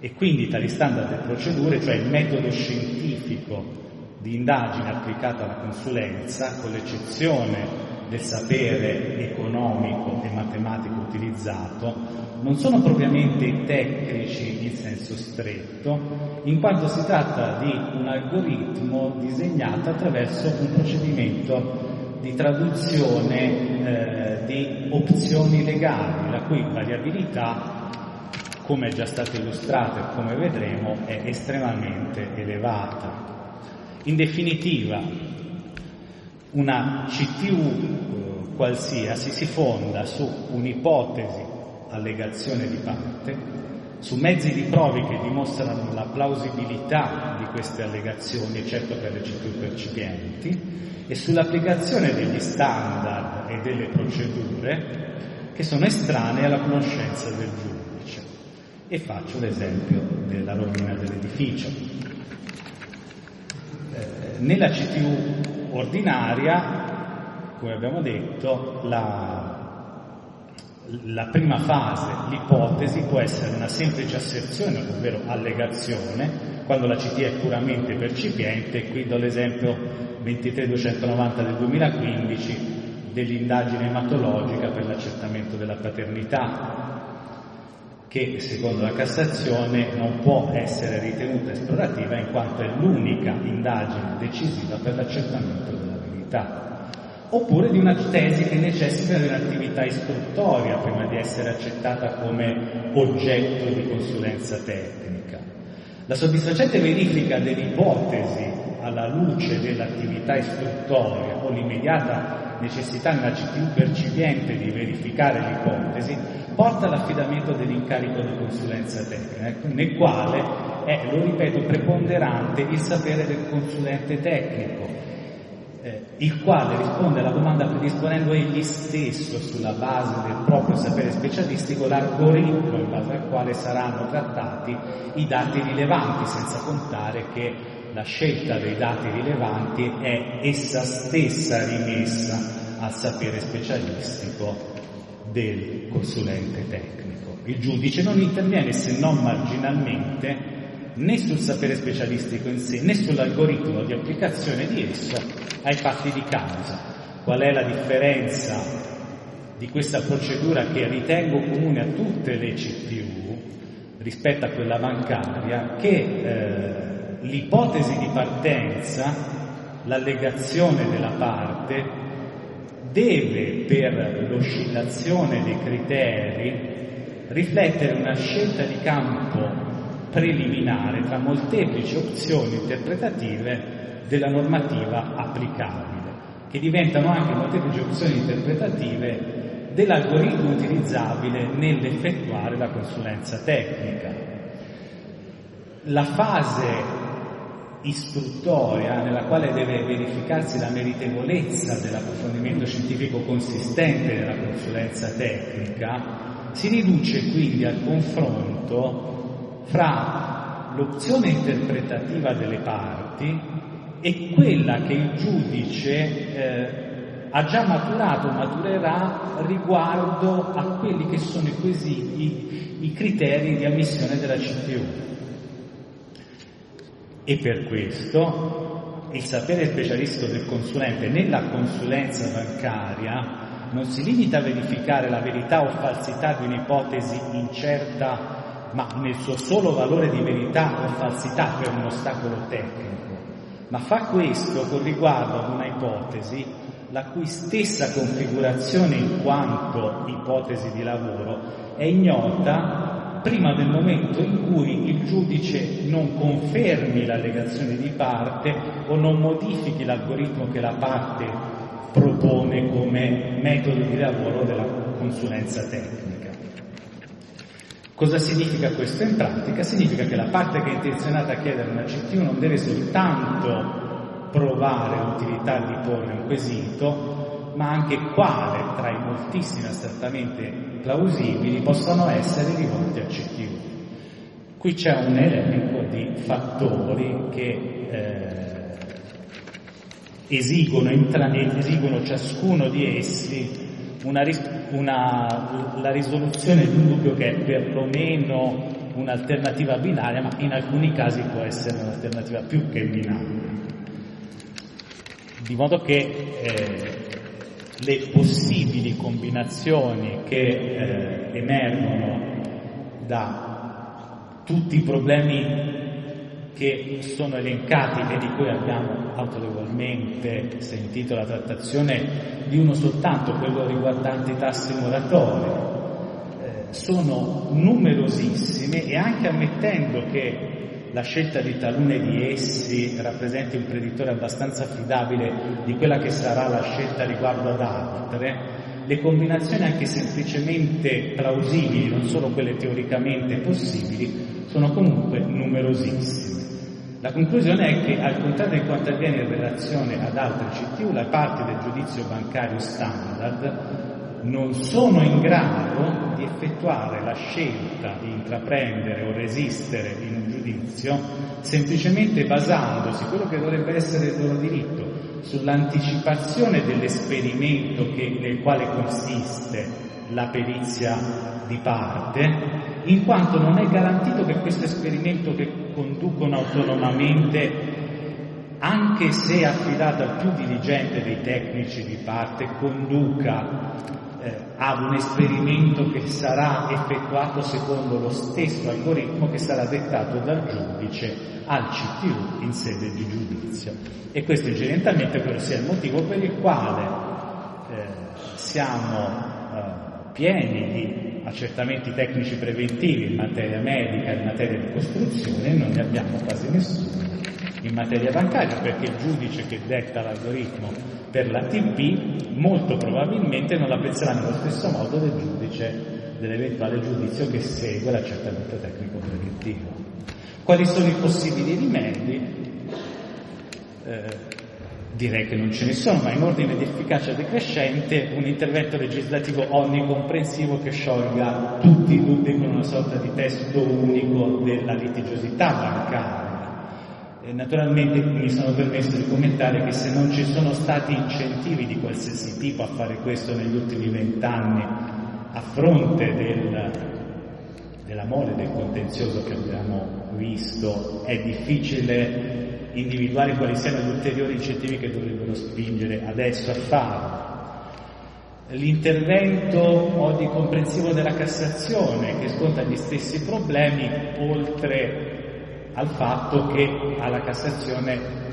E quindi tali standard e procedure, cioè il metodo scientifico di indagine applicata alla consulenza, con l'eccezione del sapere economico e matematico utilizzato, non sono propriamente tecnici in senso stretto, in quanto si tratta di un algoritmo disegnato attraverso un procedimento di traduzione eh, di opzioni legali, la cui variabilità, come è già stato illustrato e come vedremo, è estremamente elevata. In definitiva, una CTU eh, qualsiasi si fonda su un'ipotesi, allegazione di parte, su mezzi di prove che dimostrano la plausibilità di queste allegazioni, certo per le CTU percipienti, e sull'applicazione degli standard e delle procedure che sono estranee alla conoscenza del giudice. E faccio l'esempio della rovina dell'edificio nella CTU ordinaria, come abbiamo detto, la, la prima fase, l'ipotesi, può essere una semplice asserzione, ovvero allegazione, quando la CT è puramente percipiente, qui do l'esempio 23290 del 2015 dell'indagine ematologica per l'accertamento della paternità, che secondo la Cassazione non può essere ritenuta esplorativa in quanto è l'unica indagine decisiva per l'accertamento della verità, oppure di una tesi che necessita di un'attività istruttoria prima di essere accettata come oggetto di consulenza tecnica. La soddisfacente verifica dell'ipotesi alla luce dell'attività istruttoria o l'immediata necessità CTU percipiente di verificare l'ipotesi porta all'affidamento dell'incarico di consulenza tecnica, nel quale è, lo ripeto, preponderante il sapere del consulente tecnico. eh, il quale risponde alla domanda predisponendo egli stesso, sulla base del proprio sapere specialistico, l'algoritmo in base al quale saranno trattati i dati rilevanti, senza contare che la scelta dei dati rilevanti è essa stessa rimessa al sapere specialistico del consulente tecnico. Il giudice non interviene se non marginalmente né sul sapere specialistico in sé né sull'algoritmo di applicazione di esso ai fatti di causa. Qual è la differenza di questa procedura che ritengo comune a tutte le CTU rispetto a quella bancaria? Che eh, l'ipotesi di partenza, l'allegazione della parte, deve per l'oscillazione dei criteri riflettere una scelta di campo preliminare tra molteplici opzioni interpretative della normativa applicabile, che diventano anche molteplici opzioni interpretative dell'algoritmo utilizzabile nell'effettuare la consulenza tecnica. La fase istruttoria nella quale deve verificarsi la meritevolezza dell'approfondimento scientifico consistente della consulenza tecnica si riduce quindi al confronto fra l'opzione interpretativa delle parti e quella che il giudice eh, ha già maturato, maturerà riguardo a quelli che sono i quesiti, i criteri di ammissione della CTU. E per questo il sapere specialistico del consulente nella consulenza bancaria non si limita a verificare la verità o falsità di un'ipotesi incerta, ma nel suo solo valore di verità o falsità per un ostacolo tecnico. Ma fa questo con riguardo ad una ipotesi la cui stessa configurazione in quanto ipotesi di lavoro è ignota prima del momento in cui il giudice non confermi l'allegazione di parte o non modifichi l'algoritmo che la parte propone come metodo di lavoro della consulenza tecnica. Cosa significa questo in pratica? Significa che la parte che è intenzionata a chiedere una CTU non deve soltanto provare l'utilità di porre un quesito, ma anche quale tra i moltissimi astrattamente plausibili possano essere rivolti a CTU. Qui c'è un elenco di fattori che eh, esigono, intra- esigono ciascuno di essi una, una, la risoluzione di un dubbio che è perlomeno un'alternativa binaria, ma in alcuni casi può essere un'alternativa più che binaria. Di modo che eh, le possibili combinazioni che eh, emergono da tutti i problemi che sono elencati e di cui abbiamo autorevolmente sentito la trattazione di uno soltanto, quello riguardante i tassi moratori, eh, sono numerosissime e anche ammettendo che la scelta di talune di essi rappresenti un preditore abbastanza affidabile di quella che sarà la scelta riguardo ad altre, le combinazioni anche semplicemente plausibili, non solo quelle teoricamente possibili, sono comunque numerosissime. La conclusione è che, al contrario di quanto avviene in relazione ad altre CTU, la parte del giudizio bancario standard non sono in grado di effettuare la scelta di intraprendere o resistere in giudizio semplicemente basandosi, quello che dovrebbe essere il loro diritto, sull'anticipazione dell'esperimento che, nel quale consiste la perizia di parte, in quanto non è garantito che questo esperimento che conducono autonomamente, anche se affidato al più diligente dei tecnici di parte, conduca eh, ad un esperimento che sarà effettuato secondo lo stesso algoritmo che sarà dettato dal giudice al CTU in sede di giudizio. E questo incidentalmente credo sia il motivo per il quale eh, siamo eh, pieni di accertamenti tecnici preventivi in materia medica, in materia di costruzione, e non ne abbiamo quasi nessuno in materia bancaria, perché il giudice che detta l'algoritmo per la TP molto probabilmente non la penserà nello stesso modo del giudice dell'eventuale giudizio che segue l'accertamento tecnico preventivo. Quali sono i possibili rimedi? Eh, direi che non ce ne sono, ma in ordine di efficacia decrescente un intervento legislativo onnicomprensivo che sciolga tutti i dubbi con una sorta di testo unico della litigiosità bancaria. Naturalmente mi sono permesso di commentare che se non ci sono stati incentivi di qualsiasi tipo a fare questo negli ultimi vent'anni a fronte del, della mole del contenzioso che abbiamo visto, è difficile individuare quali siano gli ulteriori incentivi che dovrebbero spingere adesso a farlo. L'intervento onnicomprensivo della Cassazione che sconta gli stessi problemi, oltre al fatto che alla Cassazione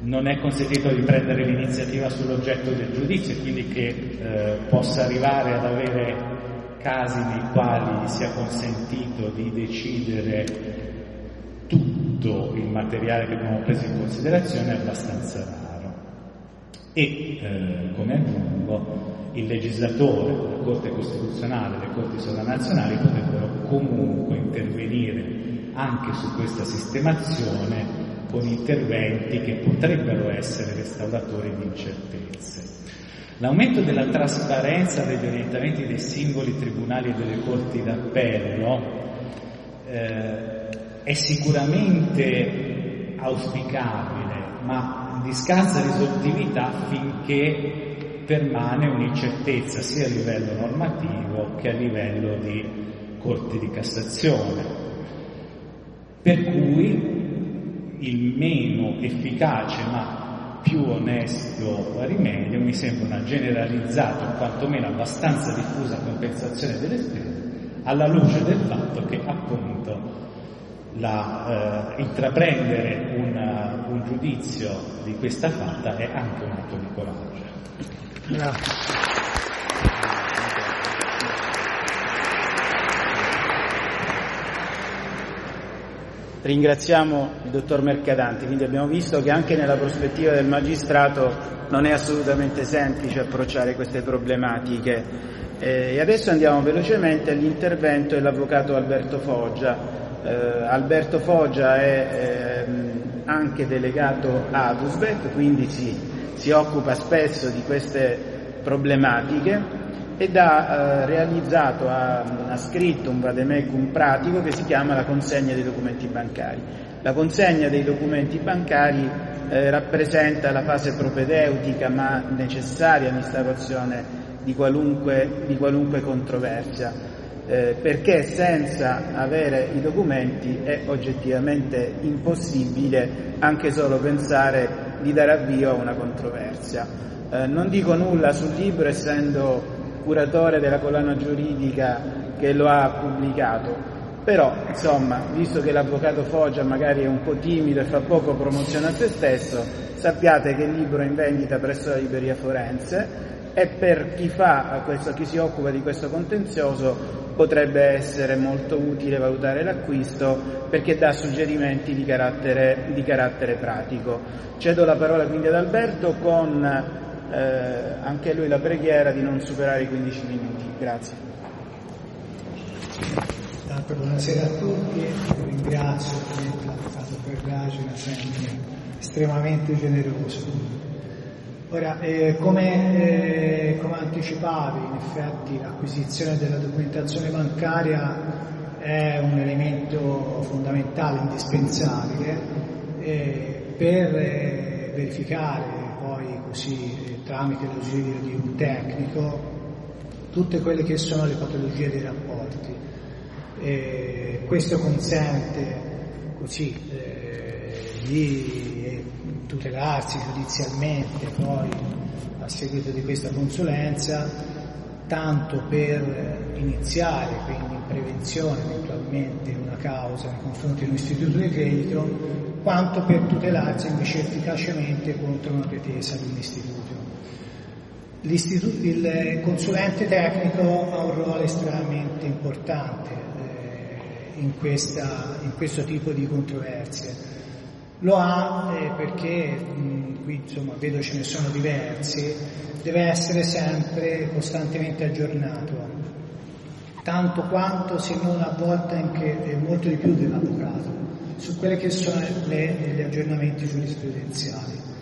non è consentito di prendere l'iniziativa sull'oggetto del giudizio, quindi che eh, possa arrivare ad avere casi nei quali sia consentito di decidere tutto il materiale che abbiamo preso in considerazione è abbastanza raro. E, eh, come aggiungo, il legislatore, la Corte Costituzionale, le Corti Sovranazionali potrebbero comunque intervenire anche su questa sistemazione con interventi che potrebbero essere restauratori di incertezze. L'aumento della trasparenza degli orientamenti dei singoli tribunali e delle corti d'appello eh, è sicuramente auspicabile, ma di scarsa risolutividà finché permane un'incertezza sia a livello normativo che a livello di corte di Cassazione. Per cui il meno efficace ma più onesto rimedio mi sembra una generalizzata o quantomeno abbastanza diffusa compensazione delle spese alla luce del fatto che appunto la, eh, intraprendere una, un giudizio di questa fatta è anche un atto di coraggio. Grazie. Ringraziamo il dottor Mercadanti, quindi abbiamo visto che anche nella prospettiva del magistrato non è assolutamente semplice approcciare queste problematiche. Eh, e adesso andiamo velocemente all'intervento dell'avvocato Alberto Foggia. Eh, Alberto Foggia è eh, anche delegato ad USBEC, quindi si, si occupa spesso di queste problematiche ed ha eh, realizzato, ha, ha, scritto un vademecum pratico che si chiama la consegna dei documenti bancari. La consegna dei documenti bancari eh, rappresenta la fase propedeutica ma necessaria all'instaurazione di qualunque, di qualunque controversia, eh, perché senza avere i documenti è oggettivamente impossibile anche solo pensare di dare avvio a una controversia. Eh, non dico nulla sul libro essendo curatore della collana giuridica che lo ha pubblicato. Però, insomma, visto che l'avvocato Foggia magari è un po' timido e fa poco promozione a se stesso, sappiate che il libro è in vendita presso la libreria forense e per chi, fa questo, chi si occupa di questo contenzioso potrebbe essere molto utile valutare l'acquisto perché dà suggerimenti di carattere, di carattere pratico. Cedo la parola quindi ad Alberto con eh, anche lui la preghiera di non superare i 15 minuti. Grazie. Tanto buonasera a tutti, ringrazio l'avvocato Ferragina, sempre estremamente generoso. Ora, eh, come, eh, come, anticipavi, in effetti l'acquisizione della documentazione bancaria è un elemento fondamentale, indispensabile, eh, per eh, verificare poi così tramite l'ausilio di un tecnico tutte quelle che sono le patologie dei rapporti. E questo consente così eh, di tutelarsi giudizialmente poi a seguito di questa consulenza, tanto per iniziare quindi in prevenzione eventualmente una causa nei confronti di un istituto di credito, quanto per tutelarsi invece efficacemente contro una pretesa di un istituto il consulente tecnico ha un ruolo estremamente importante eh, in, questa, in, questo tipo di controversie. Lo ha eh, perché, mh, qui insomma vedo ce ne sono diversi, deve essere sempre costantemente aggiornato, tanto quanto se non a volte anche molto di più dell'avvocato, su quelli che sono le, gli aggiornamenti giurisprudenziali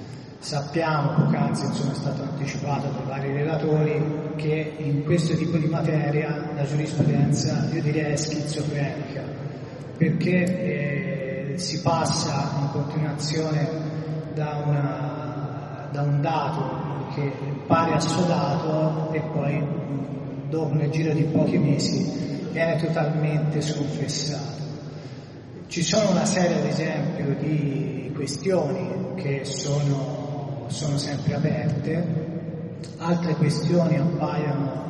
Sappiamo, poc'anzi insomma, è stato anticipato da vari relatori, che in questo tipo di materia la giurisprudenza, io direi, è schizofrenica, perché eh, si passa in continuazione da, una, da, un dato che pare assodato e poi dopo nel giro di pochi mesi viene totalmente sconfessato. Ci sono una serie, ad esempio, di questioni che sono sono sempre aperte, altre questioni appaiono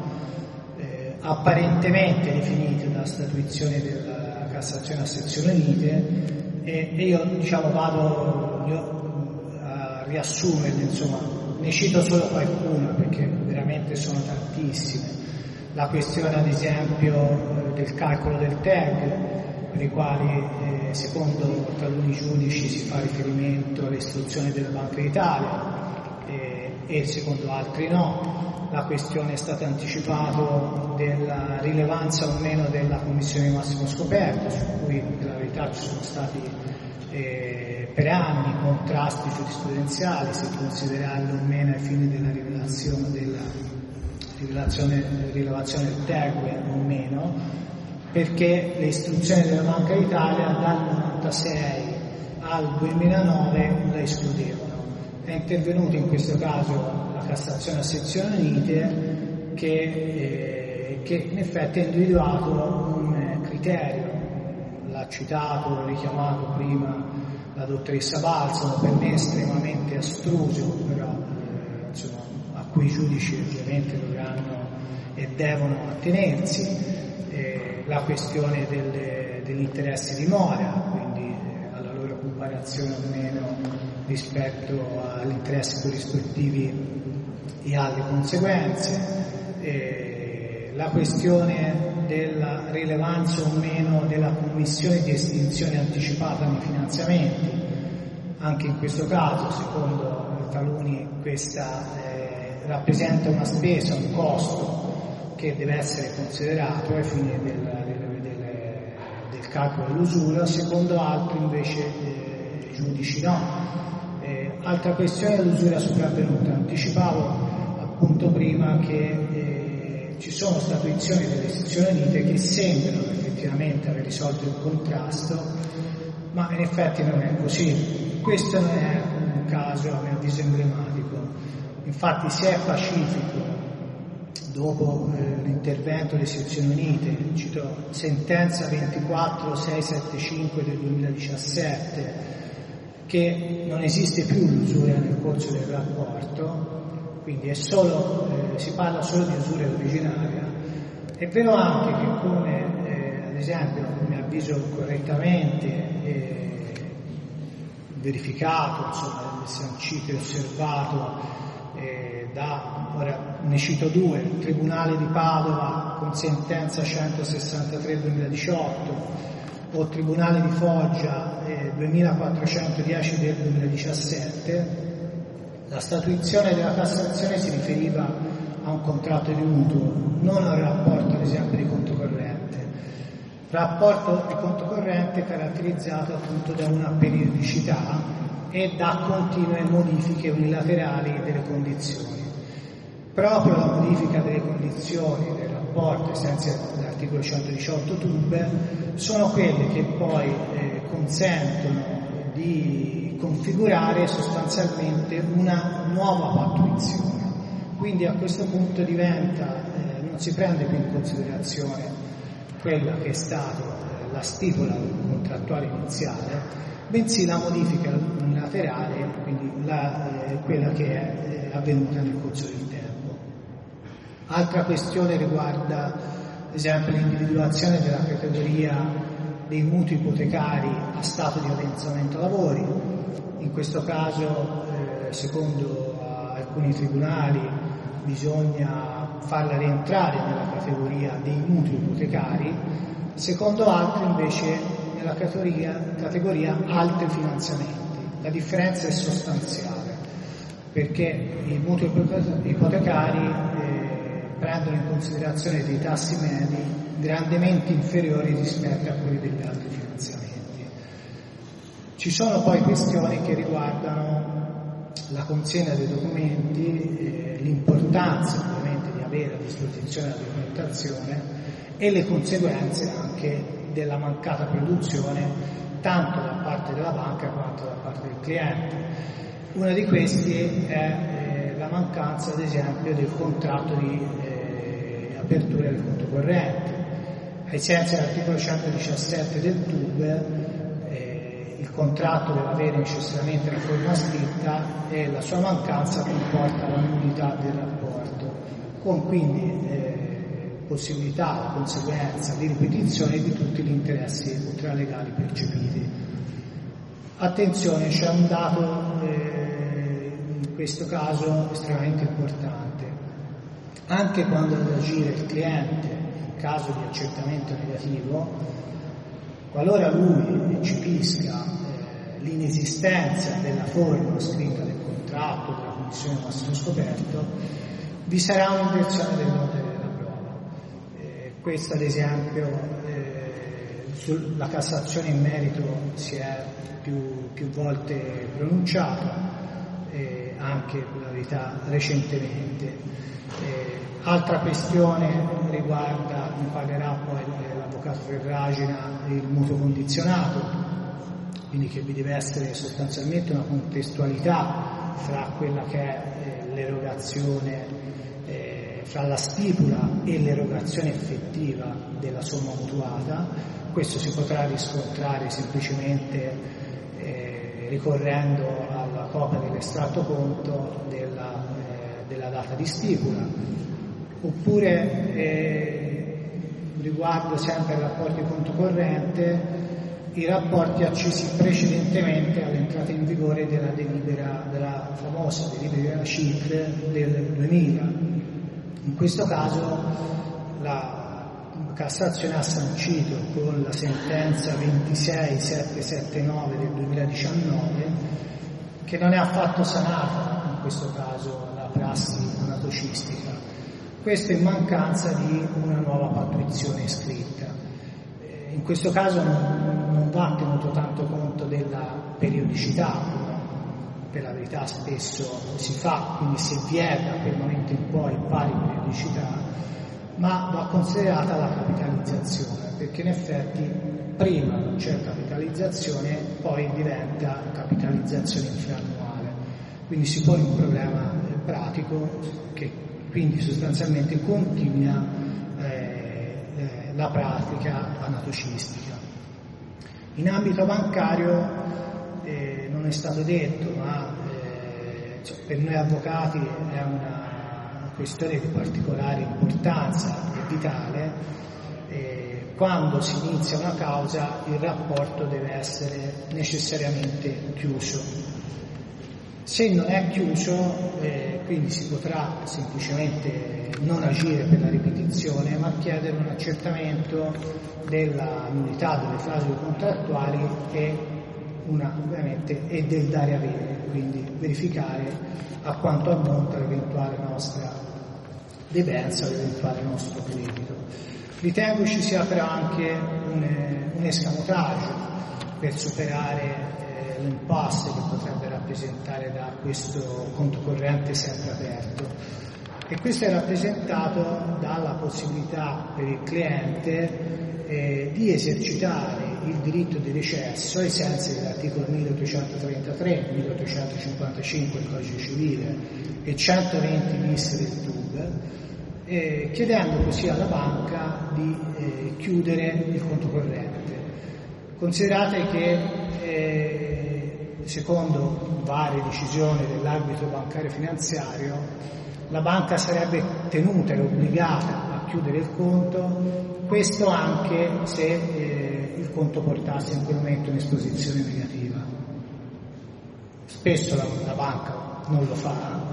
eh, apparentemente definite dalla statuizione della Cassazione a sezione unite e, e io diciamo vado io, a riassumerle, insomma, ne cito solo qualcuna perché veramente sono tantissime. La questione ad esempio del calcolo del TEG, per i quali eh, secondo taluni giudici si fa riferimento alle istruzioni della Banca d'Italia eh, e secondo altri no. La questione è stata anticipata della rilevanza o meno della commissione di massimo scoperto, su cui in verità ci sono stati eh, per anni contrasti giurisprudenziali se considerarlo o meno ai fini della rivelazione della rilevazione del tergue o meno perché le istruzioni della Banca d'Italia dal 1996 al 2009 la escludevano. È intervenuta in questo caso la Cassazione a sezione unite che, eh, che in effetti ha individuato un criterio, l'ha citato, l'ha richiamato prima la dottoressa Balsamo, per me estremamente astruso, però eh, insomma, a cui i giudici ovviamente dovranno e devono attenersi la questione delle, degli interessi di mora, quindi eh, alla loro comparazione o meno rispetto agli interessi corrispettivi e alle conseguenze, e la questione della rilevanza o meno della commissione di estinzione anticipata nei finanziamenti. Anche in questo caso, secondo taluni, questa eh, rappresenta una spesa, un costo che deve essere considerato ai fini del, del calcolo dell'usura, secondo altri invece eh, i giudici no. Eh, altra questione è l'usura sopravvenuta. Anticipavo appunto prima che eh, ci sono statuizioni delle sezioni unite che sembrano effettivamente aver risolto il contrasto, ma in effetti non è così. Questo non è un caso, a mio avviso, emblematico. Infatti se è pacifico dopo eh, l'intervento delle sezioni unite, cito sentenza 24675 del 2017, che non esiste più l'usura nel corso del rapporto, quindi solo, eh, si parla solo di usura originaria. È vero anche che come, eh, ad esempio, come avviso correttamente eh, verificato, insomma, sancito e osservato eh, da, ora ne cito due, il Tribunale di Padova con sentenza 163-2018 o il Tribunale di Foggia eh, 2410 del 2017, la statuizione della Cassazione si riferiva a un contratto di mutuo, non a un rapporto ad esempio di conto corrente. Rapporto di conto corrente caratterizzato appunto da una periodicità e da continue modifiche unilaterali delle condizioni. Proprio la modifica delle condizioni del rapporto ai sensi dell'articolo 118 TUB sono quelle che poi eh, consentono di configurare sostanzialmente una nuova pattuizione. Quindi a questo punto diventa, eh, non si prende più in considerazione quella che è stata eh, la stipula contrattuale iniziale, bensì la modifica unilaterale, quindi la, eh, quella che è eh, avvenuta nel corso del tempo. Altra questione riguarda, ad esempio, l'individuazione della categoria dei mutui ipotecari a stato di avanzamento lavori. In questo caso, eh, secondo alcuni tribunali, bisogna farla rientrare nella categoria dei mutui ipotecari, secondo altri invece nella categoria, categoria altri finanziamenti. La differenza è sostanziale perché i mutui ipotecari prendono in considerazione dei tassi medi grandemente inferiori rispetto a quelli degli altri finanziamenti. Ci sono poi questioni che riguardano la consegna dei documenti, eh, l'importanza ovviamente di avere a disposizione la documentazione e le conseguenze anche della mancata produzione tanto da parte della banca quanto da parte del cliente. Una di queste è eh, la mancanza, ad esempio, del contratto di eh, apertura del conto corrente. Ai sensi dell'articolo 117 del TUB, eh, il contratto deve avere necessariamente la forma scritta e la sua mancanza comporta la nullità del rapporto, con quindi eh, possibilità o conseguenza di ripetizione di tutti gli interessi ultralegali percepiti. Attenzione, c'è un dato eh, in questo caso estremamente importante. Anche quando ad agire il cliente in caso di accertamento negativo, qualora lui eccepisca eh, l'inesistenza della forma scritta del contratto, della commissione massimo scoperto, vi sarà un'inversione del nome questo ad esempio eh, sulla Cassazione in merito si è più, più volte pronunciata, eh, anche per la verità recentemente. Eh, altra questione riguarda, ne parlerà poi l'avvocato Ferragina, il mutuo condizionato, quindi che vi deve essere sostanzialmente una contestualità fra quella che è eh, l'erogazione fra la stipula e l'erogazione effettiva della somma mutuata, questo si potrà riscontrare semplicemente eh, ricorrendo alla copia dell'estratto conto eh, della data di stipula, oppure eh, riguardo sempre ai rapporti conto corrente i rapporti accesi precedentemente all'entrata in vigore della delibera, della famosa delibera CIT del 2000 in questo caso la Cassazione ha sancito con la sentenza 26779 del 2019 che non è affatto sanata in questo caso prassi anatocistica. Questo in mancanza di una nuova pattuizione scritta. Eh, in questo caso non, va tenuto tanto conto della periodicità, per la verità spesso si fa, quindi si vieta per il momento in poi pari periodicità, ma va considerata la capitalizzazione, perché in effetti prima non c'è capitalizzazione, poi diventa capitalizzazione infrannuale. Quindi si pone un problema pratico che quindi sostanzialmente continua eh, eh, la pratica anatocistica. In ambito bancario eh, non è stato detto, ma eh, cioè, per noi avvocati è una questione di particolare importanza e vitale. Eh, quando si inizia una causa il rapporto deve essere necessariamente chiuso. Se non è chiuso, eh, quindi si potrà semplicemente non agire per la ripetizione, ma chiedere un accertamento della nullità delle frasi contrattuali e una è del dare avere, quindi verificare a quanto ammonta l'eventuale nostra debenza l'eventuale nostro credito. Ritengo ci sia però anche un, un escamotage per superare eh, l'impasse che potrebbe rappresentare da questo conto corrente sempre aperto e questo è rappresentato dalla possibilità per il cliente eh, di esercitare il diritto di recesso ai sensi dell'articolo 1833, 1855 del codice civile e 120 bis del TUB, eh, chiedendo così alla banca di eh, chiudere il conto corrente. Considerate che eh, secondo varie decisioni dell'arbitro bancario finanziario la banca sarebbe tenuta e obbligata a chiudere il conto, questo anche se eh, il conto portasse in quel momento un'esposizione negativa. Spesso la, la banca non lo fa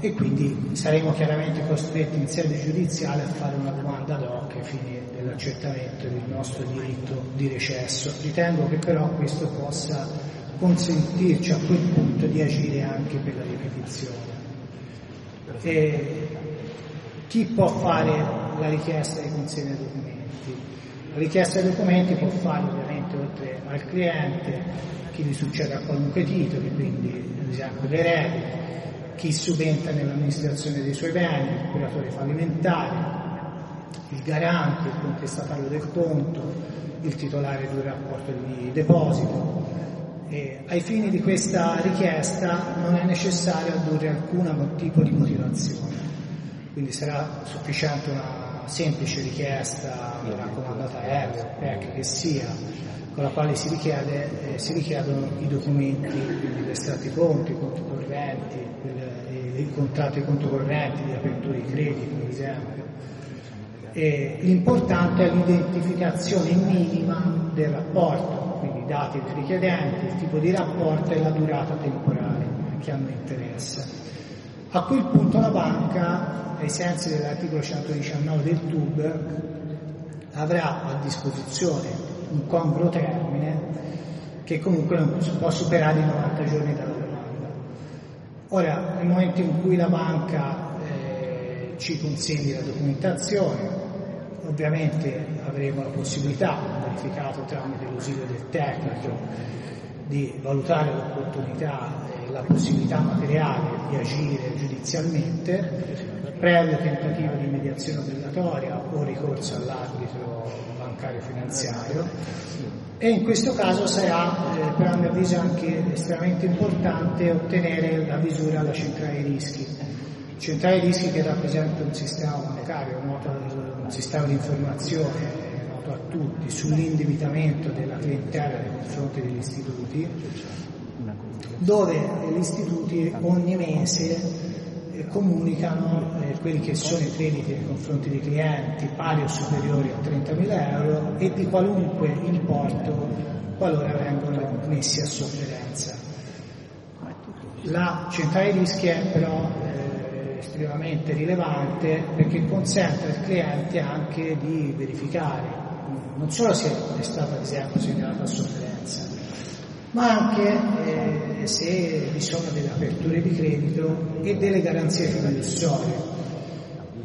e quindi saremo chiaramente costretti in sede giudiziale a fare una domanda ad hoc ai fini dell'accertamento del nostro diritto di recesso. Ritengo che però questo possa consentirci a quel punto di agire anche per la ripetizione. E chi può fare la richiesta di consegna dei documenti? La richiesta dei documenti può fare ovviamente oltre al cliente, chi gli succede a qualunque titolo, quindi ad esempio l'erede, chi subentra nell'amministrazione dei suoi beni, il curatore fallimentare, il garante, il contestatario del conto, il titolare di un rapporto di deposito. E ai fini di questa richiesta non è necessario addurre alcun tipo di motivazione, quindi sarà sufficiente una semplice richiesta raccomandata aerea o PEC che sia, con la quale si, richiede, eh, si richiedono i documenti, quindi gli estratti conti, i conti correnti, il, il contratto di conto correnti, di apertura di credito, per esempio. E l'importante è l'identificazione minima del rapporto, dati del richiedente, il tipo di rapporto e la durata temporale che hanno interesse. A quel punto la banca, ai sensi dell'articolo 119 del TUB, avrà a disposizione un congruo termine che comunque non può superare i 90 giorni dalla domanda. Ora, nel momento in cui la banca eh, ci consegni la documentazione, ovviamente avremo la possibilità, verificato tramite l'ausilio del tecnico, di valutare l'opportunità e la possibilità materiale di agire giudizialmente, previo tentativo di mediazione obbligatoria o ricorso all'arbitro bancario finanziario e in questo caso sarà eh, per mio avviso anche estremamente importante ottenere la misura alla centrale rischi. Centrale rischi che rappresenta un sistema bancario, sistema di informazione noto a tutti sull'indebitamento della clientela nei confronti degli istituti, dove gli istituti ogni mese eh, comunicano eh, quelli che sono i crediti nei confronti dei clienti pari o superiori a 30.000 euro e di qualunque importo qualora vengono messi a sofferenza. La centrale rischi è però eh, estremamente rilevante perché consente al cliente anche di verificare non solo se è stata ad esempio segnalata sofferenza, ma anche eh, se vi sono delle aperture di credito e delle garanzie fideiussorie.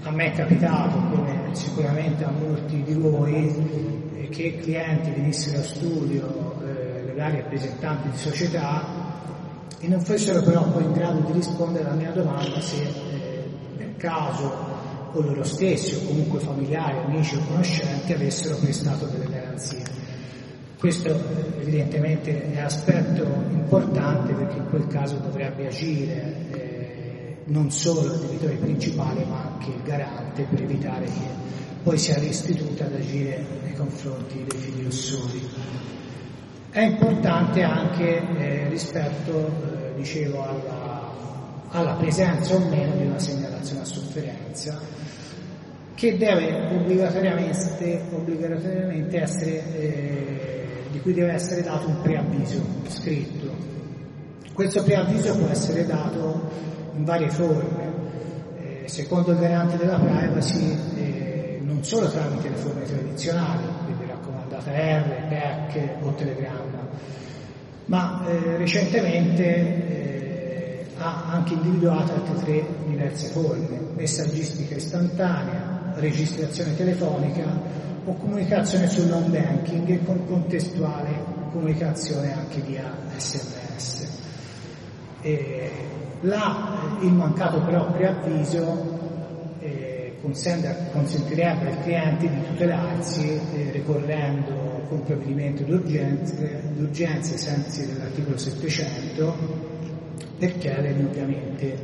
A me è capitato, come sicuramente a molti di voi, eh, che clienti venissero a studio, eh, legali rappresentanti di società, e non fossero però poi in grado di rispondere alla mia domanda se eh, caso o loro stessi o comunque familiari, amici o conoscenti avessero prestato delle garanzie. Questo evidentemente è aspetto importante perché in quel caso dovrebbe agire eh, non solo il debitore principale ma anche il garante per evitare che poi sia l'istituto ad agire nei confronti dei fideiussori. È importante anche eh, rispetto, eh, dicevo, alla, alla presenza o meno di una segnalazione a sofferenza che deve obbligatoriamente, obbligatoriamente essere, eh, di cui deve essere dato un preavviso scritto. Questo preavviso può essere dato in varie forme, eh, secondo il garante della privacy, eh, non solo tramite le forme tradizionali, quindi raccomandata R, PEC o telegramma, ma eh, recentemente ha anche individuato altre tre diverse forme, messaggistica istantanea, registrazione telefonica o comunicazione sull'home banking e con contestuale comunicazione anche via sms. E là il mancato però preavviso eh, consentirebbe al cliente di tutelarsi eh, ricorrendo con provvedimento d'urgenza, d'urgenza ai sensi dell'articolo 700 per chiedere ovviamente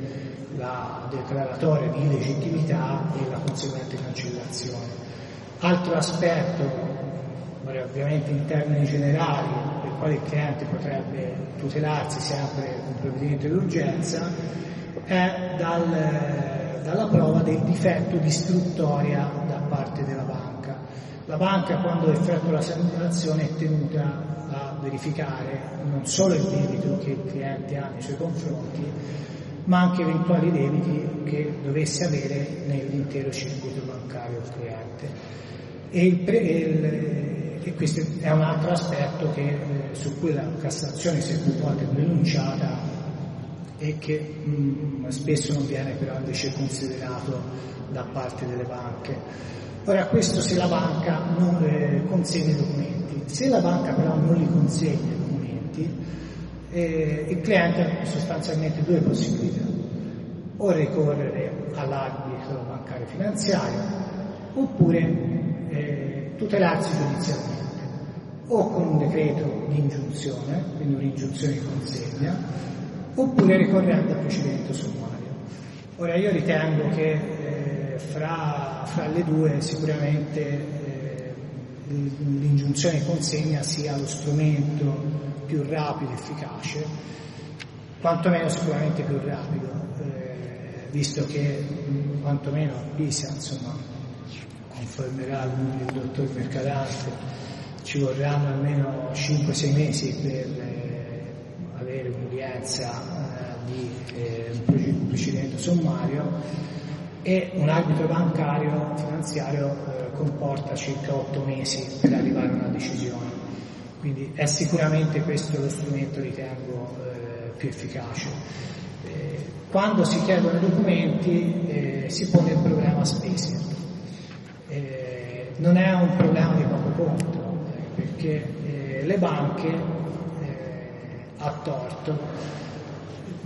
la declaratoria di illegittimità e la conseguente cancellazione. Altro aspetto, ovviamente in termini generali, per quale il cliente potrebbe tutelarsi sempre con provvedimento d'urgenza, è dal, dalla prova del difetto di istruttoria da parte della banca. La banca quando effettua la segnalazione è tenuta verificare non solo il debito che il cliente ha nei suoi confronti, ma anche eventuali debiti che dovesse avere nell'intero circuito bancario il cliente. E, il pre, il, e questo è un altro aspetto che, eh, su cui la Cassazione si è più volte pronunciata e che mh, spesso non viene però invece considerato da parte delle banche. Ora questo se la banca non eh, consegna i documenti. Se la banca però non li consegna i documenti, eh, il cliente ha sostanzialmente due possibilità. O ricorrere all'arbitro bancario finanziario oppure eh, tutelarsi giudizialmente o con un decreto di ingiunzione, quindi un'ingiunzione di consegna, oppure ricorrendo al procedimento sommario. Ora io ritengo che fra, fra, le due sicuramente eh, l'ingiunzione consegna sia lo strumento più rapido efficace, quantomeno sicuramente più rapido, eh, visto che quantomeno a Pisa, insomma, confermerà il dottor Mercadante, ci vorranno almeno 5-6 mesi per eh, avere un'udienza eh, di eh, un procedimento sommario e un arbitro bancario finanziario eh, comporta circa 8 mesi per arrivare a una decisione. Quindi è sicuramente questo lo strumento, ritengo, eh, più efficace. Eh, quando si chiedono i documenti si pone il problema spese. non è un problema di poco conto, perché eh, le banche eh, a torto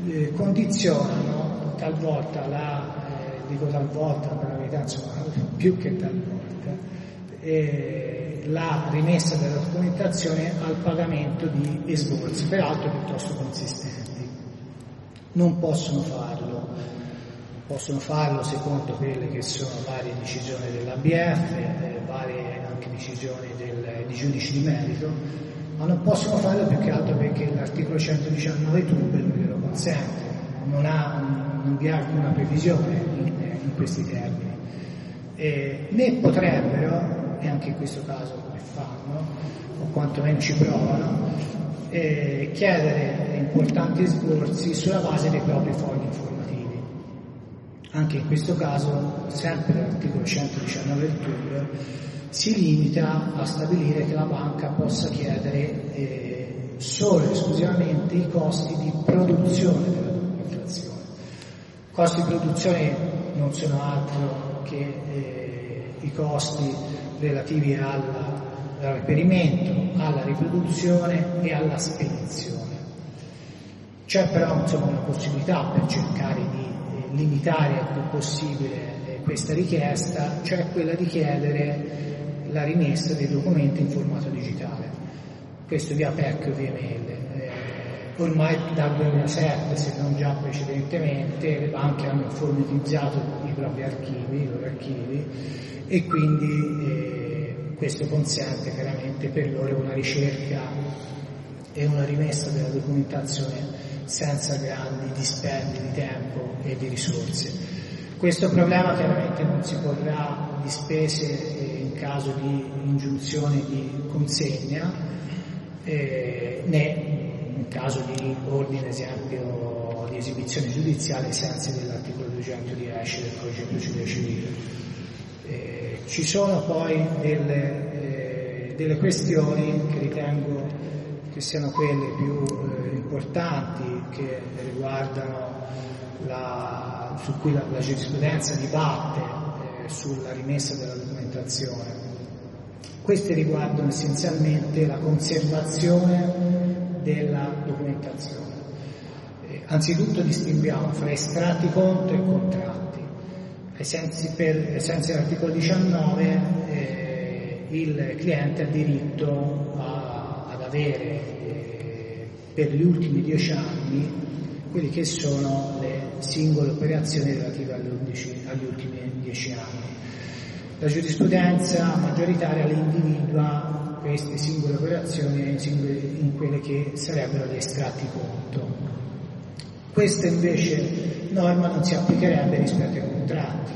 eh, condizionano talvolta la, eh, dico talvolta per la verità insomma [LAUGHS] più che talvolta, eh, la rimessa della documentazione al pagamento di esborsi, peraltro piuttosto consistenti. Non possono farlo, possono farlo secondo quelle che sono varie decisioni dell'ABF, eh, varie anche decisioni del, di giudici di merito, ma non possono farlo più che altro perché l'articolo 119 TUB non glielo consente, non, ha, non vi ha alcuna previsione in, questi termini. E, né potrebbero, e anche in questo caso come fanno, o quantomeno ci provano, eh, chiedere importanti sborsi sulla base dei propri fogli informativi. Anche in questo caso, sempre l'articolo 119 del TUB, si limita a stabilire che la banca possa chiedere eh, solo e esclusivamente i costi di produzione della documentazione. Costi di produzione non sono altro che eh, i costi relativi alla, al reperimento, alla riproduzione e alla spedizione. C'è però insomma, una possibilità per cercare di eh, limitare il più possibile eh, questa richiesta, cioè quella di chiedere la rimessa dei documenti in formato digitale. Questo via PEC o via mail. Ormai dal 2007, se non già precedentemente, le banche hanno informatizzato i propri archivi, i loro archivi, e quindi eh, questo consente chiaramente per loro una ricerca e una rimessa della documentazione senza grandi dispendi di tempo e di risorse. Questo problema chiaramente non si porrà di spese eh, in caso di ingiunzione di consegna eh, né in caso di ordine, esempio, di esibizione giudiziale ai sensi dell'articolo 210 del codice di procedura civile. Eh, ci sono poi delle, eh, delle, questioni che ritengo che siano quelle più eh, importanti che riguardano la, su cui la, la giurisprudenza dibatte eh, sulla rimessa della documentazione. Queste riguardano essenzialmente la conservazione della documentazione. Eh, anzitutto distinguiamo fra estratti conto e contratti. Ai sensi, per, ai sensi dell'articolo 19 eh, il cliente ha diritto a, ad avere eh, per gli ultimi dieci anni quelli che sono le singole operazioni relative agli ultimi dieci anni. La giurisprudenza maggioritaria le individua queste singole operazioni in quelle che sarebbero gli estratti conto. Questa invece norma non si applicherebbe rispetto ai contratti.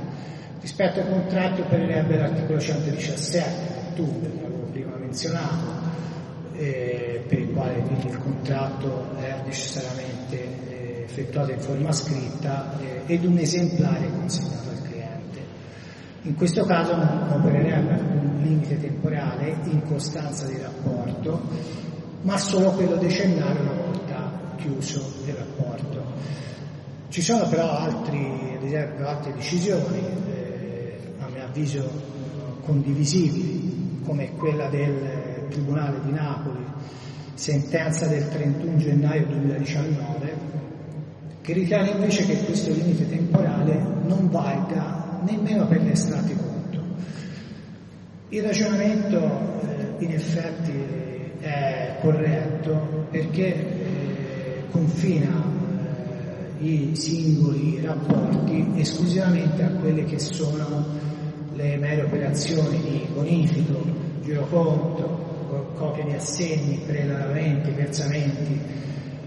Rispetto ai contratti opererebbe l'articolo 117 del TUB, che avevo prima menzionato, eh, per il quale il contratto è necessariamente effettuata in forma scritta eh, ed un esemplare consegnato al. In questo caso non opererebbe alcun limite temporale in costanza di rapporto, ma solo quello decennale una volta chiuso il rapporto. Ci sono però altri, ad esempio, altre decisioni, eh, a mio avviso condivisibili, come quella del Tribunale di Napoli, sentenza del 31 gennaio 2019, che ritiene invece che questo limite temporale non valga nemmeno per gli estratti conto. Il ragionamento eh, in effetti è corretto perché eh, confina i singoli rapporti esclusivamente a quelle che sono le mere operazioni di bonifico, giroconto, copia di assegni, prelevamenti, versamenti.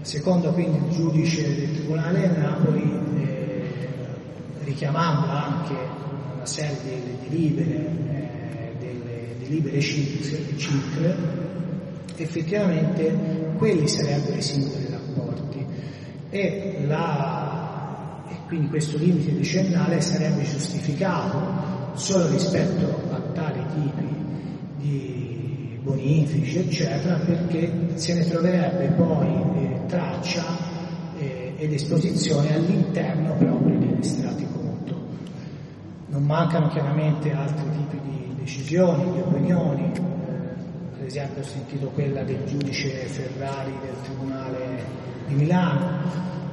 Secondo quindi il giudice del Tribunale a Napoli, eh, richiamando anche una serie di delibere, eh, delle delibere CIC, effettivamente quelli sarebbero i singoli rapporti e, la, e quindi questo limite decennale sarebbe giustificato solo rispetto a tali tipi di bonifici, eccetera, perché se ne troverebbe poi eh, traccia eh, ed esposizione all'interno proprio degli strati. Non mancano chiaramente altri tipi di decisioni, di opinioni, per esempio ho sentito quella del giudice Ferrari del Tribunale di Milano,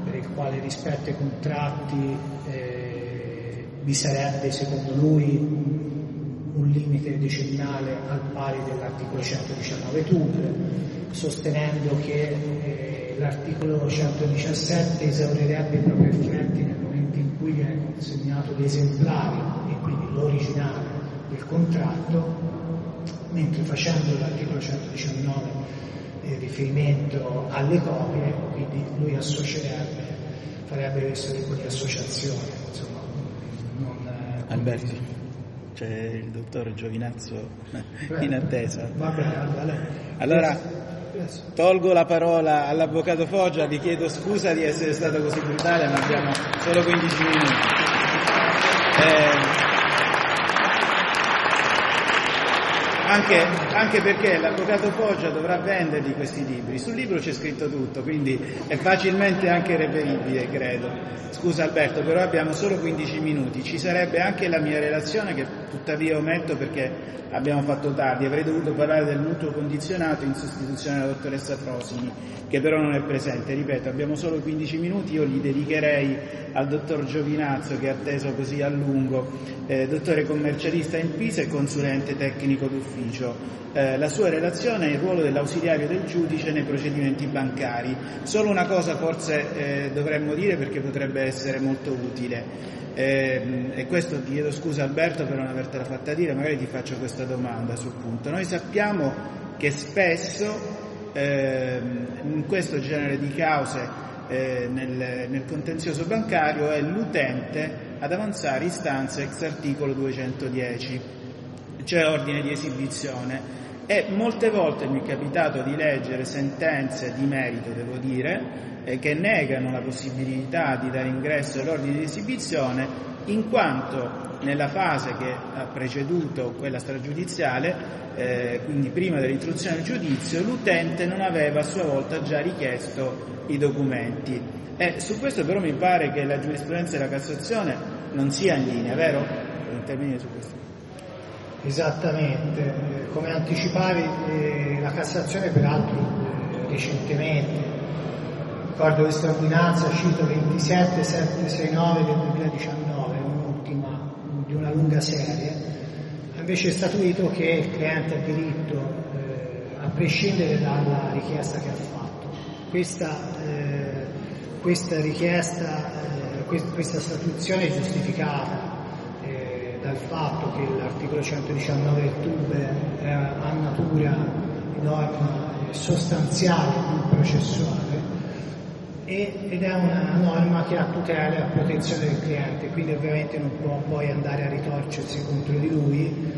per il quale rispetto ai contratti eh, vi sarebbe secondo lui un limite decennale al pari dell'articolo 119 TUB, sostenendo che eh, l'articolo 117 esaurirebbe i propri effetti consegnato l'esemplare e quindi l'originale del contratto, mentre facendo l'articolo 119 riferimento alle copie, quindi lui associerebbe, farebbe questo tipo di associazione. Insomma, non, eh, Alberti, c'è il dottor Giovinazzo in attesa. Va bene, allora, allora tolgo la parola all'avvocato Foggia, vi chiedo scusa di essere stato così brutale, ma abbiamo solo 15 minuti. Eh, Anche, anche, perché l'avvocato Foggia dovrà venderli questi libri. Sul libro c'è scritto tutto, quindi è facilmente anche reperibile, credo. Scusa Alberto, però abbiamo solo 15 minuti. Ci sarebbe anche la mia relazione che tuttavia ometto perché abbiamo fatto tardi. Avrei dovuto parlare del mutuo condizionato in sostituzione della dottoressa Frosini, che però non è presente. Ripeto, abbiamo solo 15 minuti, io li dedicherei al dottor Giovinazzo che ha atteso così a lungo, eh, dottore commercialista in Pisa e consulente tecnico d'ufficio. Eh, la sua relazione è il ruolo dell'ausiliario del giudice nei procedimenti bancari. Solo una cosa forse eh, dovremmo dire perché potrebbe essere molto utile. Eh, e questo ti chiedo scusa Alberto per non avertela fatta dire, magari ti faccio questa domanda sul punto. Noi sappiamo che spesso eh, in questo genere di cause eh, nel, nel, contenzioso bancario è l'utente ad avanzare istanze ex articolo 210, cioè ordine di esibizione. E molte volte mi è capitato di leggere sentenze di merito, devo dire, eh, che negano la possibilità di dare ingresso all'ordine di esibizione in quanto nella fase che ha preceduto quella stragiudiziale, eh, quindi prima dell'introduzione del giudizio, l'utente non aveva a sua volta già richiesto i documenti. E su questo però mi pare che la giurisprudenza della Cassazione non sia in linea, vero? Intervenire su questo. Esattamente, come anticipavi eh, la Cassazione peraltro eh, recentemente ricordo questa ordinanza cito 27769 del 2019, un'ultima di una lunga serie, ha invece statuito che il cliente ha diritto, eh, a prescindere dalla richiesta che ha fatto. Questa, questa richiesta, questa statuizione è giustificata eh, dal fatto che l'articolo 119 del TUB ha natura norma eh, sostanziale, non processuale, ed è una norma che ha tutela e protezione del cliente, quindi ovviamente non può poi andare a ritorcersi contro di lui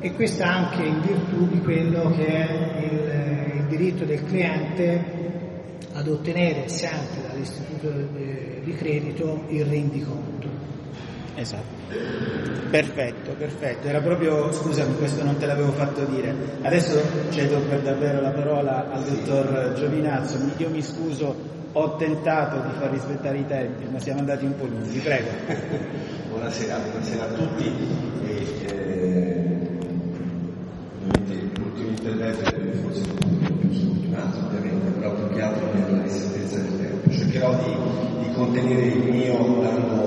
e questo anche in virtù di quello che è il, il diritto del cliente ad ottenere sempre dall'istituto di credito il rendiconto. Esatto. Perfetto, perfetto. Era proprio, scusami, questo non te l'avevo fatto dire. Adesso cedo per davvero la parola al dottor Giovinazzo. Io mi scuso, ho tentato di far rispettare i tempi, ma siamo andati un po' lunghi, prego. [LAUGHS] Buonasera, buonasera a tutti. E, eh, l'ultimo intervento è forse l'ultimato, ovviamente, però più che altro mi la ristrettezza del tempo. Cercherò di, di contenere il mio dando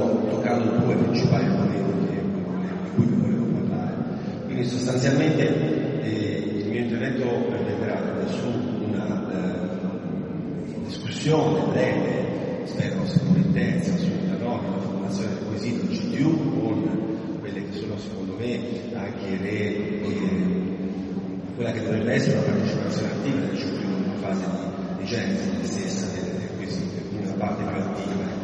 Quindi sostanzialmente eh, il mio intervento verrà su una eh, discussione breve, spero seppur intensa, sulla norma, la formazione del quesito CTU con quelle che sono secondo me anche le, eh, quella che dovrebbe essere una partecipazione attiva del CTU in una fase di, di genesi stessa del, del quesito, quindi una parte più attiva.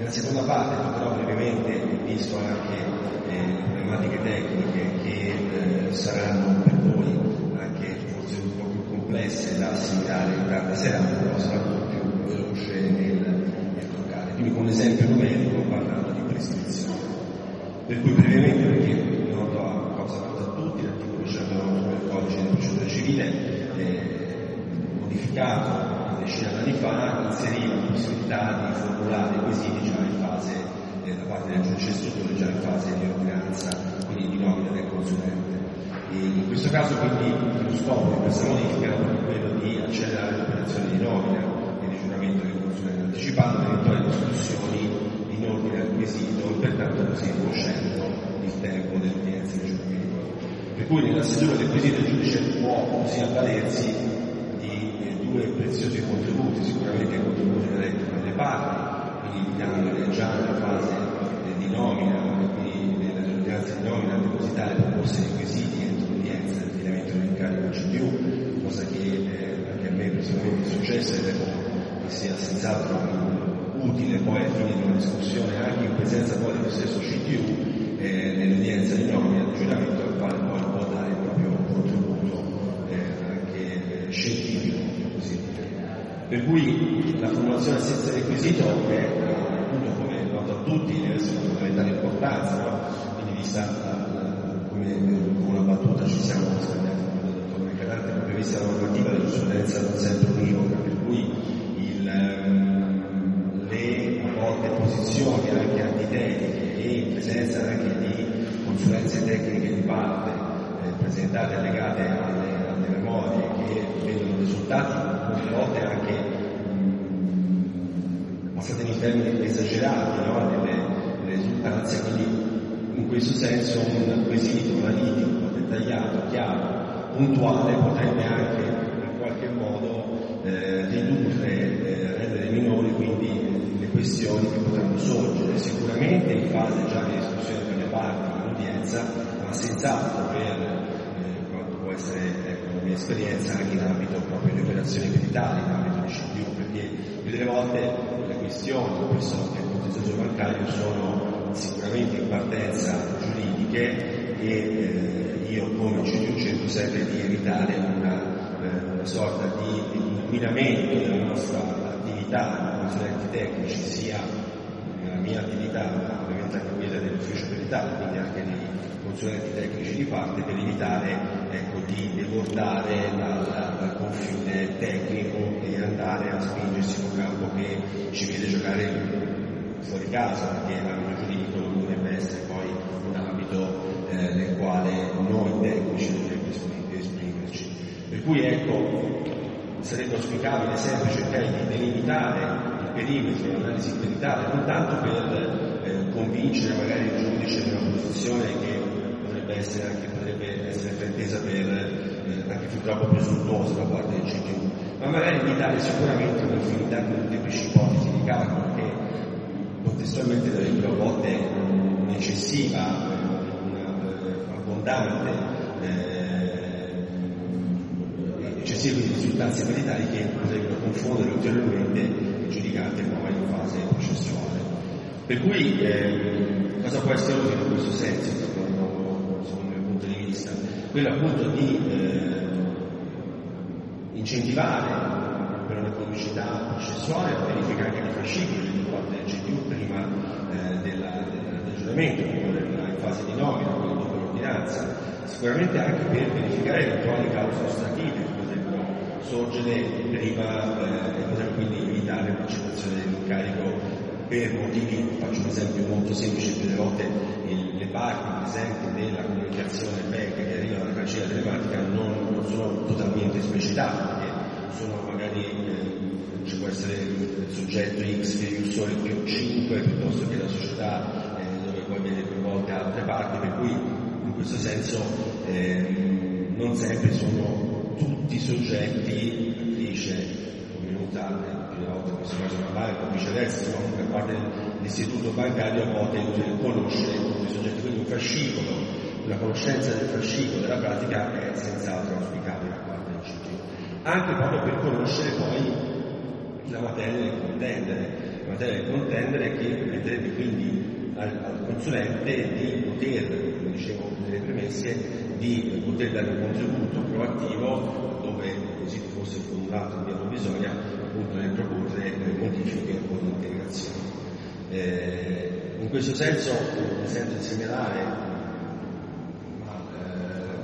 Nella seconda parte però brevemente, visto anche eh, le problematiche tecniche che eh, saranno per voi anche forse un po' più complesse da assimilare in carta serata, però po' più veloce nel, nel toccare. Quindi con un esempio numerico parlando di prescrizione. Per cui brevemente, perché noto a cosa nota a tutti, l'articolo 19 del codice di procedura civile eh, modificato decina d'anni fa inseriva la possibilità di formulare quesiti già in fase eh, da parte del giudice istruttore già in fase di ordinanza, quindi di nomina del consulente. E in questo caso quindi lo scopo di questa modifica era proprio quello di accelerare l'operazione di nomina e di giuramento del consulente, anticipando eventuali discussioni in ordine al quesito e pertanto così riducendo il tempo dell'udienza di giuramento. Per cui nella seduta del quesito il giudice può così avvalersi di eh, due preziosi contributi, sicuramente i contributi delle parti, quindi dandole già nella fase eh, di nomina, quindi nell'ordinanza di nomina, depositare proposte di quesiti entro l'udienza del affidamento dell'incarico al CPU, cosa che eh, anche a me personalmente è successa e ritengo che sia senz'altro utile poi alla fine di una discussione anche in presenza poi dello stesso eh, nell'udienza di nomina di giuramento al quale poi può dare il proprio contributo eh, anche eh, scientifico, così dire. Per cui la formulazione senza requisito è appunto come noto a tutti essere una fondamentale importanza, no? quindi vista come una battuta ci siamo scambiati con il dottor Mercadante, proprio vista la normativa la giurisprudenza non sempre univoca, per cui il, ehm, le a volte posizioni anche antitetiche e in presenza anche di consulenze tecniche di parte eh, presentate allegate alle, alle memorie che vedono risultati molte volte anche passate in termini esagerati no? nelle, nelle risultanze, quindi in questo senso un quesito analitico, dettagliato, chiaro, puntuale potrebbe anche in qualche modo eh, ridurre, eh, rendere minori quindi le questioni che potranno sorgere, sicuramente in fase già di discussione per le parti in udienza, ma senz'altro per eh, quanto può essere esperienza anche in ambito proprio di operazioni militari, in ambito di CPU, perché più delle volte le questioni, che il contenzioso bancario, sono sicuramente in partenza giuridiche e eh, io come CGU cerco sempre di evitare una, eh, una sorta di inquinamento della nostra attività consulenti tecnici, sia nella mia attività, ma ovviamente anche quella dell'ufficio peritale, quindi anche dei consulenti tecnici di parte, per evitare ecco, di debordare dal, dal confine tecnico e andare a spingersi in un campo che ci vede giocare fuori casa, perché l'ambito giuridico non dovrebbe essere poi un ambito eh, nel quale noi tecnici dovremmo esprimerci. Per cui ecco, sarebbe auspicabile sempre cercare di delimitare il perimetro dell'analisi peritale, non tanto per eh, convincere magari il giudice di una posizione che dovrebbe essere anche, potrebbe essere pretesa per eh, anche più troppo presuntuosa da parte del CTU, ma magari evitare sicuramente un'infinità di molteplici ipotesi di calcolo che contestualmente darebbero a volte un'eccessiva, una abbondante, eh, eccessive risultanze veritali che potrebbero confondere ulteriormente il giudicante poi in fase processuale. Per cui eh, cosa può essere utile in questo senso, Quello appunto di eh, incentivare per una comicità processuale la verifica anche di fascicoli da parte del CTU prima eh, della, del, giuramento, prima in fase di nomina, quindi dopo l'ordinanza, sicuramente anche per verificare eventuali cause ostative che potrebbero sorgere prima eh, e poter quindi evitare l'accettazione dell'incarico per motivi, faccio un esempio molto semplice, delle volte il, le parti presenti della comunicazione bank che arriva dalla cancelleria telematica non, non sono totalmente esplicitate, perché sono magari eh, ci può essere il soggetto X che è il sole più 5 piuttosto che la società eh, dove poi viene coinvolte altre parti, per cui in questo senso eh, non sempre sono tutti soggetti, dice, come venuta più volte in questo caso una banca, o viceversa, comunque a parte l'istituto bancario a volte conoscere tutti i soggetti, quindi un fascicolo, una conoscenza del fascicolo della pratica è senz'altro auspicabile a del CG. Anche proprio per conoscere poi la materia del contendere, la materia del contendere che permetterebbe quindi al, al consulente di poter, come dicevo nelle premesse, di poter dare un contributo proattivo dove così fosse formulato in via bisogna appunto nel proporre modifiche o. Eh, in questo senso mi sento di segnalare eh,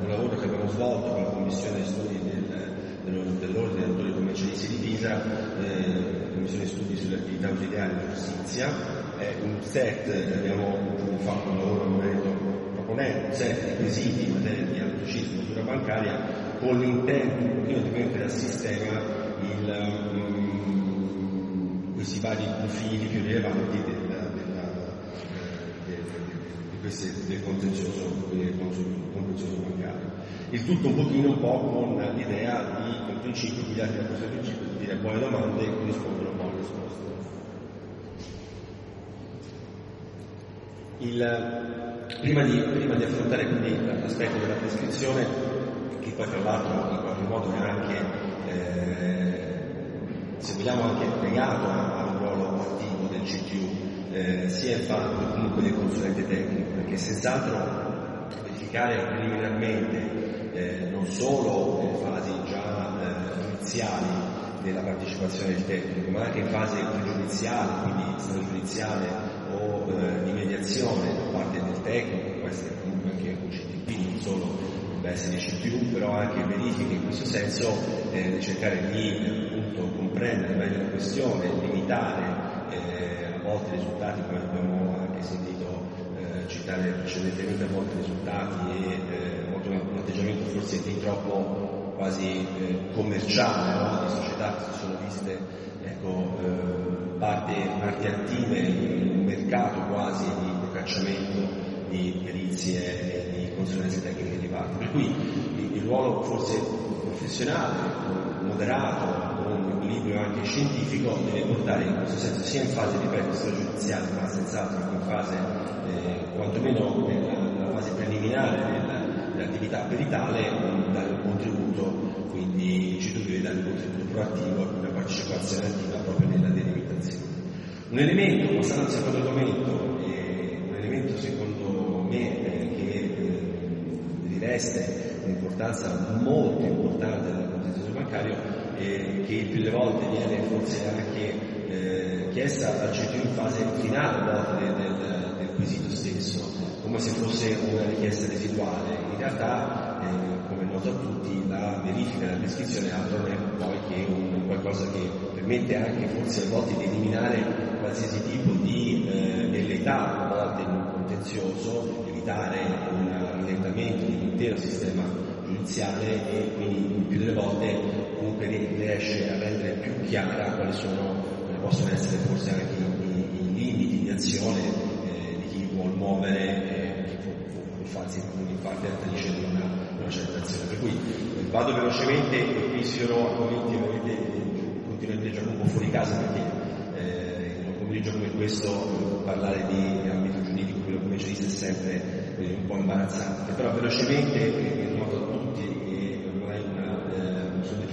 un lavoro che abbiamo svolto con la Commissione Studi del, dell'Ordine dei Autori Commercialisti di Pisa, eh, Commissione Studi sulle attività ausiliari di giustizia, è un set, abbiamo fatto un lavoro in merito proponendo set di quesiti in materia di anatocismo e bancaria con l'intento di mettere a sistema il, um, questi vari profili più rilevanti del, queste, del contenzioso, del contenzioso bancario. Il tutto un pochino un po' con l'idea di un principio, guidati da questo principio, di dire buone domande e rispondono buone risposte. Il, prima, di, prima, di, affrontare quindi l'aspetto della prescrizione, che poi tra l'altro in qualche modo è anche, eh, se vogliamo, anche legato al ruolo attivo del CTU, eh, sia il fatto comunque del consulente tecnico, perché senz'altro verificare preliminarmente eh, non solo nelle fasi già eh, iniziali della partecipazione del tecnico, ma anche in fase pregiudiziale, quindi stato giudiziale o eh, di mediazione da parte del tecnico, può essere comunque anche un CTP, non solo deve essere CTU, però anche verifiche in questo senso, eh, cercare di appunto comprendere meglio la questione, limitare volte i risultati, come abbiamo anche sentito eh, citare precedentemente, a volte i risultati e eh, molto un atteggiamento forse di troppo quasi eh, commerciale, no? di società che si sono viste ecco, eh, parti, parti attive in un mercato quasi di procacciamento di perizie e di consulenze tecniche di parte. Per cui il, il ruolo forse professionale, moderato, equilibrio anche scientifico deve portare in questo senso sia in fase, ripeto, stragiudiziale, ma senz'altro anche in fase, eh, quantomeno nella, nella, fase preliminare dell'attività peritale, dare un contributo, quindi ci deve dare un contributo proattivo una partecipazione attiva proprio nella delimitazione. Un elemento, passando al secondo argomento, eh, un elemento secondo me eh, che eh, riveste un'importanza molto importante nel contenzioso bancario eh, che più delle volte viene forse anche eh, chiesta al CTU in fase finale del, del, del, quesito stesso, come se fosse una richiesta residuale. In realtà, eh, come è noto a tutti, la verifica della prescrizione altro non è poi che un, qualcosa che permette anche forse a volte di eliminare qualsiasi tipo di eh, a volte in un contenzioso, evitare un rallentamento dell'intero sistema giudiziale e quindi più delle volte comunque riesce a rendere più chiara quali sono, eh, possono essere forse anche i, i limiti di azione eh, di chi vuole muovere eh, chi può, può farsi in parte attrice di una, una certa azione. Per cui eh, vado velocemente e qui sfiorò argomenti ovviamente continuamente già un po' fuori casa perché eh, in un pomeriggio come questo parlare di ambito giuridico, quello come ci dice è sempre eh, un po' imbarazzante, però velocemente in modo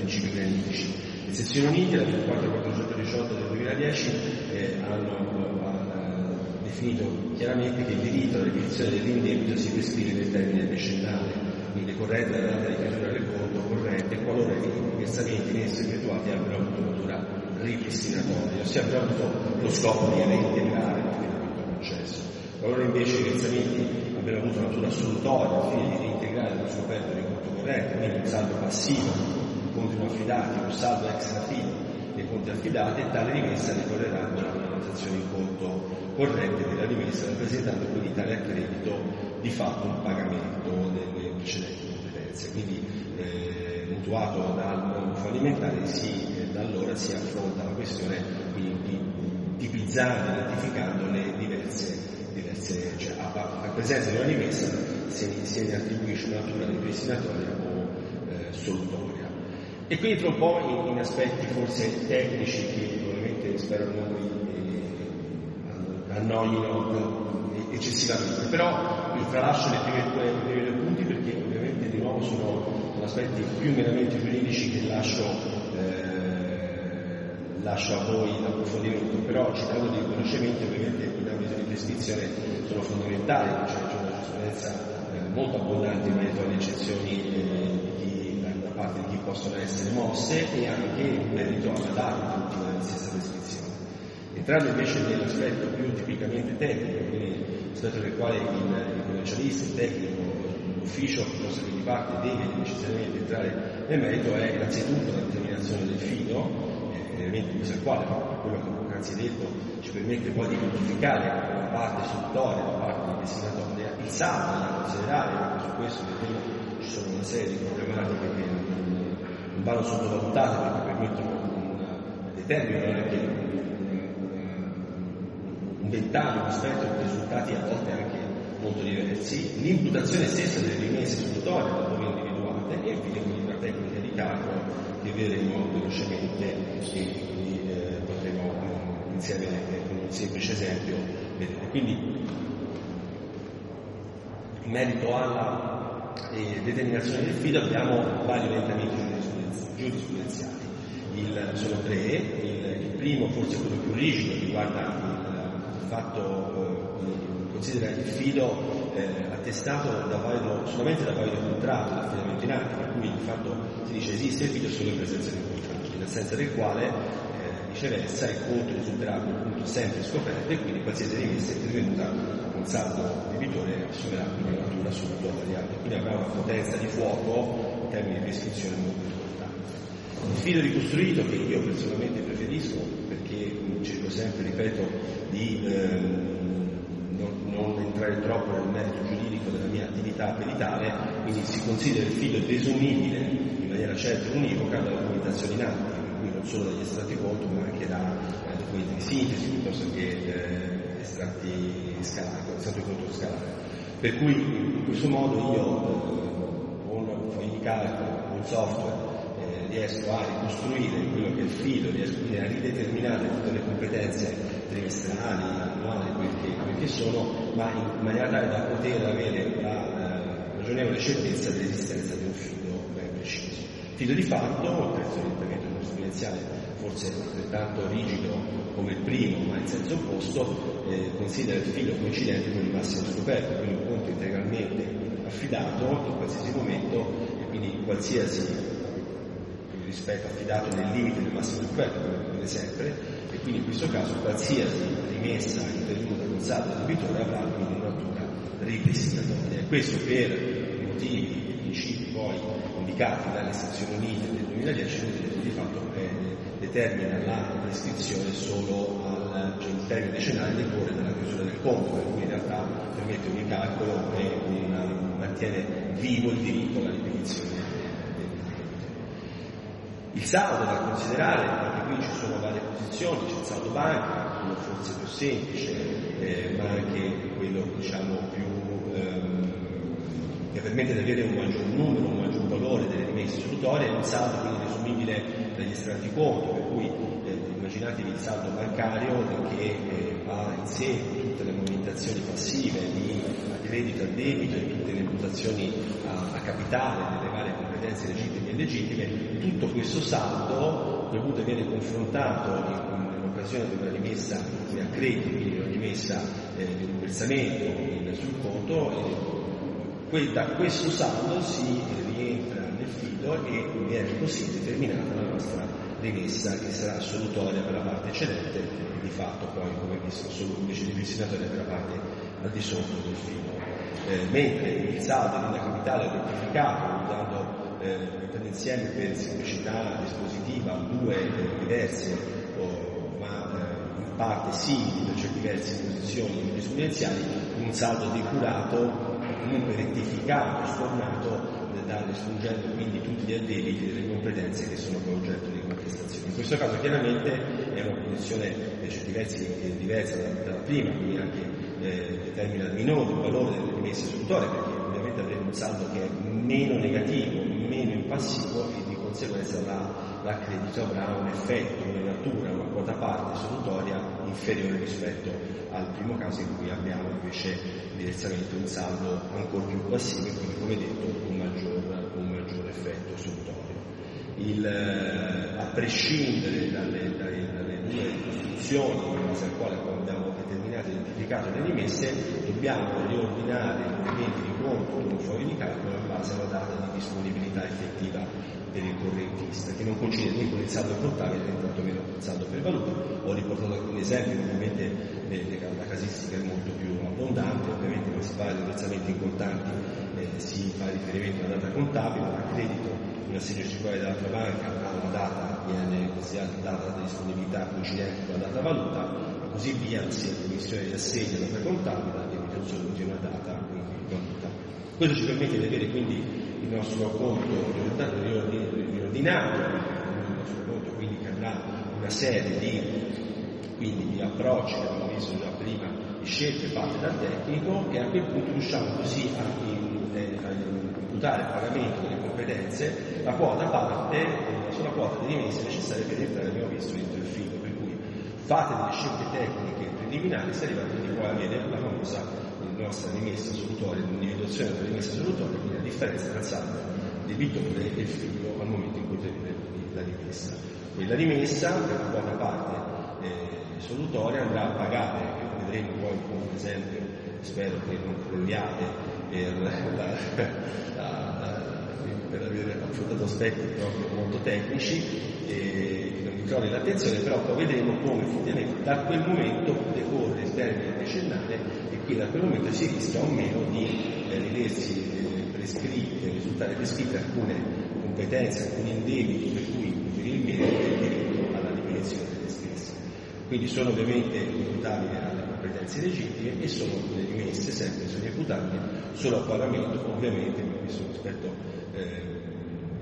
principi creditici. Le sezioni unite, la 24.418 del 2010, eh, hanno eh, definito chiaramente che il diritto alla ripetizione dell'indebito si prescrive nel termine decennale, quindi decorrente dalla data di chiusura del conto corrente qualora i versamenti in esso effettuati abbiano avuto natura ripristinatoria, ossia abbiano avuto lo scopo di reintegrare il processo. Qualora invece i versamenti abbiano avuto natura assolutoria al fine di reintegrare lo scoperto del conto corrente, quindi un saldo passivo conti non affidati o saldo ex affido dei conti affidati e tale rimessa decorrerà durante la transazione in conto corrente della rimessa rappresentando quindi tale accredito di fatto un pagamento delle precedenti competenze. Quindi eh, mutuato dal mondo fallimentare si eh, da allora si affronta la questione quindi tipizzando, identificando le diverse, diverse cioè a, a, presenza di una rimessa se, se ne attribuisce una natura ripristinatoria o eh, solutoria. E qui entro un po' in, in, aspetti forse tecnici che probabilmente spero non eh, annoino eh, eccessivamente, però vi tralascio le prime due, le prime due punti perché ovviamente di nuovo sono aspetti più meramente giuridici che lascio, eh, lascio a voi l'approfondimento, però citando dei riconoscimenti ovviamente in ambito di prescrizione sono fondamentali, cioè c'è una giurisprudenza eh, molto abbondante in merito alle eccezioni di, chi possono essere mosse e anche in merito alla data della stessa prescrizione. Entrando invece nell'aspetto più tipicamente tecnico, quindi l'aspetto nel quale il, il commercialista, il tecnico, l'ufficio piuttosto che di parte deve necessariamente entrare nel merito è innanzitutto la determinazione del fido, eh, elemento in base al quale, quello che poc'anzi detto, ci permette poi di identificare la parte istruttoria, la parte destinatoria, il saldo da considerare, anche su questo vedremo ci sono una serie di problematiche che vanno sottovalutate perché permettono un, determinano anche un ventaglio, un spettro di risultati a volte anche molto diversi, l'imputazione stessa delle rimesse istruttorie laddove individuate e infine quindi una tecnica di calcolo che vedremo velocemente e quindi eh, potremo insieme con un semplice esempio vedere. Quindi in merito alla eh, determinazione del fido abbiamo vari orientamenti giurisprudenziali. Il, sono tre, il, il, primo forse quello più rigido riguarda il, il fatto eh, considera il fido eh, attestato da valido, solamente da valido contratto d'affidamento in atto, per cui di fatto si dice esiste il fido solo in presenza di un contratto, in assenza del quale eh, viceversa il conto risulterà punto sempre scoperto e quindi qualsiasi rimessa intervenuta un saldo debitore assumerà quindi una natura e quindi avrà una potenza di fuoco in termini di prescrizione molto importante. Il fido ricostruito che io personalmente preferisco perché cerco sempre, ripeto, di ehm, non entrare troppo nel merito giuridico della mia attività peritale, quindi si considera il figlio desumibile in maniera certa e univoca dalla documentazione in atto, per cui non solo dagli estratti conto ma anche da eh, documenti di sintesi piuttosto che eh, estratti scalati, estratti conto scalati. Per cui in questo modo io eh, con un foglio di calcolo, un software, eh, riesco a ricostruire quello che è il filo, riesco a rideterminare tutte le competenze trimestrali, annuali, quel che, quel che sono, ma in maniera tale da poter avere la eh, ragionevole certezza dell'esistenza di un fido ben preciso. Fido di fatto, il terzo orientamento giurisprudenziale forse altrettanto rigido come il primo, ma in senso opposto, eh, considera il fido coincidente con il massimo scoperto, quindi un conto integralmente affidato in qualsiasi momento e quindi qualsiasi rispetto affidato nel limite del massimo scoperto, come sempre, e quindi in questo caso qualsiasi rimessa intervenuta con saldo debitore avrà quindi una natura ripristinatoria. E questo per motivi e principi poi indicati dalle sezioni unite del 2010, di fatto eh, determina la prescrizione solo al cioè, termine decennale decorre dalla chiusura del conto, per cui in realtà permette un ricalcolo e una, mantiene vivo il diritto alla ripetizione il saldo da considerare, anche qui ci sono varie posizioni, c'è il saldo banca, quello forse più semplice, eh, ma anche quello diciamo più ehm, che permette di avere un maggior numero, un maggior valore delle rimesse istruttorie, un saldo quindi desumibile dagli estratti conto, per cui eh, immaginatevi il saldo bancario che eh, ha in sé tutte le movimentazioni passive di credito a debito e tutte le imputazioni a, a capitale delle varie competenze legittime e illegittime, tutto questo saldo dovuto viene confrontato in, in occasione di una rimessa a credito, quindi una rimessa eh, di un versamento sul conto, e da questo saldo si rientra nel fido e viene così determinata la nostra rimessa che sarà assolutoria per la parte eccedente e di fatto poi come visto solo invece di destinatoria per la parte al di sotto del fido. Eh, mentre il saldo una capitale rettificato, dando eh, mettendo insieme per semplicità dispositiva due eh, diverse, oh, ma eh, in parte simili per certi versi posizioni giurisprudenziali, un saldo depurato, comunque rettificato, stornato, da espungendo quindi tutti gli addebiti delle competenze che sono poi oggetto di contestazione. In questo caso chiaramente è una posizione per certi versi diversa dalla prima, quindi anche eh, determina minore il valore delle rimesse istruttorie, perché ovviamente avremo un saldo che è meno negativo, meno impassivo e di conseguenza la, l'accredito avrà un effetto, una natura, una quota parte assolutoria inferiore rispetto al primo caso in cui abbiamo invece direttamente un saldo ancora più passivo e quindi come detto un maggior, un maggior effetto assolutorio. Il, eh, a prescindere dalle, dalle, dalle due costruzioni in base al quale abbiamo determinato e identificato le rimesse, dobbiamo riordinare gli elementi di conto di un foglio di calcolo in base alla data di disponibilità effettiva per il correntista, che non coincide né con il saldo contabile né tantomeno con il saldo per valuta. Ho riportato alcuni esempi, ovviamente la casistica è molto più abbondante, ovviamente quando si parla di versamenti in contanti eh, si fa riferimento alla data contabile, a credito un assegno circolare dell'altra banca alla data viene considerata data di disponibilità coincidente con la data valuta, così via, sia l'emissione di assegno data contabile, la l'emissione di una data in valuta. Questo ci permette di avere quindi il nostro conto riordinato, il nostro conto quindi che avrà una serie di, quindi, di approcci che abbiamo visto già prima, di scelte fatte dal tecnico e a quel punto riusciamo così a, eh, imputare il pagamento delle competenze la quota parte sulla quota di rimesse necessarie per entrare, abbiamo visto, dentro il filo, per cui fate delle scelte tecniche preliminari si arriva quindi poi avere la famosa nostra rimessa assolutoria, l'individuazione della rimessa assolutoria, quindi la differenza tra saldo debitore e figlio al momento in cui deve la rimessa. E la rimessa, per una buona parte eh, assolutoria, andrà a pagare, vedremo poi come esempio, spero che non crolliate per, la, la, per aver affrontato aspetti proprio molto tecnici, e non mi crolli l'attenzione, però poi vedremo come effettivamente da quel momento decorre il termine decennale qui da quel momento si rischia o meno di eh, vedersi eh, prescritte, risultare prescritte alcune competenze, alcuni indebiti per cui preferibilmente il diritto alla ripetizione delle stesse. Quindi sono ovviamente imputabili alle competenze legittime e sono rimesse sempre, sono imputabili solo al pagamento, ovviamente, questo eh,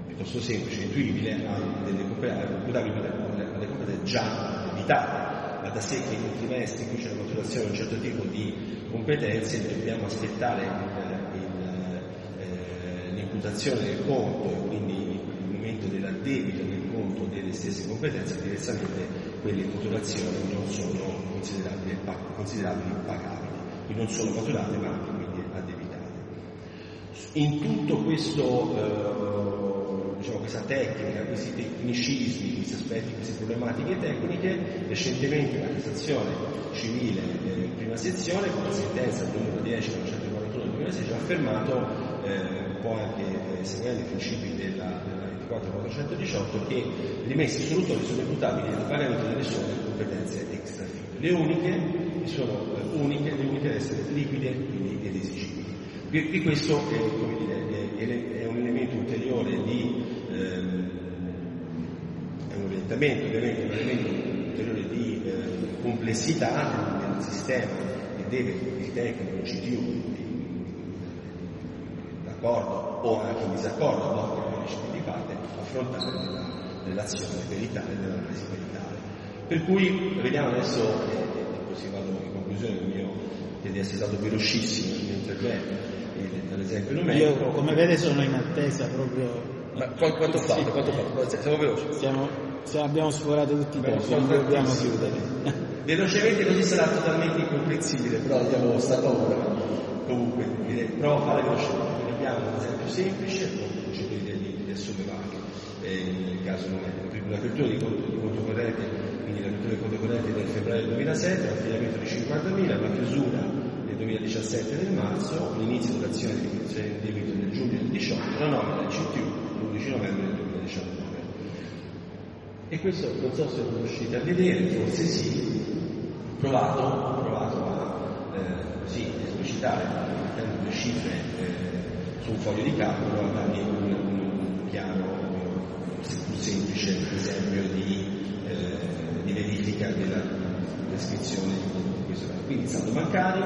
piuttosto semplice, intuibile, a delle competenze, già evitate va da sé che in un trimestre in cui c'è la maturazione di un certo tipo di competenze dobbiamo aspettare eh, l'imputazione del conto e quindi il momento dell'addebito del conto delle stesse competenze, diversamente quelle maturazioni non sono considerabili, considerabili pagabili, non sono maturate ma. In tutto questo eh, diciamo, questa tecnica, questi tecnicismi, questi aspetti, queste problematiche tecniche, recentemente la Cassazione civile eh, prima sezione, con la sentenza numero 10 141 del 2016, ha affermato, eh, un po' anche eh, seguendo i principi della, della 24418, che le rimesse assolutorie sono imputabili al pagamento delle sole competenze extrafilo. Le uniche sono eh, uniche, le uniche ad essere liquide quindi ed esigibili. E questo è, come dire, è, è un elemento ulteriore di ehm, è un orientamento, ovviamente un elemento ulteriore di eh, complessità del sistema che deve il tecnico, il CTU, d'accordo o anche in disaccordo dopo che viene di parte, affrontare nella relazione veritale dell'analisi veritale. Per cui vediamo adesso, e così vado in conclusione del mio, di essere stato velocissimo nel mio intervento, dall'esempio numerico. Io come vede sono in attesa proprio ma quanto fa? Sì. Quanto fa? Siamo veloci. Siamo, siamo, abbiamo sforato tutti i tempi, non dobbiamo chiudere. Velocemente così sarà totalmente incomprensibile, però abbiamo sta paura. Comunque, provo a fare velocemente. Abbiamo un esempio semplice, con dei limiti del sollevare, eh, nel caso numerico. L'apertura di conto, di conto corrente, quindi l'apertura di conto corrente del febbraio 2007, l'affidamento di 50.000, la chiusura 2017 del marzo, l'inizio dell'azione di debito nel giugno del 18, la nomina del CTU l'11 novembre del 2019. E questo non so se lo riuscite a vedere, forse sì, ho provato, ho provato a eh, così, esplicitare mettendo le cifre eh, su un foglio di calcolo a darmi un, un chiaro, più semplice esempio di, eh, di verifica della descrizione di. Quindi il saldo bancario,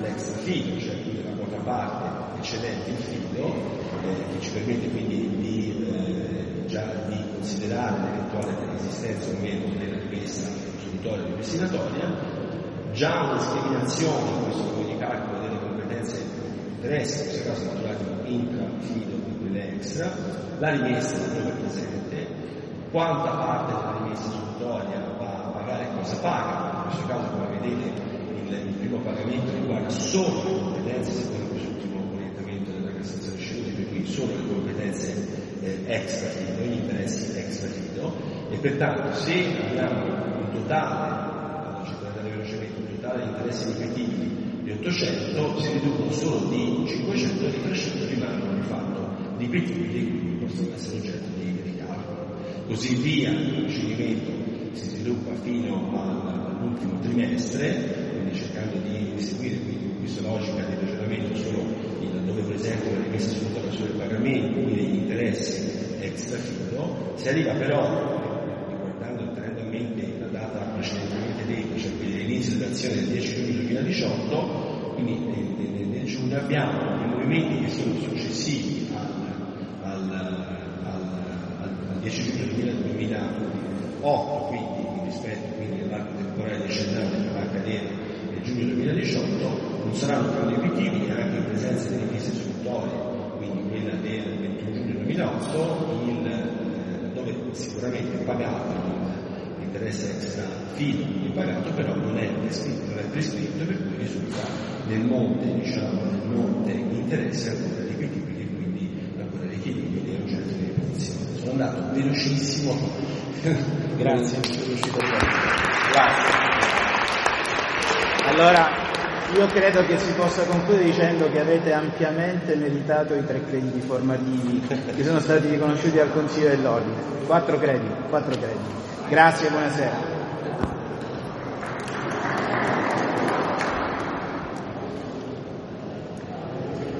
l'extra fido, cioè quindi la quota parte, eccedente il fido, eh, che ci permette quindi di, eh, già di considerare l'eventuale esistenza o meno della rimessa istruttoria e destinatoria, già una discriminazione in questo tipo di calcolo delle competenze interesse, in questo caso naturali intra, fido e quelle extra, la rimessa del dove presente, quanta parte della rimessa istruttoria va a pagare cosa paga, in questo caso come vedete il, primo pagamento riguarda solo le competenze, secondo quest'ultimo orientamento della Cassazione per cui solo le competenze eh, extra fido, gli interessi extra fido, e pertanto se abbiamo un totale, andare velocemente, un totale di interessi negativi di 800, si riducono solo di 500 e di 300 rimangono di fatto ripetibili, quindi possono essere oggetto di ricalcolo. Così via il procedimento si sviluppa fino all'ultimo trimestre, quindi cercando di seguire quindi questa logica di ragionamento solo il, dove presente la rimessa sfruttata solo il pagamento, quindi gli interessi extra fido, si arriva però, riguardando tenendo a mente la data precedentemente detta, cioè l'inizio dell'azione del 10 giugno 2018, quindi nel, nel giugno abbiamo i movimenti che sono successivi al, al, al, al 10 giugno 2008, quindi che va a cadere giugno 2018 non saranno più ripetibili anche in presenza delle crisi istruttorie, quindi quella del 21 giugno 2008, il, eh, dove sicuramente è pagato l'interesse extra fino è pagato, però non è prescritto, non è prescritto per cui risulta nel monte, diciamo, nel monte interesse ancora ripetibili, quindi ancora richiedibili e oggetto di ripetizione. Sono andato velocissimo. [LAUGHS] Grazie. Grazie. Allora, io credo che si possa concludere dicendo che avete ampiamente meritato i tre crediti formativi che sono stati riconosciuti dal Consiglio dell'Ordine. Quattro crediti, quattro crediti. Grazie, buonasera.